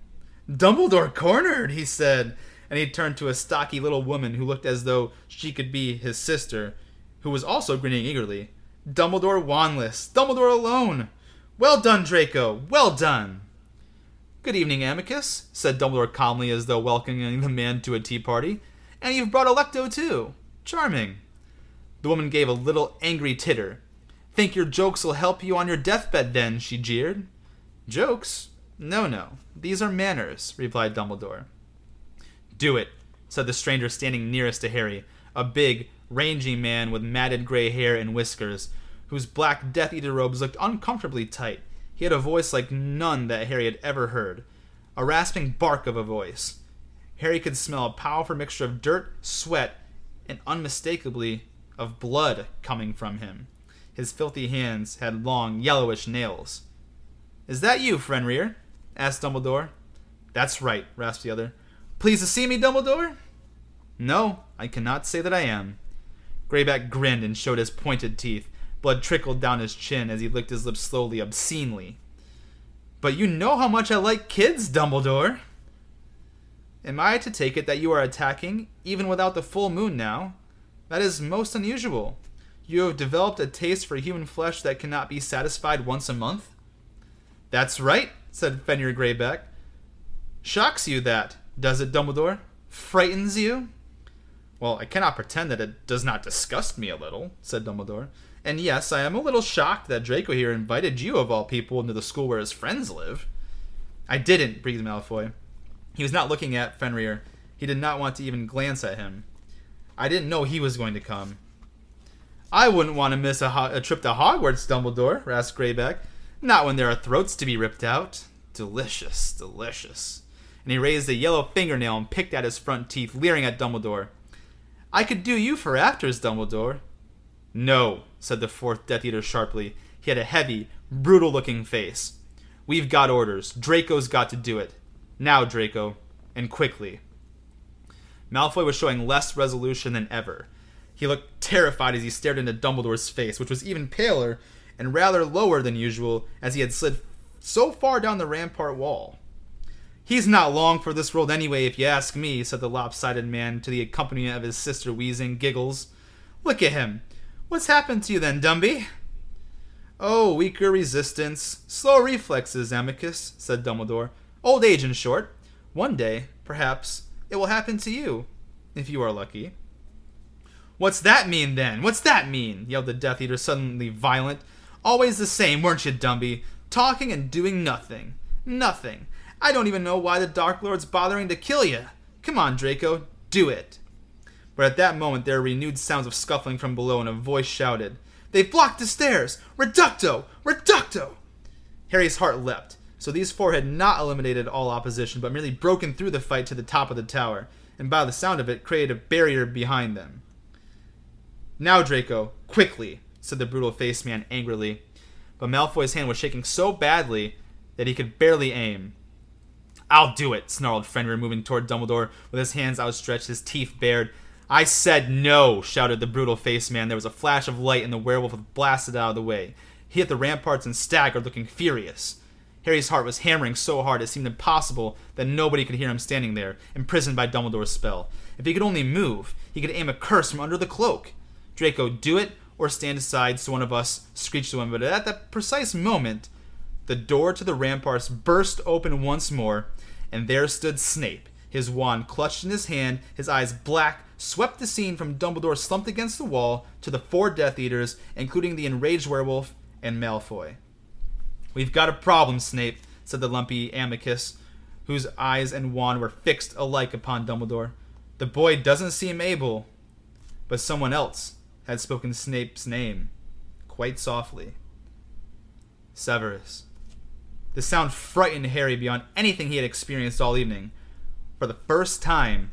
Dumbledore cornered, he said, and he turned to a stocky little woman who looked as though she could be his sister, who was also grinning eagerly. Dumbledore wandless. Dumbledore alone. Well done, Draco. Well done. Good evening, Amicus, said Dumbledore calmly as though welcoming the man to a tea party. And you've brought Alecto, too. Charming. The woman gave a little angry titter. Think your jokes will help you on your deathbed, then, she jeered. Jokes? No, no. These are manners, replied Dumbledore. Do it, said the stranger standing nearest to Harry, a big, rangy man with matted gray hair and whiskers, whose black Death Eater robes looked uncomfortably tight. He had a voice like none that Harry had ever heard, a rasping bark of a voice. Harry could smell a powerful mixture of dirt, sweat, and unmistakably of blood coming from him. His filthy hands had long, yellowish nails. Is that you, Fenrir? asked Dumbledore. That's right, rasped the other. Pleased to see me, Dumbledore? No, I cannot say that I am. Greyback grinned and showed his pointed teeth. Blood trickled down his chin as he licked his lips slowly, obscenely. But you know how much I like kids, Dumbledore. Am I to take it that you are attacking, even without the full moon now? That is most unusual. You have developed a taste for human flesh that cannot be satisfied once a month? That's right, said Fenrir Greyback. Shocks you that, does it, Dumbledore? Frightens you? Well, I cannot pretend that it does not disgust me a little, said Dumbledore. And yes, I am a little shocked that Draco here invited you, of all people, into the school where his friends live. I didn't, breathed Malfoy. He was not looking at Fenrir. He did not want to even glance at him. I didn't know he was going to come. I wouldn't want to miss a, ho- a trip to Hogwarts, Dumbledore, rasped Greyback. Not when there are throats to be ripped out. Delicious, delicious. And he raised a yellow fingernail and picked at his front teeth, leering at Dumbledore. I could do you for afters, Dumbledore. No, said the fourth Death Eater sharply. He had a heavy, brutal looking face. We've got orders. Draco's got to do it. Now, Draco, and quickly. Malfoy was showing less resolution than ever. He looked terrified as he stared into Dumbledore's face, which was even paler and rather lower than usual as he had slid so far down the rampart wall. He's not long for this world anyway, if you ask me, said the lopsided man to the accompaniment of his sister wheezing giggles. Look at him. What's happened to you then, Dumby? Oh, weaker resistance, slow reflexes, Amicus, said Dumbledore. Old age, in short. One day, perhaps, it will happen to you, if you are lucky. What's that mean, then? What's that mean? yelled the Death Eater, suddenly violent. Always the same, weren't you, Dumby? Talking and doing nothing. Nothing. I don't even know why the Dark Lord's bothering to kill you. Come on, Draco, do it. But at that moment there were renewed sounds of scuffling from below, and a voice shouted, They've blocked the stairs! Reducto! Reducto! Harry's heart leapt. So these four had not eliminated all opposition, but merely broken through the fight to the top of the tower, and by the sound of it, created a barrier behind them. Now, Draco, quickly, said the brutal faced man angrily. But Malfoy's hand was shaking so badly that he could barely aim. I'll do it, snarled Fenrir, moving toward Dumbledore with his hands outstretched, his teeth bared. I said no, shouted the brutal faced man. There was a flash of light, and the werewolf was blasted out of the way. He hit the ramparts and staggered, looking furious. Harry's heart was hammering so hard it seemed impossible that nobody could hear him standing there, imprisoned by Dumbledore's spell. If he could only move, he could aim a curse from under the cloak. Draco, do it or stand aside so one of us screeched to him. But at that precise moment, the door to the ramparts burst open once more, and there stood Snape, his wand clutched in his hand, his eyes black, swept the scene from Dumbledore slumped against the wall to the four Death Eaters, including the enraged werewolf and Malfoy. We've got a problem, Snape, said the lumpy amicus, whose eyes and wand were fixed alike upon Dumbledore. The boy doesn't seem able. But someone else had spoken Snape's name, quite softly. Severus. The sound frightened Harry beyond anything he had experienced all evening. For the first time,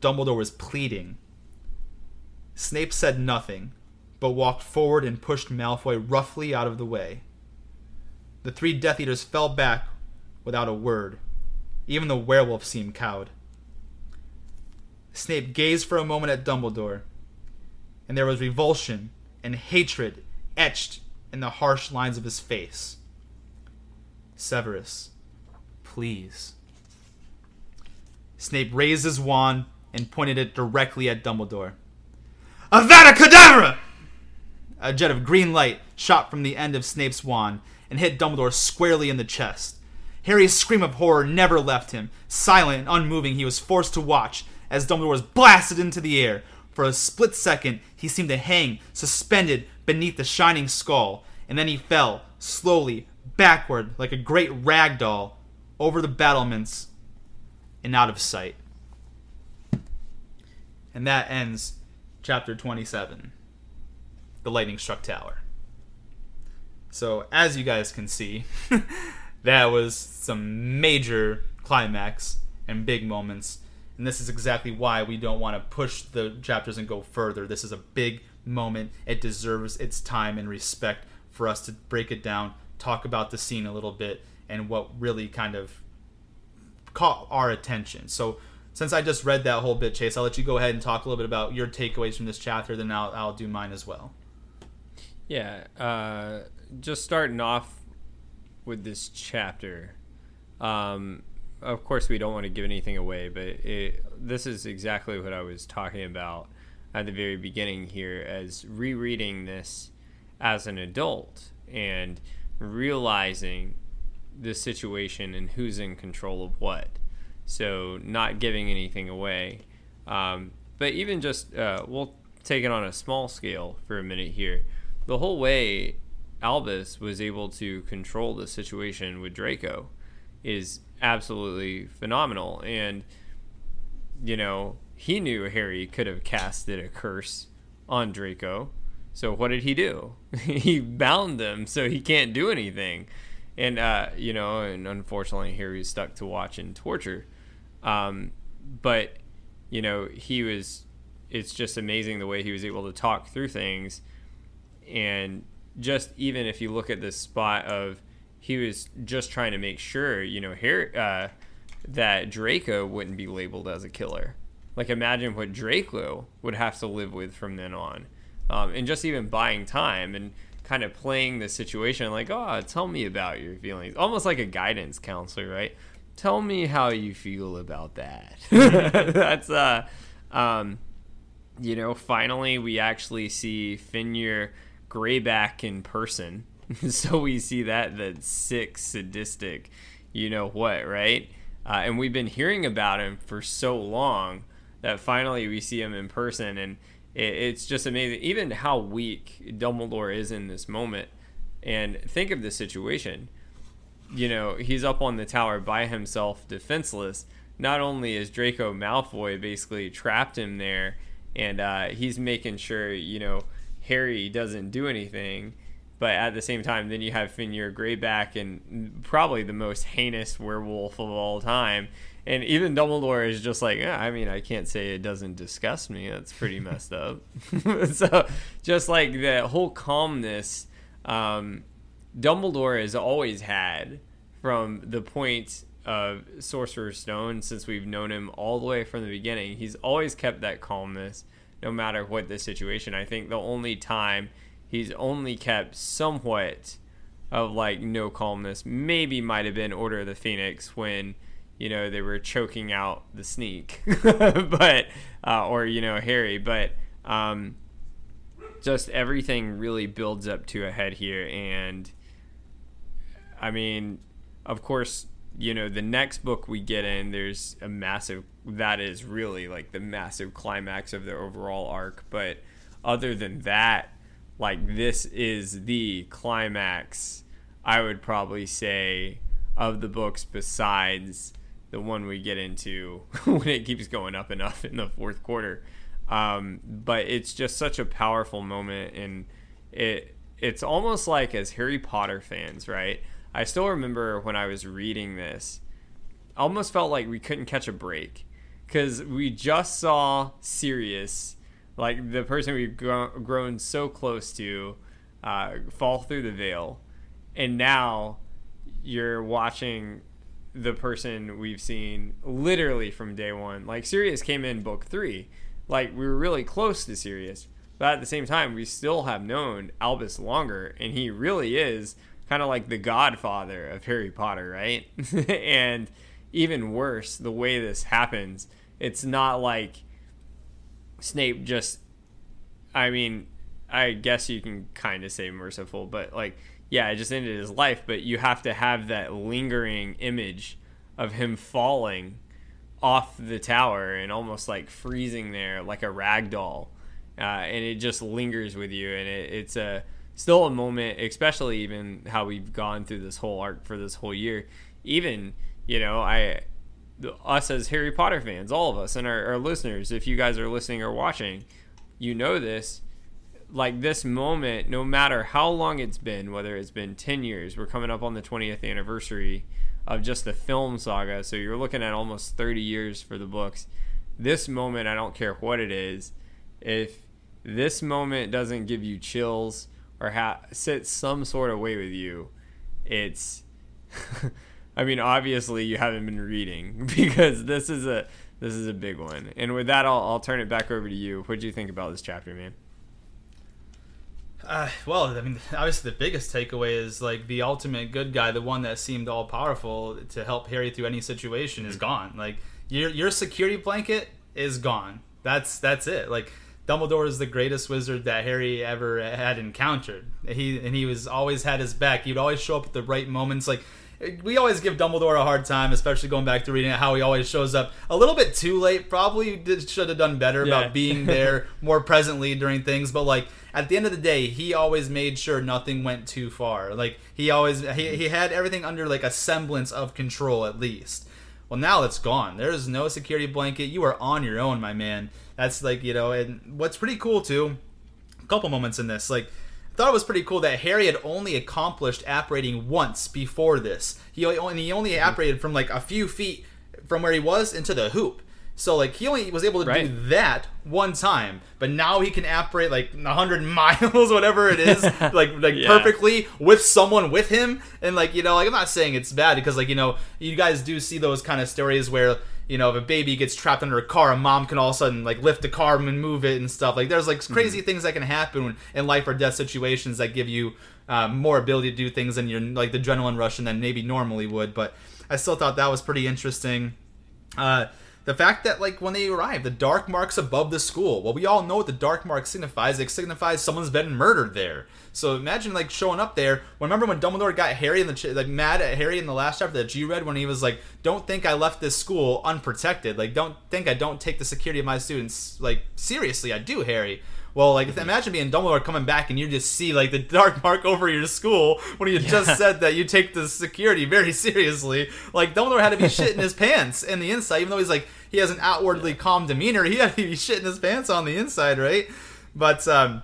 Dumbledore was pleading. Snape said nothing, but walked forward and pushed Malfoy roughly out of the way. The three Death Eaters fell back without a word. Even the werewolf seemed cowed. Snape gazed for a moment at Dumbledore, and there was revulsion and hatred etched in the harsh lines of his face. Severus, please. Snape raised his wand and pointed it directly at Dumbledore. Avada Kedavra! A jet of green light shot from the end of Snape's wand and hit Dumbledore squarely in the chest. Harry's scream of horror never left him. Silent and unmoving, he was forced to watch as Dumbledore was blasted into the air. For a split second, he seemed to hang, suspended beneath the shining skull, and then he fell, slowly, backward, like a great rag doll, over the battlements and out of sight. And that ends chapter 27 The Lightning Struck Tower. So, as you guys can see, that was some major climax and big moments. And this is exactly why we don't want to push the chapters and go further. This is a big moment. It deserves its time and respect for us to break it down, talk about the scene a little bit, and what really kind of caught our attention. So, since I just read that whole bit, Chase, I'll let you go ahead and talk a little bit about your takeaways from this chapter. Then I'll, I'll do mine as well. Yeah, uh, just starting off with this chapter. Um, of course, we don't want to give anything away, but it, this is exactly what I was talking about at the very beginning here as rereading this as an adult and realizing the situation and who's in control of what. So, not giving anything away. Um, but even just, uh, we'll take it on a small scale for a minute here. The whole way Albus was able to control the situation with Draco is absolutely phenomenal. And, you know, he knew Harry could have casted a curse on Draco. So what did he do? he bound them so he can't do anything. And, uh, you know, and unfortunately, Harry's stuck to watch and torture. Um, but, you know, he was, it's just amazing the way he was able to talk through things and just even if you look at this spot of he was just trying to make sure, you know, here uh, that Draco wouldn't be labeled as a killer. Like imagine what Draco would have to live with from then on, um, and just even buying time and kind of playing the situation like, oh, tell me about your feelings, almost like a guidance counselor, right? Tell me how you feel about that. That's uh, um, you know, finally we actually see Fenrir Greyback in person. so we see that that sick, sadistic, you know what, right? Uh, and we've been hearing about him for so long that finally we see him in person, and it's just amazing. Even how weak Dumbledore is in this moment, and think of the situation. You know, he's up on the tower by himself, defenseless. Not only is Draco Malfoy basically trapped him there, and uh, he's making sure, you know, Harry doesn't do anything. But at the same time, then you have Fenrir Greyback and probably the most heinous werewolf of all time. And even Dumbledore is just like, yeah, I mean, I can't say it doesn't disgust me. That's pretty messed up. so just like the whole calmness, um, Dumbledore has always had from the point of Sorcerer's Stone since we've known him all the way from the beginning. He's always kept that calmness no matter what the situation. I think the only time he's only kept somewhat of like no calmness maybe might have been Order of the Phoenix when you know they were choking out the sneak, but uh, or you know Harry, but um, just everything really builds up to a head here, and I mean, of course, you know the next book we get in, there's a massive that is really like the massive climax of the overall arc, but other than that, like this is the climax. I would probably say of the books besides the one we get into when it keeps going up and up in the fourth quarter. Um, but it's just such a powerful moment, and it it's almost like as Harry Potter fans, right? I still remember when I was reading this, almost felt like we couldn't catch a break because we just saw Sirius, like the person we've grown so close to, uh, fall through the veil, and now you're watching the person we've seen literally from day one. Like Sirius came in book three, like we were really close to Sirius, but at the same time we still have known Albus longer, and he really is kind of like the godfather of Harry Potter, right? and even worse, the way this happens, it's not like Snape just. I mean, I guess you can kind of say merciful, but like yeah, it just ended his life, but you have to have that lingering image of him falling off the tower and almost like freezing there like a rag doll. Uh, and it just lingers with you. And it, it's a still a moment, especially even how we've gone through this whole arc for this whole year. Even, you know, I, us as Harry Potter fans, all of us and our, our listeners, if you guys are listening or watching, you know this like this moment, no matter how long it's been, whether it's been 10 years, we're coming up on the 20th anniversary of just the film saga. So you're looking at almost 30 years for the books. This moment, I don't care what it is, if this moment doesn't give you chills or ha- sit some sort of way with you, it's. I mean, obviously you haven't been reading because this is a this is a big one. And with that, I'll, I'll turn it back over to you. What do you think about this chapter, man? Uh, well, I mean, obviously the biggest takeaway is like the ultimate good guy, the one that seemed all powerful to help Harry through any situation, is gone. Like your your security blanket is gone. That's that's it. Like Dumbledore is the greatest wizard that Harry ever had encountered. He and he was always had his back. He'd always show up at the right moments. Like we always give Dumbledore a hard time, especially going back to reading it, how he always shows up a little bit too late. Probably did, should have done better yeah. about being there more presently during things. But like at the end of the day, he always made sure nothing went too far. Like he always he, he had everything under like a semblance of control at least. Well, now it's gone. There's no security blanket. You are on your own, my man. That's like you know, and what's pretty cool too. A couple moments in this, like thought it was pretty cool that Harry had only accomplished apparating once before this. He only he only mm-hmm. apparated from like a few feet from where he was into the hoop. So like he only was able to right. do that one time, but now he can apparate like 100 miles, whatever it is, like like yeah. perfectly with someone with him. And like you know, like I'm not saying it's bad because like you know, you guys do see those kind of stories where you know if a baby gets trapped under a car, a mom can all of a sudden like lift the car and move it and stuff. Like there's like crazy mm-hmm. things that can happen in life or death situations that give you uh, more ability to do things than your like the adrenaline rush and then maybe normally would. But I still thought that was pretty interesting. Uh, the fact that like when they arrive, the dark marks above the school. Well, we all know what the dark mark signifies. It signifies someone's been murdered there. So imagine like showing up there. Remember when Dumbledore got Harry in the like mad at Harry in the last chapter that G read when he was like, "Don't think I left this school unprotected. Like, don't think I don't take the security of my students like seriously. I do, Harry." Well, like imagine being Dumbledore coming back and you just see like the dark mark over your school when he yeah. just said that you take the security very seriously. Like Dumbledore had to be shitting his pants in the inside, even though he's like he has an outwardly calm demeanor. He had to be shitting his pants on the inside, right? But um,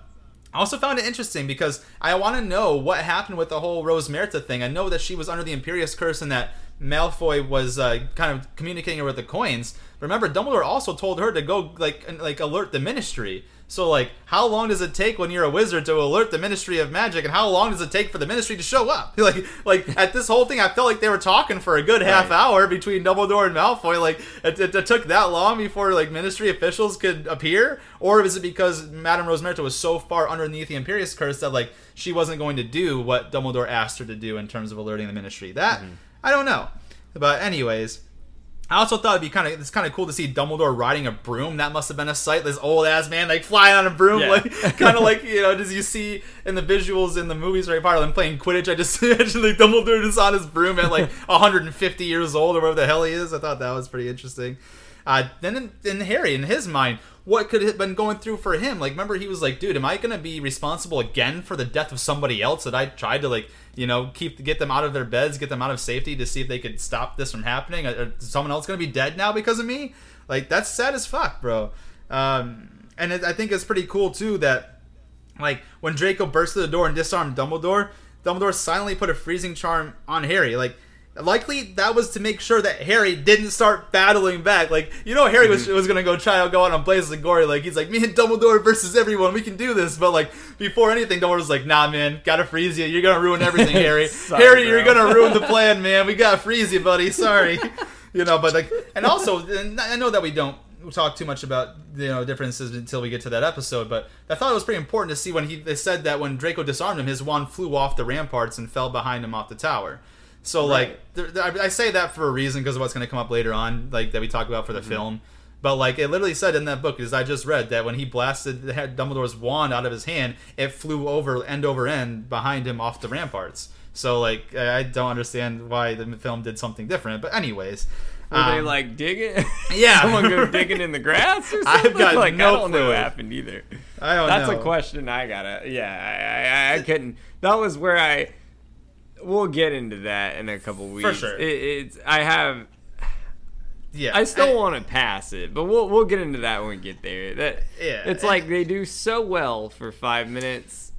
I also found it interesting because I want to know what happened with the whole Rosmerta thing. I know that she was under the Imperius curse and that Malfoy was uh, kind of communicating with the coins. Remember, Dumbledore also told her to go like like alert the Ministry. So like, how long does it take when you're a wizard to alert the Ministry of Magic, and how long does it take for the Ministry to show up? Like, like at this whole thing, I felt like they were talking for a good half Right. hour between Dumbledore and Malfoy. Like, it, it, it took that long before like Ministry officials could appear, or is it because Madame Rosmerta was so far underneath the Imperius Curse that like she wasn't going to do what Dumbledore asked her to do in terms of alerting the Ministry? That mm-hmm. I don't know. But anyways, I also thought it'd be kind of it's kind of cool to see Dumbledore riding a broom. That must have been a sight. This old ass man like flying on a broom, Yeah. like kind of like you know, as you see in the visuals in the movies, right? Harry Potter, them playing Quidditch. I just imagine like Dumbledore just on his broom at like 150 years old or whatever the hell he is. I thought that was pretty interesting. Uh, then in, in Harry, in his mind, what could have been going through for him? Like, remember he was like, "Dude, am I gonna be responsible again for the death of somebody else that I tried to like, you know, keep get them out of their beds, get them out of safety to see if they could stop this from happening? Is someone else gonna be dead now because of me? Like, that's sad as fuck, bro. Um, and it, I think it's pretty cool too that like when Draco burst through the door and disarmed Dumbledore, Dumbledore silently put a freezing charm on Harry. Like likely that was to make sure that Harry didn't start battling back. Like you know Harry was mm-hmm. was gonna go try to go out on blazes of glory. Like he's like me and Dumbledore versus everyone. We can do this. But like before anything, Dumbledore was like, Nah, man, gotta freeze you. You're gonna ruin everything, Harry. Sorry, Harry, you're gonna ruin the plan, man. We gotta freeze you, buddy. Sorry. you know, but like, and also, and I know that we don't talk too much about you know differences until we get to that episode, but I thought it was pretty important to see when he they said that when Draco disarmed him, his wand flew off the ramparts and fell behind him off the tower. So like, there, there- I I say that for a reason because of what's going to come up later on, like that we talk about for the film. But like it literally said in that book, as I just read, that when he blasted Dumbledore's wand out of his hand, it flew over end over end behind him off the ramparts. So like I don't understand why the film did something different. But anyways, Were they um, like digging? Yeah. someone go digging in the grass or I've something? got like no I don't know clue. what happened either. I don't That's know. a question I gotta. Yeah, I, I, I couldn't. That was where I. We'll get into that in a couple weeks. For sure. It, it's I have. Yeah, I still want to pass it, but we'll we'll get into that when we get there. That Yeah, it's like they do so well for five minutes,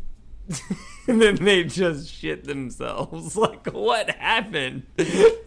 and then they just shit themselves. Like what happened?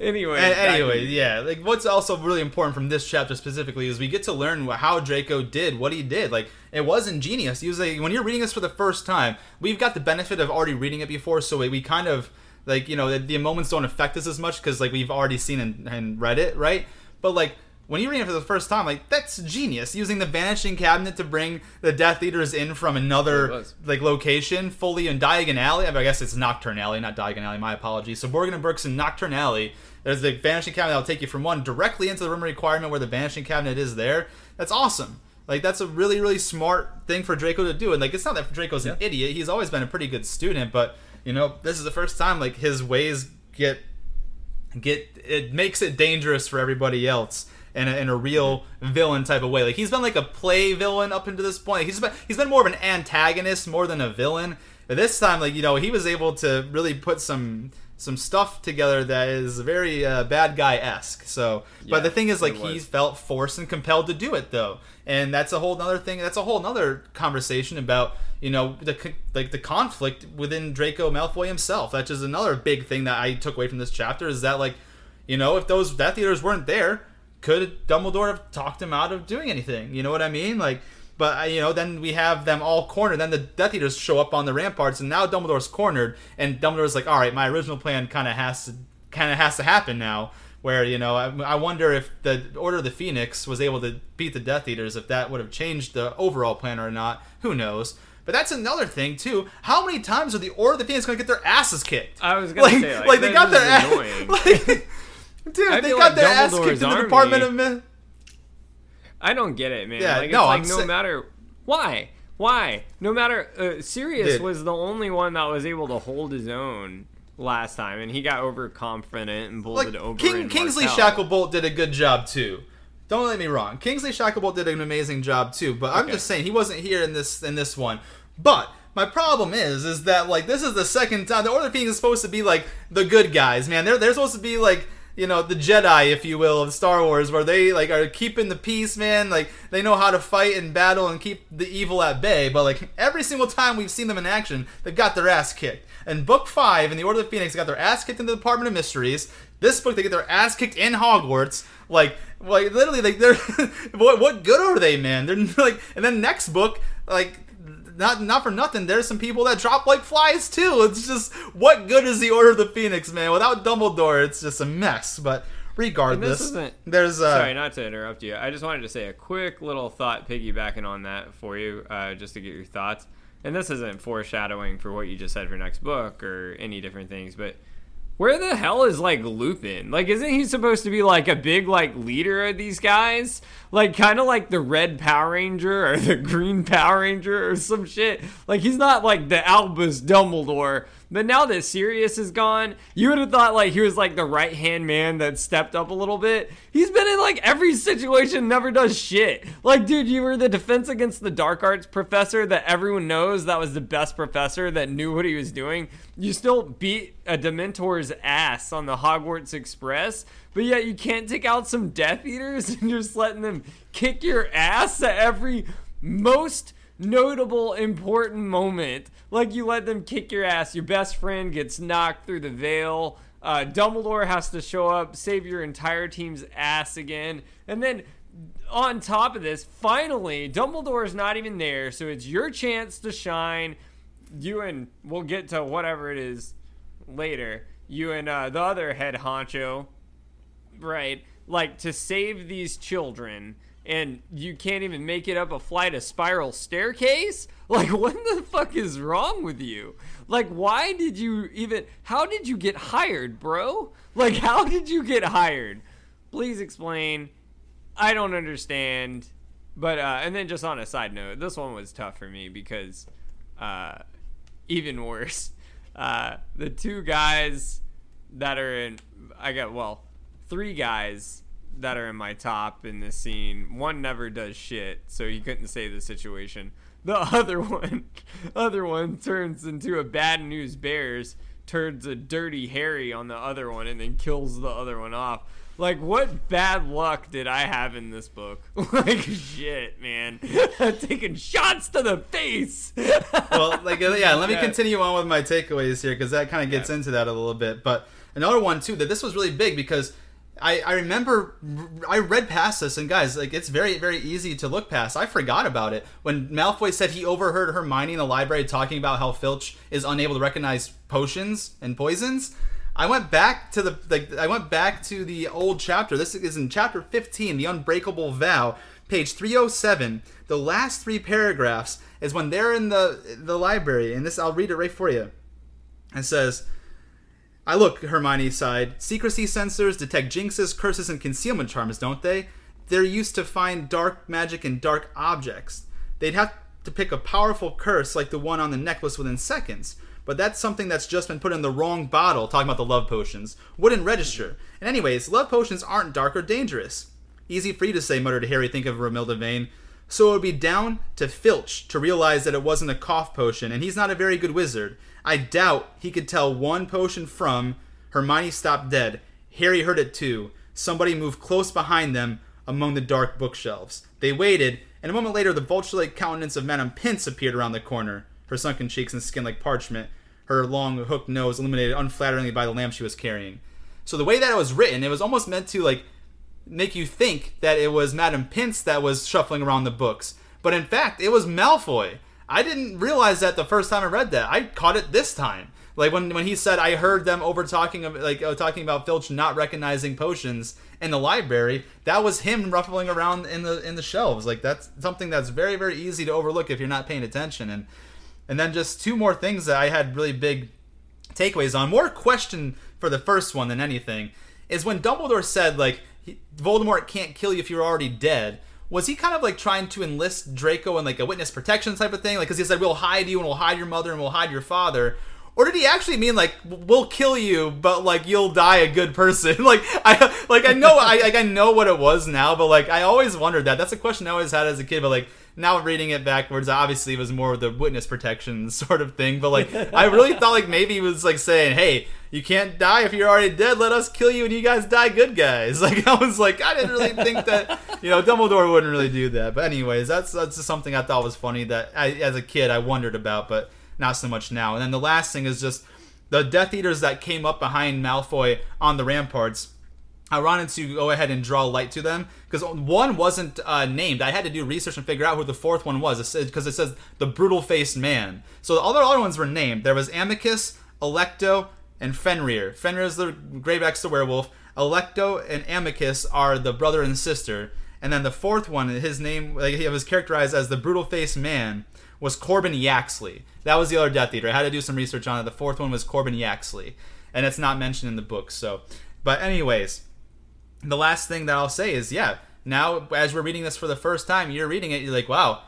anyway, anyway, yeah. Like, what's also really important from this chapter specifically is we get to learn how Draco did what he did. Like, it was ingenious. He was like, when you're reading this for the first time, we've got the benefit of already reading it before, so we, we kind of like, you know, the, the moments don't affect us as much because like we've already seen and, and read it, right? But like. When you read it for the first time, like that's genius. Using the vanishing cabinet to bring the Death Eaters in from another like location, fully in Diagon Alley. I, mean, I guess it's Knockturn Alley, not Diagon Alley. My apologies. So Borgin and Burkes in Knockturn Alley. There's the Vanishing Cabinet that'll take you from one directly into the room requirement where the Vanishing Cabinet is there. That's awesome. Like that's a really really smart thing for Draco to do. And like it's not that Draco's an idiot. He's always been a pretty good student, but you know this is the first time like his ways get get it makes it dangerous for everybody else in a, in a real villain type of way. Like he's been like a play villain up until this point. He's been he's been more of an antagonist more than a villain. But this time, like you know, he was able to really put some some stuff together that is very uh, bad guy esque. So, but the thing is, like he felt forced and compelled to do it though, and that's a whole other thing. That's a whole other conversation about you know the like the conflict within Draco Malfoy himself. That's just another big thing that I took away from this chapter is that like you know if those Death Eaters weren't there, could Dumbledore have talked him out of doing anything? You know what I mean? Like. But uh, you know, then we have them all cornered. Then the Death Eaters show up on the ramparts, and now Dumbledore's cornered. And Dumbledore's like, "All right, my original plan kind of has to kind of has to happen now." Where you know, I, I wonder if the Order of the Phoenix was able to beat the Death Eaters, if that would have changed the overall plan or not. Who knows? But that's another thing too. How many times are the Order of the Phoenix going to get their asses kicked? I was gonna say, like, they got their ass, like, dude, I they got like their ass kicked in the Department of Myth. I don't get it, man. Yeah, like, no, it's like no matter why, why, no matter. Uh, Sirius Dude. was the only one that was able to hold his own last time, and he got overconfident and pulled like it over. King, Kingsley. Shacklebolt did a good job too. Don't let me wrong. Kingsley Shacklebolt did an amazing job too. But I'm just saying he wasn't here in this in this one. But my problem is, is that like this is the second time the Order of Phoenix is supposed to be like the good guys, man. They're they're supposed to be like you know the Jedi, if you will, of Star Wars, where they like are keeping the peace, man. Like they know how to fight and battle and keep the evil at bay. But like every single time we've seen them in action, they've got their ass kicked. And Book Five in the Order of the Phoenix got their ass kicked in the Department of Mysteries. This book, they get their ass kicked in Hogwarts. Like, like literally, like they're what what good are they, man? They're like, and then next book, like not not for nothing. There's some people that drop like flies too. It's just what good is the Order of the Phoenix, man? Without Dumbledore, it's just a mess. But regardless, there's uh, Sorry, not to interrupt you. I just wanted to say a quick little thought piggybacking on that for you, uh, just to get your thoughts. And this isn't foreshadowing for what you just said for next book or any different things, but where the hell is like Lupin? Like, isn't he supposed to be like a big like leader of these guys? Like, kind of like the Red Power Ranger or the Green Power Ranger or some shit. Like, he's not like the Albus Dumbledore. But now that Sirius is gone, you would have thought like he was like the right hand man that stepped up a little bit. He's been in like every situation, never does shit. Like, dude, you were the defense against the dark arts professor that everyone knows that was the best professor that knew what he was doing. You still beat a Dementor's ass on the Hogwarts Express, but yet you can't take out some Death Eaters and you're just letting them kick your ass at every most notable important moment. Like you let them kick your ass. Your best friend gets knocked through the veil. Uh, Dumbledore has to show up, save your entire team's ass again, and then on top of this, finally, Dumbledore is not even there, so it's your chance to shine. You and we'll get to whatever it is later. You and uh, the other head honcho, right? Like to save these children, and you can't even make it up a flight of spiral staircase. Like, what the fuck is wrong with you? Like, why did you even? How did you get hired, bro? Like, how did you get hired? Please explain. I don't understand. But uh, and then just on a side note, this one was tough for me because uh, even worse, uh, the two guys that are in I got well, three guys that are in my top in this scene. One never does shit, so he couldn't save the situation. The other one, other one turns into a bad news bears, turns a dirty Harry on the other one, and then kills the other one off. Like, what bad luck did I have in this book? like, shit, man. Taking shots to the face. well, like uh, yeah. Let me Yeah. continue on with my takeaways here because that kind of gets Yeah. into that a little bit. But another one too that this was really big because I I remember I read past this and guys like it's very very easy to look past. I forgot about it when Malfoy said he overheard Hermione in the library talking about how Filch is unable to recognize potions and poisons. I went back to the like I went back to the old chapter. This is in chapter 15, the unbreakable vow, page 307. The last 3 paragraphs is when they're in the the library and this I'll read it right for you. It says I look, Hermione sighed. Secrecy sensors detect jinxes, curses, and concealment charms, don't they? They're used to find dark magic and dark objects. They'd have to pick a powerful curse like the one on the necklace within seconds. But that's something that's just been put in the wrong bottle, talking about the love potions. Wouldn't register. And anyways, love potions aren't dark or dangerous. Easy for you to say, muttered Harry, think of Romilda Vane. So it would be down to Filch to realize that it wasn't a cough potion, and he's not a very good wizard. I doubt he could tell one potion from Hermione stopped dead. Harry heard it too. Somebody moved close behind them among the dark bookshelves. They waited, and a moment later the vulture-like countenance of Madame Pince appeared around the corner, her sunken cheeks and skin like parchment, her long hooked nose illuminated unflatteringly by the lamp she was carrying. So the way that it was written, it was almost meant to like make you think that it was Madame Pince that was shuffling around the books. But in fact, it was Malfoy. I didn't realize that the first time I read that. I caught it this time. Like when, when he said I heard them over talking of like uh, talking about Filch not recognizing potions in the library, that was him ruffling around in the in the shelves. Like that's something that's very very easy to overlook if you're not paying attention. And and then just two more things that I had really big takeaways on. More question for the first one than anything is when Dumbledore said like he, Voldemort can't kill you if you're already dead. Was he kind of like trying to enlist Draco in like a witness protection type of thing? Like, because he said we'll hide you and we'll hide your mother and we'll hide your father. Or did he actually mean like we'll kill you, but like you'll die a good person? like I like I know I like I know what it was now, but like I always wondered that. That's a question I always had as a kid. But like now reading it backwards, obviously it was more of the witness protection sort of thing. But like I really thought like maybe he was like saying, "Hey, you can't die if you're already dead. Let us kill you, and you guys die good guys." Like I was like, I didn't really think that you know Dumbledore wouldn't really do that. But anyways, that's that's just something I thought was funny that I, as a kid I wondered about, but not so much now. And then the last thing is just the Death Eaters that came up behind Malfoy on the ramparts. I wanted to go ahead and draw light to them because one wasn't uh, named. I had to do research and figure out who the fourth one was because it, says the brutal faced man. So all the other ones were named. There was Amicus, Alecto, and Fenrir. Fenrir is the Greyback's the werewolf. Alecto and Amicus are the brother and sister. And then the fourth one, his name, like, he was characterized as the brutal faced man, was Corbin Yaxley. That was the other Death Eater. I had to do some research on it. The fourth one was Corbin Yaxley, and it's not mentioned in the book. So, but anyways, the last thing that I'll say is, yeah, now as we're reading this for the first time, you're reading it, you're like, wow,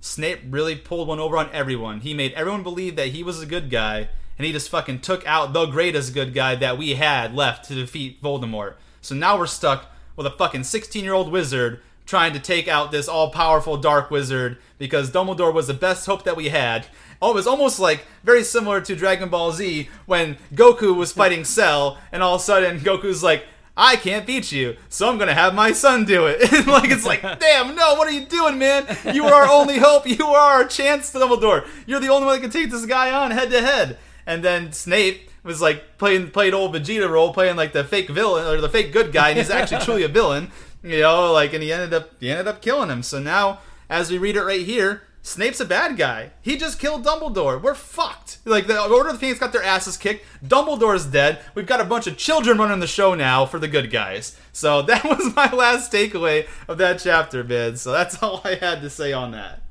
Snape really pulled one over on everyone. He made everyone believe that he was a good guy, and he just fucking took out the greatest good guy that we had left to defeat Voldemort. So now we're stuck with a fucking 16 year old wizard trying to take out this all powerful dark wizard because Dumbledore was the best hope that we had. Oh, it was almost like very similar to Dragon Ball Z when Goku was fighting Cell, and all of a sudden Goku's like, I can't beat you, so I'm gonna have my son do it. like it's like, damn, no, what are you doing, man? You are our only hope. You are our chance, to Dumbledore. You're the only one that can take this guy on head to head. And then Snape was like playing played old Vegeta role, playing like the fake villain or the fake good guy, and he's actually truly a villain. You know, like, and he ended up he ended up killing him. So now, as we read it right here, Snape's a bad guy. He just killed Dumbledore. We're fucked. Like the Order of the Phoenix got their asses kicked. Dumbledore's dead. We've got a bunch of children running the show now for the good guys. So that was my last takeaway of that chapter, man. So that's all I had to say on that.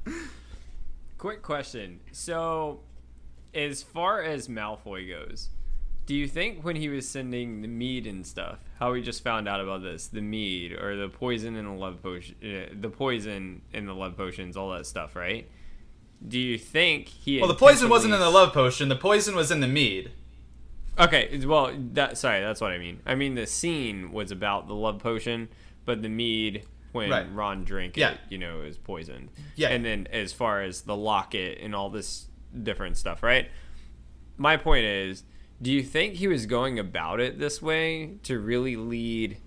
Quick question. So, as far as Malfoy goes, do you think when he was sending the mead and stuff, how we just found out about this, the mead or the poison and the love potion, uh, the poison in the love potions, all that stuff, right? Do you think he? Well, the poison wasn't in the love potion. The poison was in the mead. Okay, well, that sorry, that's what I mean. I mean the scene was about the love potion, but the mead when right. Ron drank yeah. it, you know, is poisoned. Yeah. And then as far as the locket and all this different stuff, right? My point is do you think he was going about it this way to really lead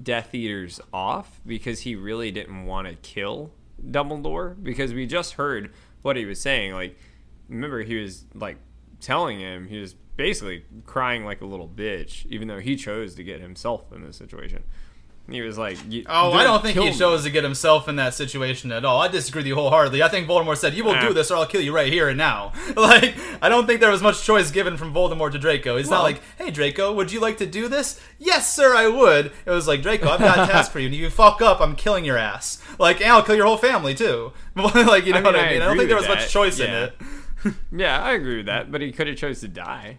Death Eaters off because he really didn't want to kill Dumbledore? Because we just heard what he was saying. Like, remember, he was like telling him, he was basically crying like a little bitch, even though he chose to get himself in this situation. He was like, "Oh, I don't think he me. chose to get himself in that situation at all. I disagree with you wholeheartedly. I think Voldemort said, "You will do this, or I'll kill you right here and now." Like, I don't think there was much choice given from Voldemort to Draco. He's well, not like, "Hey, Draco, would you like to do this?" Yes, sir, I would. It was like, Draco, I've got a task for you, and if you fuck up, I'm killing your ass. Like, and I'll kill your whole family too. like, you know I mean, what I mean? I, I don't think there was that. much choice yeah. in it. yeah, I agree with that, but he could have chose to die.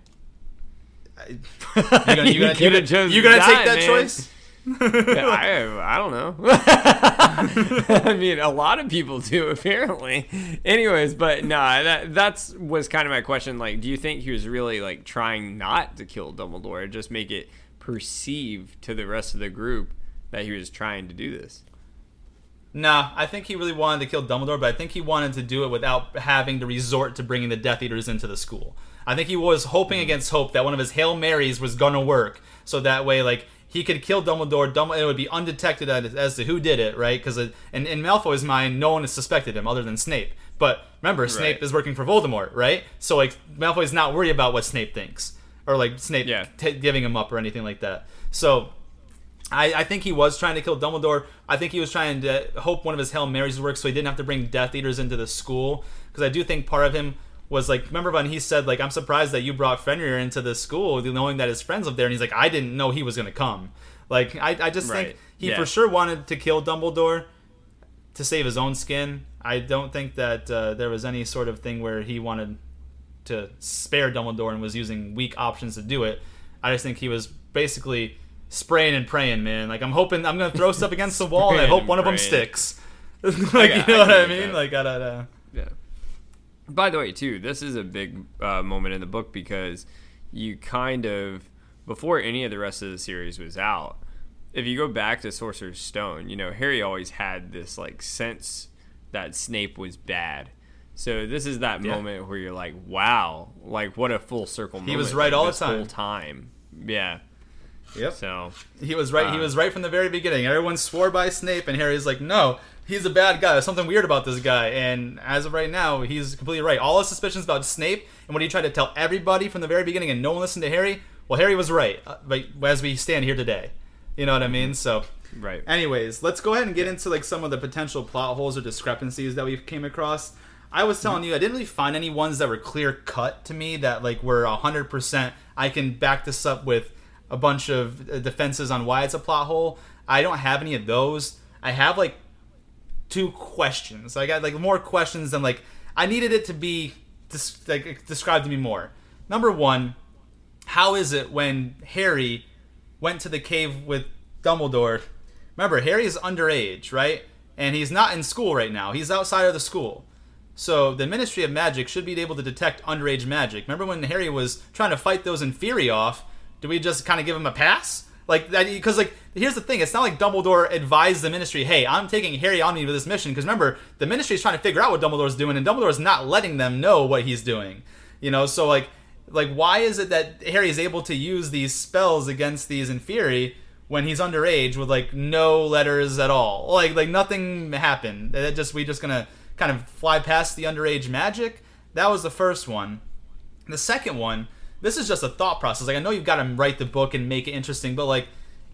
you're gonna, you gonna, you gonna, you gonna take that man. choice? I, I don't know. I mean, a lot of people do apparently. Anyways, but nah, that that's was kind of my question. Like, do you think he was really like trying not to kill Dumbledore, just make it perceived to the rest of the group that he was trying to do this? Nah, I think he really wanted to kill Dumbledore, but I think he wanted to do it without having to resort to bringing the Death Eaters into the school. I think he was hoping mm-hmm. against hope that one of his Hail Marys was gonna work, so that way, like, he could kill Dumbledore. Dumbledore it would be undetected as, to who did it, right? Because uh, in, in Malfoy's mind, no one has suspected him other than Snape. But remember, right. Snape is working for Voldemort, right? So like Malfoy's not worried about what Snape thinks or like Snape yeah. t- giving him up or anything like that. So I, I, think he was trying to kill Dumbledore. I think he was trying to hope one of his Hail Marys worked so he didn't have to bring Death Eaters into the school. Because I do think part of him was like, remember when he said like, "I'm surprised that you brought Fenrir into the school, knowing that his friends live there," and he's like, "I didn't know he was gonna come." Like, I, I just right. think he yeah. for sure wanted to kill Dumbledore to save his own skin. I don't think that uh, there was any sort of thing where he wanted to spare Dumbledore and was using weak options to do it. I just think he was basically spraying and praying, man. Like I'm hoping I'm gonna throw stuff against the wall and I hope one of them sticks. like got, you know I what I mean? Like I don't know. By the way, too, this is a big uh, moment in the book because you kind of before any of the rest of the series was out. If you go back to Sorcerer's Stone, you know Harry always had this like sense that Snape was bad. So this is that yeah. moment where you're like, wow, like what a full circle. Moment. He was right like, all the time. Whole time, yeah. Yep. So he was right. Uh, he was right from the very beginning. Everyone swore by Snape, and Harry's like, "No, he's a bad guy. There's something weird about this guy. And as of right now, he's completely right. All his suspicions about Snape and what he tried to tell everybody from the very beginning, and no one listened to Harry. Well, Harry was right. uh, But as we stand here today, you know what I mean. So, Right. anyways, let's go ahead and get into like some of the potential plot holes or discrepancies that we came across. I was telling you, I didn't really find any ones that were clear cut to me that like were hundred percent. I can back this up with a bunch of uh, defenses on why it's a plot hole. I don't have any of those. I have like two questions. I got like more questions than like I needed it to be dis- like described to me more. Number one, how is it when Harry went to the cave with Dumbledore? Remember, Harry is underage, right? And he's not in school right now. He's outside of the school. So the Ministry of Magic should be able to detect underage magic. Remember when Harry was trying to fight those Inferi off? Do we just kind of give him a pass? Like that because like here's the thing, it's not like Dumbledore advised the Ministry, "Hey, I'm taking Harry on me with this mission." Because remember, the Ministry is trying to figure out what Dumbledore's doing, and Dumbledore's not letting them know what he's doing. You know, so like like why is it that Harry is able to use these spells against these Inferi when he's underage with like no letters at all? Like like nothing happened. That just we just gonna kind of fly past the underage magic. That was the first one. The second one, this is just a thought process. Like I know you've got to write the book and make it interesting, but like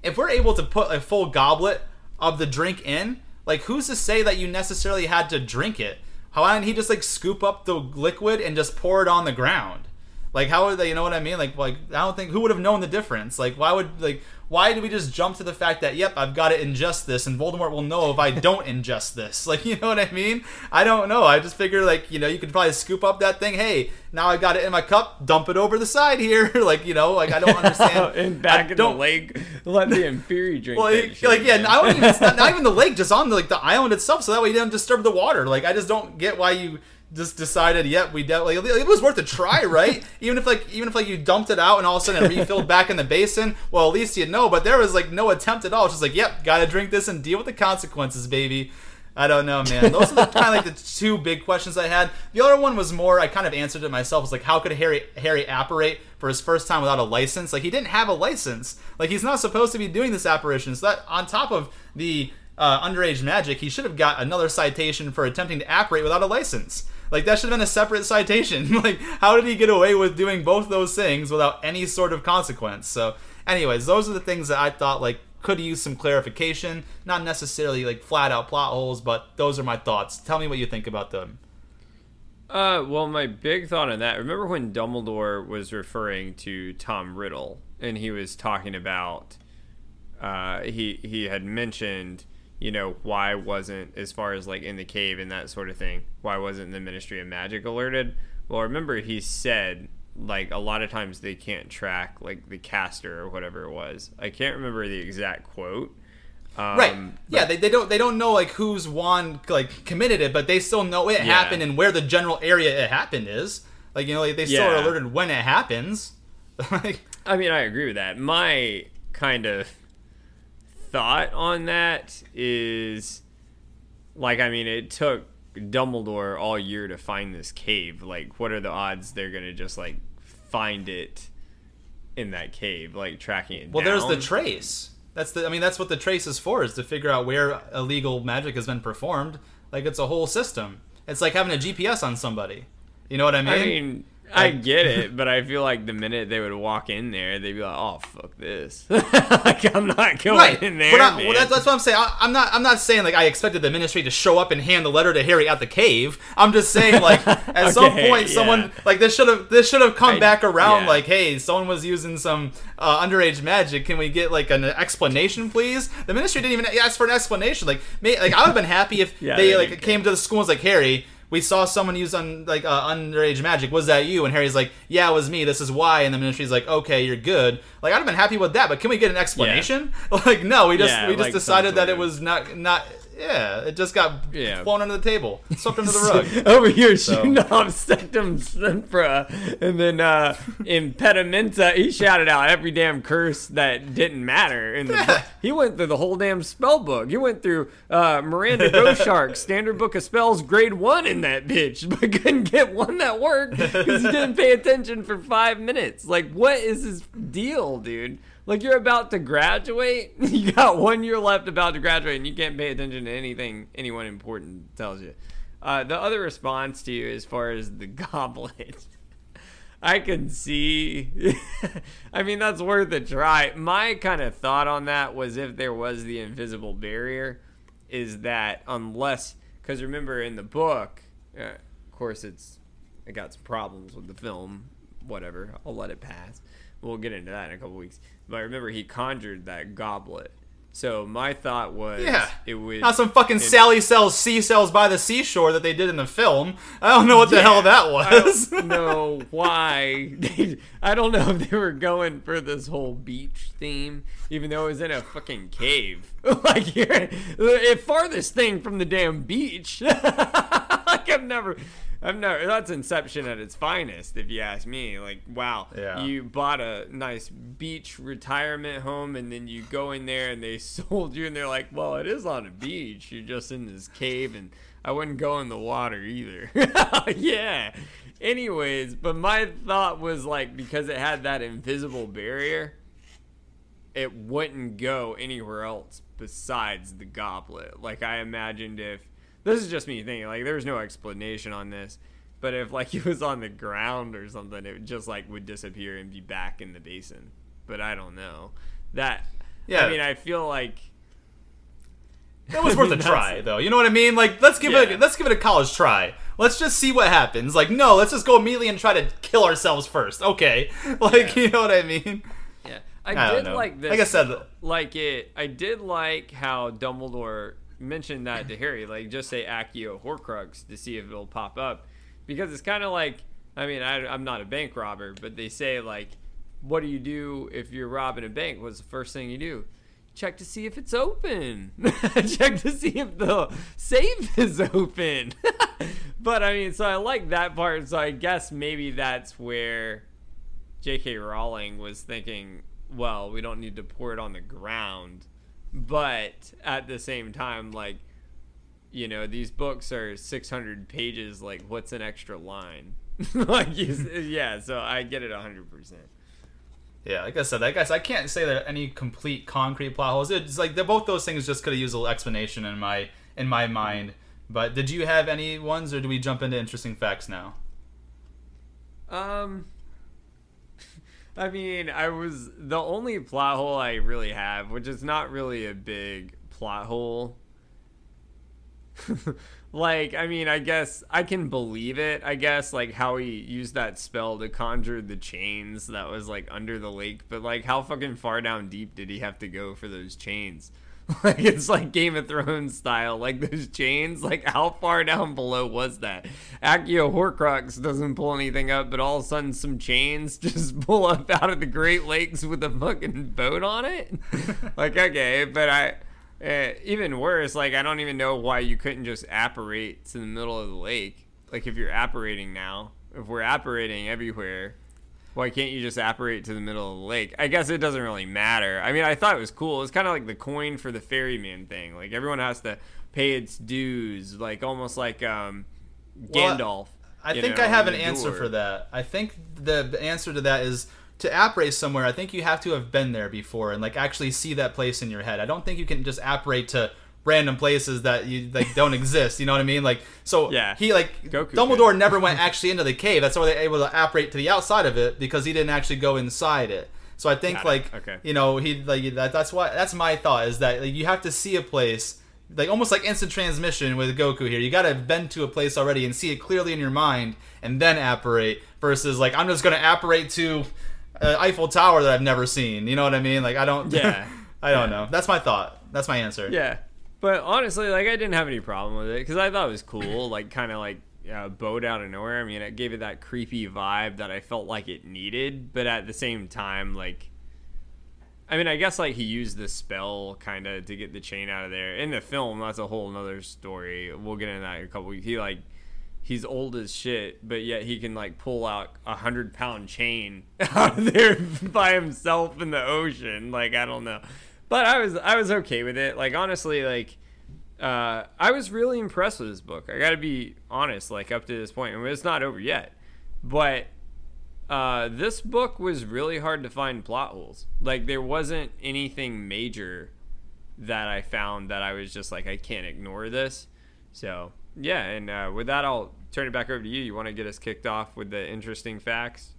if we're able to put a full goblet of the drink in, like who's to say that you necessarily had to drink it? How didn't he just like scoop up the liquid and just pour it on the ground? Like how would they? You know what I mean? Like like I don't think who would have known the difference. Like why would like why do we just jump to the fact that yep I've got to ingest this and Voldemort will know if I don't ingest this? Like you know what I mean? I don't know. I just figure like you know you could probably scoop up that thing. Hey, now I got it in my cup. Dump it over the side here. like you know like I don't understand. and back I in don't- the lake, let the Inferi drink. well, like, shit, like, yeah. I wouldn't even, not, not even the lake, just on the, like the island itself, so that way you don't disturb the water. Like, I just don't get why you just decided, yep, we definitely. It was worth a try, right? even if like, even if like you dumped it out and all of a sudden it refilled back in the basin, well, at least you know. But there was like no attempt at all. It's just like, yep, gotta drink this and deal with the consequences, baby. I don't know, man. Those are kind of like the two big questions I had. The other one was more. I kind of answered it myself. Was like, how could Harry Harry apparate for his first time without a license? Like he didn't have a license. Like he's not supposed to be doing this apparition. So that on top of the uh, underage magic, he should have got another citation for attempting to apparate without a license. Like that should have been a separate citation. like how did he get away with doing both those things without any sort of consequence? So, anyways, those are the things that I thought like could use some clarification. Not necessarily like flat out plot holes, but those are my thoughts. Tell me what you think about them. Uh, well, my big thought on that. Remember when Dumbledore was referring to Tom Riddle, and he was talking about, uh, he he had mentioned, you know, why wasn't as far as like in the cave and that sort of thing, why wasn't the Ministry of Magic alerted? Well, remember he said like a lot of times they can't track like the caster or whatever it was. I can't remember the exact quote. Um, right. Yeah, they, they don't they don't know like whose wand like committed it, but they still know it Yeah. happened and where the general area it happened is. Like you know, like, they still are alerted when it happens. like I mean, I agree with that. My kind of thought on that is like, I mean, it took Dumbledore all year to find this cave. Like, what are the odds they're gonna just like find it in that cave, like tracking it? Well, there's the trace. That's the. I mean, that's what the trace is for, is to figure out where illegal magic has been performed. Like it's a whole system. It's like having a GPS on somebody. You know what I mean? I mean, I get it, but I feel like the minute they would walk in there, they'd be like, "Oh, fuck this!" like, I'm not going right. in there. But I, man. well, that's, that's what I'm saying. I, I'm not. I'm not saying like I expected the ministry to show up and hand the letter to Harry at the cave. I'm just saying like at some point yeah. someone like this should have this should have come I- back around. yeah. Like, hey, someone was using some uh, underage magic. Can we get like an explanation, please? The ministry didn't even ask for an explanation. Like, may, like I would have been happy if Yeah, they they like came to the school and was like, Harry. We saw someone use un, like uh, underage magic. Was that you? And Harry's like, "Yeah, it was me. This is why." And the ministry's like, "Okay, you're good." Like I'd have been happy with that, but can we get an explanation? Like, no, we just Yeah, we just like decided that it was not not. Yeah, it just got Yeah. flown under the table, swept under the rug. Over here So- shooting off Sectumsempra, and then uh, Impedimenta, he shouted out every damn curse that didn't matter in the book. He went through the whole damn spell book. He went through uh, Miranda Goshawk, Standard Book of Spells, grade one in that bitch, but couldn't get one that worked because he didn't pay attention for five minutes. Like, what is his deal, dude? Like you're about to graduate. You got one year left about to graduate, and you can't pay attention to anything anyone important tells you. Uh, the other response to you, as far as the goblet, I can see. I mean, that's worth a try. My kind of thought on that was if there was the invisible barrier, is that unless, because remember in the book, uh, of course, it's it got some problems with the film. Whatever, I'll let it pass. We'll get into that in a couple weeks. But I remember, he conjured that goblet. So my thought was, Yeah. it was Not some fucking it- Sally sells sea cells by the seashore that they did in the film. I don't know what the hell that I was. don't know why. I don't know if they were going for this whole beach theme, even though it was in a fucking cave. like you're the farthest thing from the damn beach. I've never. I've never. That's Inception at its finest, if you ask me. Like, wow, Yeah. you bought a nice beach retirement home, and then you go in there, and they sold you, and they're like, "Well, it is on a beach. You're just in this cave, and I wouldn't go in the water either." yeah. Anyways, but my thought was like because it had that invisible barrier, it wouldn't go anywhere else besides the goblet. Like I imagined if this is just me thinking, like there was no explanation on this, but if like it was on the ground or something, it just like would disappear and be back in the basin. But I don't know. That Yeah. I mean, I feel like That was worth a try, though. You know what I mean? Like, let's give it. Yeah. A, let's give it a college try. Let's just see what happens. Like, no, let's just go immediately and try to kill ourselves first. Okay, like Yeah. you know what I mean? Yeah, I, I did like this. Like I said- like it. I did like how Dumbledore mentioned that to Harry. Like, just say Accio Horcrux to see if it'll pop up, because it's kind of like. I mean, I, I'm not a bank robber, but they say like, what do you do if you're robbing a bank? What's the first thing you do? Check to see if it's open. Check to see if the safe is open. but I mean, so I like that part. So I guess maybe that's where J.K. Rowling was thinking, well, we don't need to pour it on the ground, but at the same time, like, you know, these books are 600 pages. Like, what's an extra line? like, you, yeah. So I get it 100. percent Yeah, like I said, I guess I can't say that any complete concrete plot holes. It's like they're both those things just could have used a little explanation in my in my mind. But did you have any ones, or do we jump into interesting facts now? Um, I mean, I was the only plot hole I really have, which is not really a big plot hole. like, I mean, I guess I can believe it. I guess like how he used that spell to conjure the chains that was like under the lake, but like how fucking far down deep did he have to go for those chains? Like it's like Game of Thrones style, like those chains. Like how far down below was that? Accio Horcrux doesn't pull anything up, but all of a sudden some chains just pull up out of the Great Lakes with a fucking boat on it. like okay, but I. Uh, even worse, like I don't even know why you couldn't just apparate to the middle of the lake. Like if you're apparating now, if we're apparating everywhere, why can't you just apparate to the middle of the lake? I guess it doesn't really matter. I mean, I thought it was cool. It's kind of like the coin for the ferryman thing. Like everyone has to pay its dues, like almost like um, Well, Gandalf. I think know, I have an answer door. for that. I think the answer to that is to apparate somewhere. I think you have to have been there before and like actually see that place in your head. I don't think you can just apparate to random places that you like don't exist. You know what I mean? Like so Yeah. he like Goku Dumbledore never went actually into the cave. That's why they're able to apparate to the outside of it because he didn't actually go inside it. So I think like Okay. you know he like that, that's why that's my thought is that like, you have to see a place like almost like instant transmission with Goku here. You got to have been to a place already and see it clearly in your mind and then apparate versus like I'm just going to apparate to uh, Eiffel Tower that I've never seen. You know what I mean? Like I don't Yeah. I don't Yeah. know. That's my thought. That's my answer. Yeah, but honestly, like I didn't have any problem with it because I thought it was cool. Like kind of like uh, a boat out of nowhere. I mean, it gave it that creepy vibe that I felt like it needed, but at the same time, like. I mean, I guess like he used the spell kind of to get the chain out of there. In the film, that's a whole nother story. We'll get into that in a couple weeks. He like he's old as shit, but yet he can like pull out a hundred pound chain out of there by himself in the ocean. Like I don't know, but I was I was okay with it. Like honestly, like uh, I was really impressed with this book. I got to be honest. Like up to this point, I mean, it's not over yet, but uh, this book was really hard to find plot holes. Like there wasn't anything major that I found that I was just like I can't ignore this. So yeah, and uh, with that, I'll turn it back over to you. You want to get us kicked off with the interesting facts?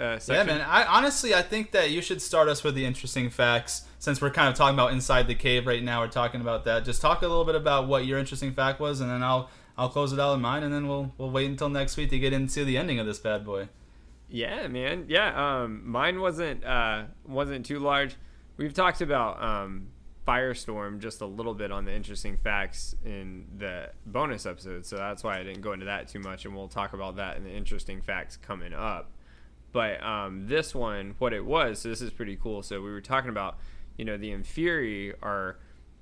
Uh, yeah, man. I honestly, I think that you should start us with the interesting facts since we're kind of talking about inside the cave right now. We're talking about that. Just talk a little bit about what your interesting fact was, and then I'll I'll close it out in mine, and then we'll we'll wait until next week to get into the ending of this bad boy. Yeah, man. Yeah, um, mine wasn't uh, wasn't too large. We've talked about um, Firestorm just a little bit on the interesting facts in the bonus episode, so that's why I didn't go into that too much, and we'll talk about that in the interesting facts coming up. But um, this one, what it was, so this is pretty cool. So we were talking about, you know, the Inferi are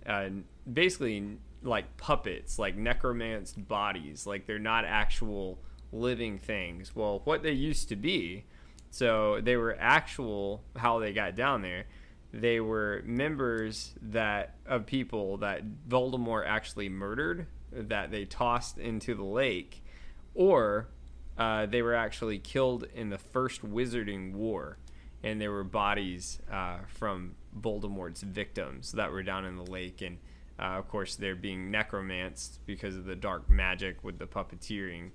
uh, basically like puppets, like necromanced bodies, like they're not actual living things. Well, what they used to be, so they were actual how they got down there. They were members that of people that Voldemort actually murdered, that they tossed into the lake, or uh, they were actually killed in the first Wizarding War, and there were bodies uh, from Voldemort's victims that were down in the lake, and uh, of course they're being necromanced because of the dark magic with the puppeteering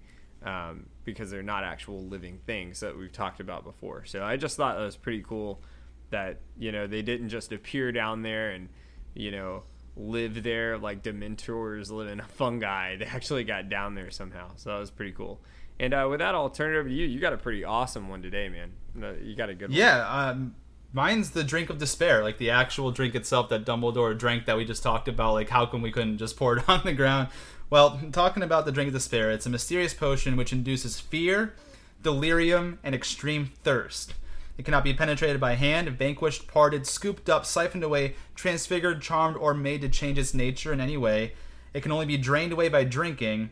um, because they're not actual living things that we've talked about before. So I just thought that was pretty cool that you know they didn't just appear down there and you know live there like Dementors live in a fungi. They actually got down there somehow. So that was pretty cool. And uh, with that, I'll turn it over to you. You got a pretty awesome one today, man. You got a good one. Yeah, um, mine's the drink of despair, like the actual drink itself that Dumbledore drank that we just talked about. Like, how come we couldn't just pour it on the ground? Well, talking about the drink of despair, it's a mysterious potion which induces fear, delirium, and extreme thirst. It cannot be penetrated by hand, vanquished, parted, scooped up, siphoned away, transfigured, charmed, or made to change its nature in any way. It can only be drained away by drinking.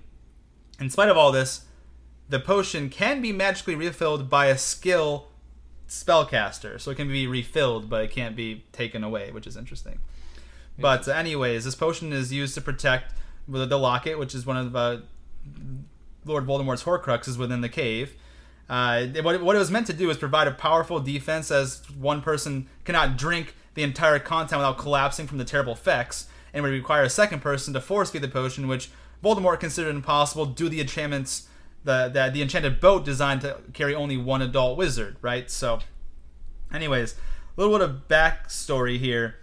In spite of all this, the potion can be magically refilled by a skill spellcaster. So it can be refilled, but it can't be taken away, which is interesting. But, uh, anyways, this potion is used to protect the locket, which is one of uh, Lord Voldemort's Horcruxes within the cave. Uh, what, what it was meant to do is provide a powerful defense, as one person cannot drink the entire content without collapsing from the terrible effects, and would require a second person to force feed the potion, which Voldemort considered impossible due to the enchantments, the, the the enchanted boat designed to carry only one adult wizard, right? So, anyways, a little bit of backstory here.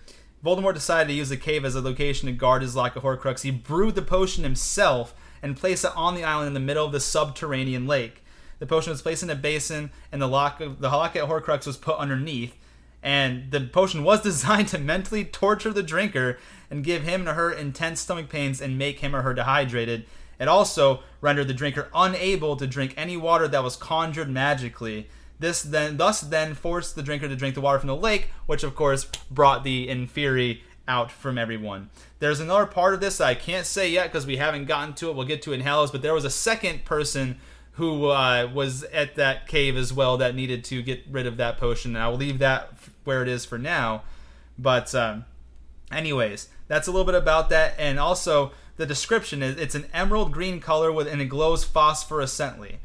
Voldemort decided to use the cave as a location to guard his locket Horcrux. He brewed the potion himself and placed it on the island in the middle of the subterranean lake. The potion was placed in a basin, and the lock of the lock locket Horcrux was put underneath. And the potion was designed to mentally torture the drinker and give him or her intense stomach pains and make him or her dehydrated. It also rendered the drinker unable to drink any water that was conjured magically. This then thus then forced the drinker to drink the water from the lake, which of course brought the Inferi out from everyone. There's another part of this I can't say yet because we haven't gotten to it. We'll get to it in Hallows, but there was a second person who uh, was at that cave as well that needed to get rid of that potion. And I will leave that where it is for now. But um, anyways, that's a little bit about that. And also the description is it's an emerald green color with and it glows phosphorescently.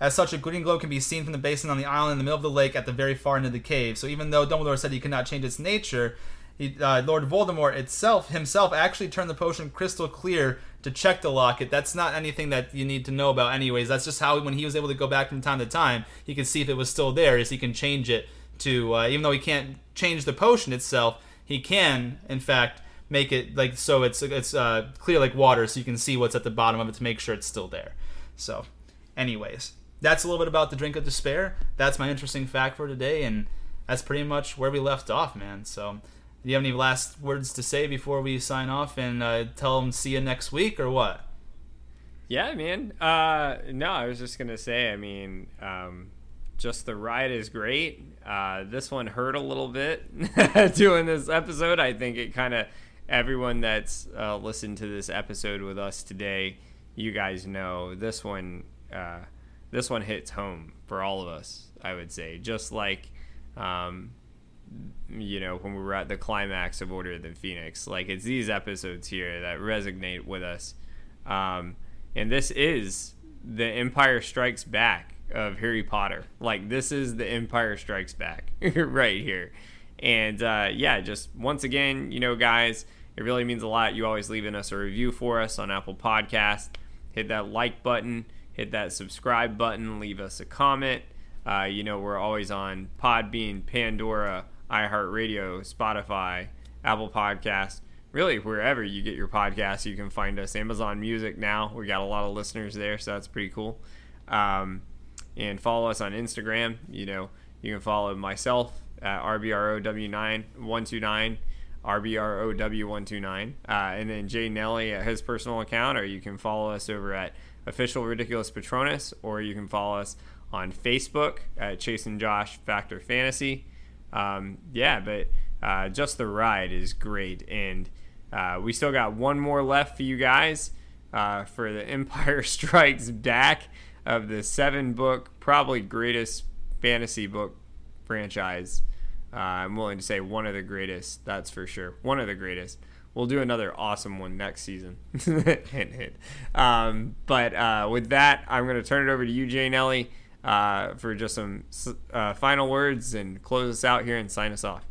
As such, a green glow can be seen from the basin on the island in the middle of the lake at the very far end of the cave. So even though Dumbledore said he could not change its nature, he, uh, Lord Voldemort itself himself actually turned the potion crystal clear to check the locket. That's not anything that you need to know about, anyways. That's just how when he was able to go back from time to time, he could see if it was still there. Is he can change it to uh, even though he can't change the potion itself, he can in fact make it like so it's it's uh, clear like water, so you can see what's at the bottom of it to make sure it's still there. So, anyways that's a little bit about the drink of despair. That's my interesting fact for today, and that's pretty much where we left off, man. So, do you have any last words to say before we sign off and uh, tell them see you next week or what? Yeah, man. Uh, no, I was just gonna say. I mean, um, just the ride is great. Uh, this one hurt a little bit doing this episode. I think it kind of everyone that's uh, listened to this episode with us today, you guys know this one uh, this one hits home for all of us. I would say, just like, um, you know, when we were at the climax of Order of the Phoenix, like it's these episodes here that resonate with us. Um, and this is the Empire Strikes Back. of Harry Potter. Like this is the Empire Strikes Back right here. And uh, yeah, just once again, you know, guys, it really means a lot. You always leaving us a review for us on Apple Podcast. Hit that like button, hit that subscribe button, leave us a comment. Uh, you know, we're always on Podbean, Pandora, iHeartRadio, Spotify, Apple Podcast. Really, wherever you get your podcasts, you can find us. Amazon Music now. We got a lot of listeners there, so that's pretty cool. Um, and follow us on Instagram. You know, you can follow myself at RBROW9129, RBROW129, uh, and then Jay Nelly at his personal account, or you can follow us over at Official Ridiculous Patronus, or you can follow us on Facebook at Chase and Josh Fact or Fantasy. Um, yeah, but uh, just the ride is great, and uh, we still got one more left for you guys uh, for the Empire Strikes Back of the seven book, probably greatest fantasy book franchise. Uh, I'm willing to say one of the greatest, that's for sure. One of the greatest. We'll do another awesome one next season. hint, hint. Um, but uh, with that, I'm going to turn it over to you, Jay Nelly, uh, for just some uh, final words and close us out here and sign us off.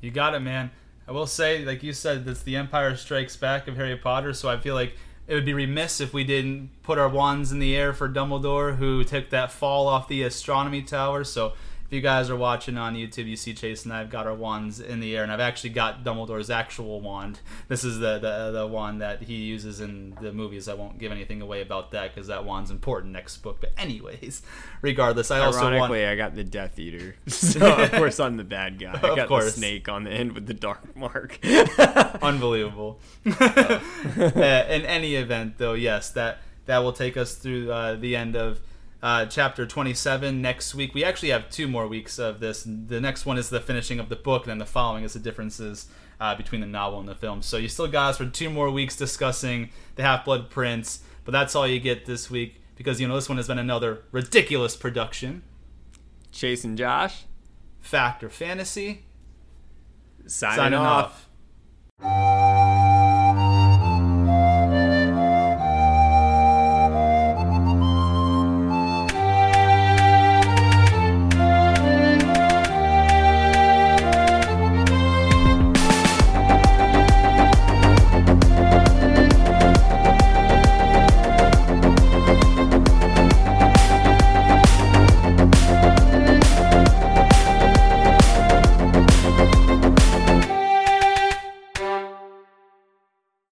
You got it, man. I will say, like you said, that's the Empire Strikes Back of Harry Potter, so I feel like it would be remiss if we didn't put our wands in the air for Dumbledore, who took that fall off the astronomy tower. So you guys are watching on YouTube, you see Chase and I've got our wands in the air, and I've actually got Dumbledore's actual wand. This is the the, the wand that he uses in the movies. I won't give anything away about that because that wand's important next book. But anyways, regardless, I also ironically. I got the Death Eater, so of course I'm the bad guy. I got course. the snake on the end with the dark mark. Unbelievable. uh, in any event, though, yes, that that will take us through uh, the end of uh, chapter 27 next week. We actually have two more weeks of this. The next one is the finishing of the book, and then the following is the differences uh, between the novel and the film. So you still got us for two more weeks discussing the Half Blood Prince, but that's all you get this week because, you know, this one has been another ridiculous production. Chase and Josh. Fact or Fantasy. Signing, Signing off. off.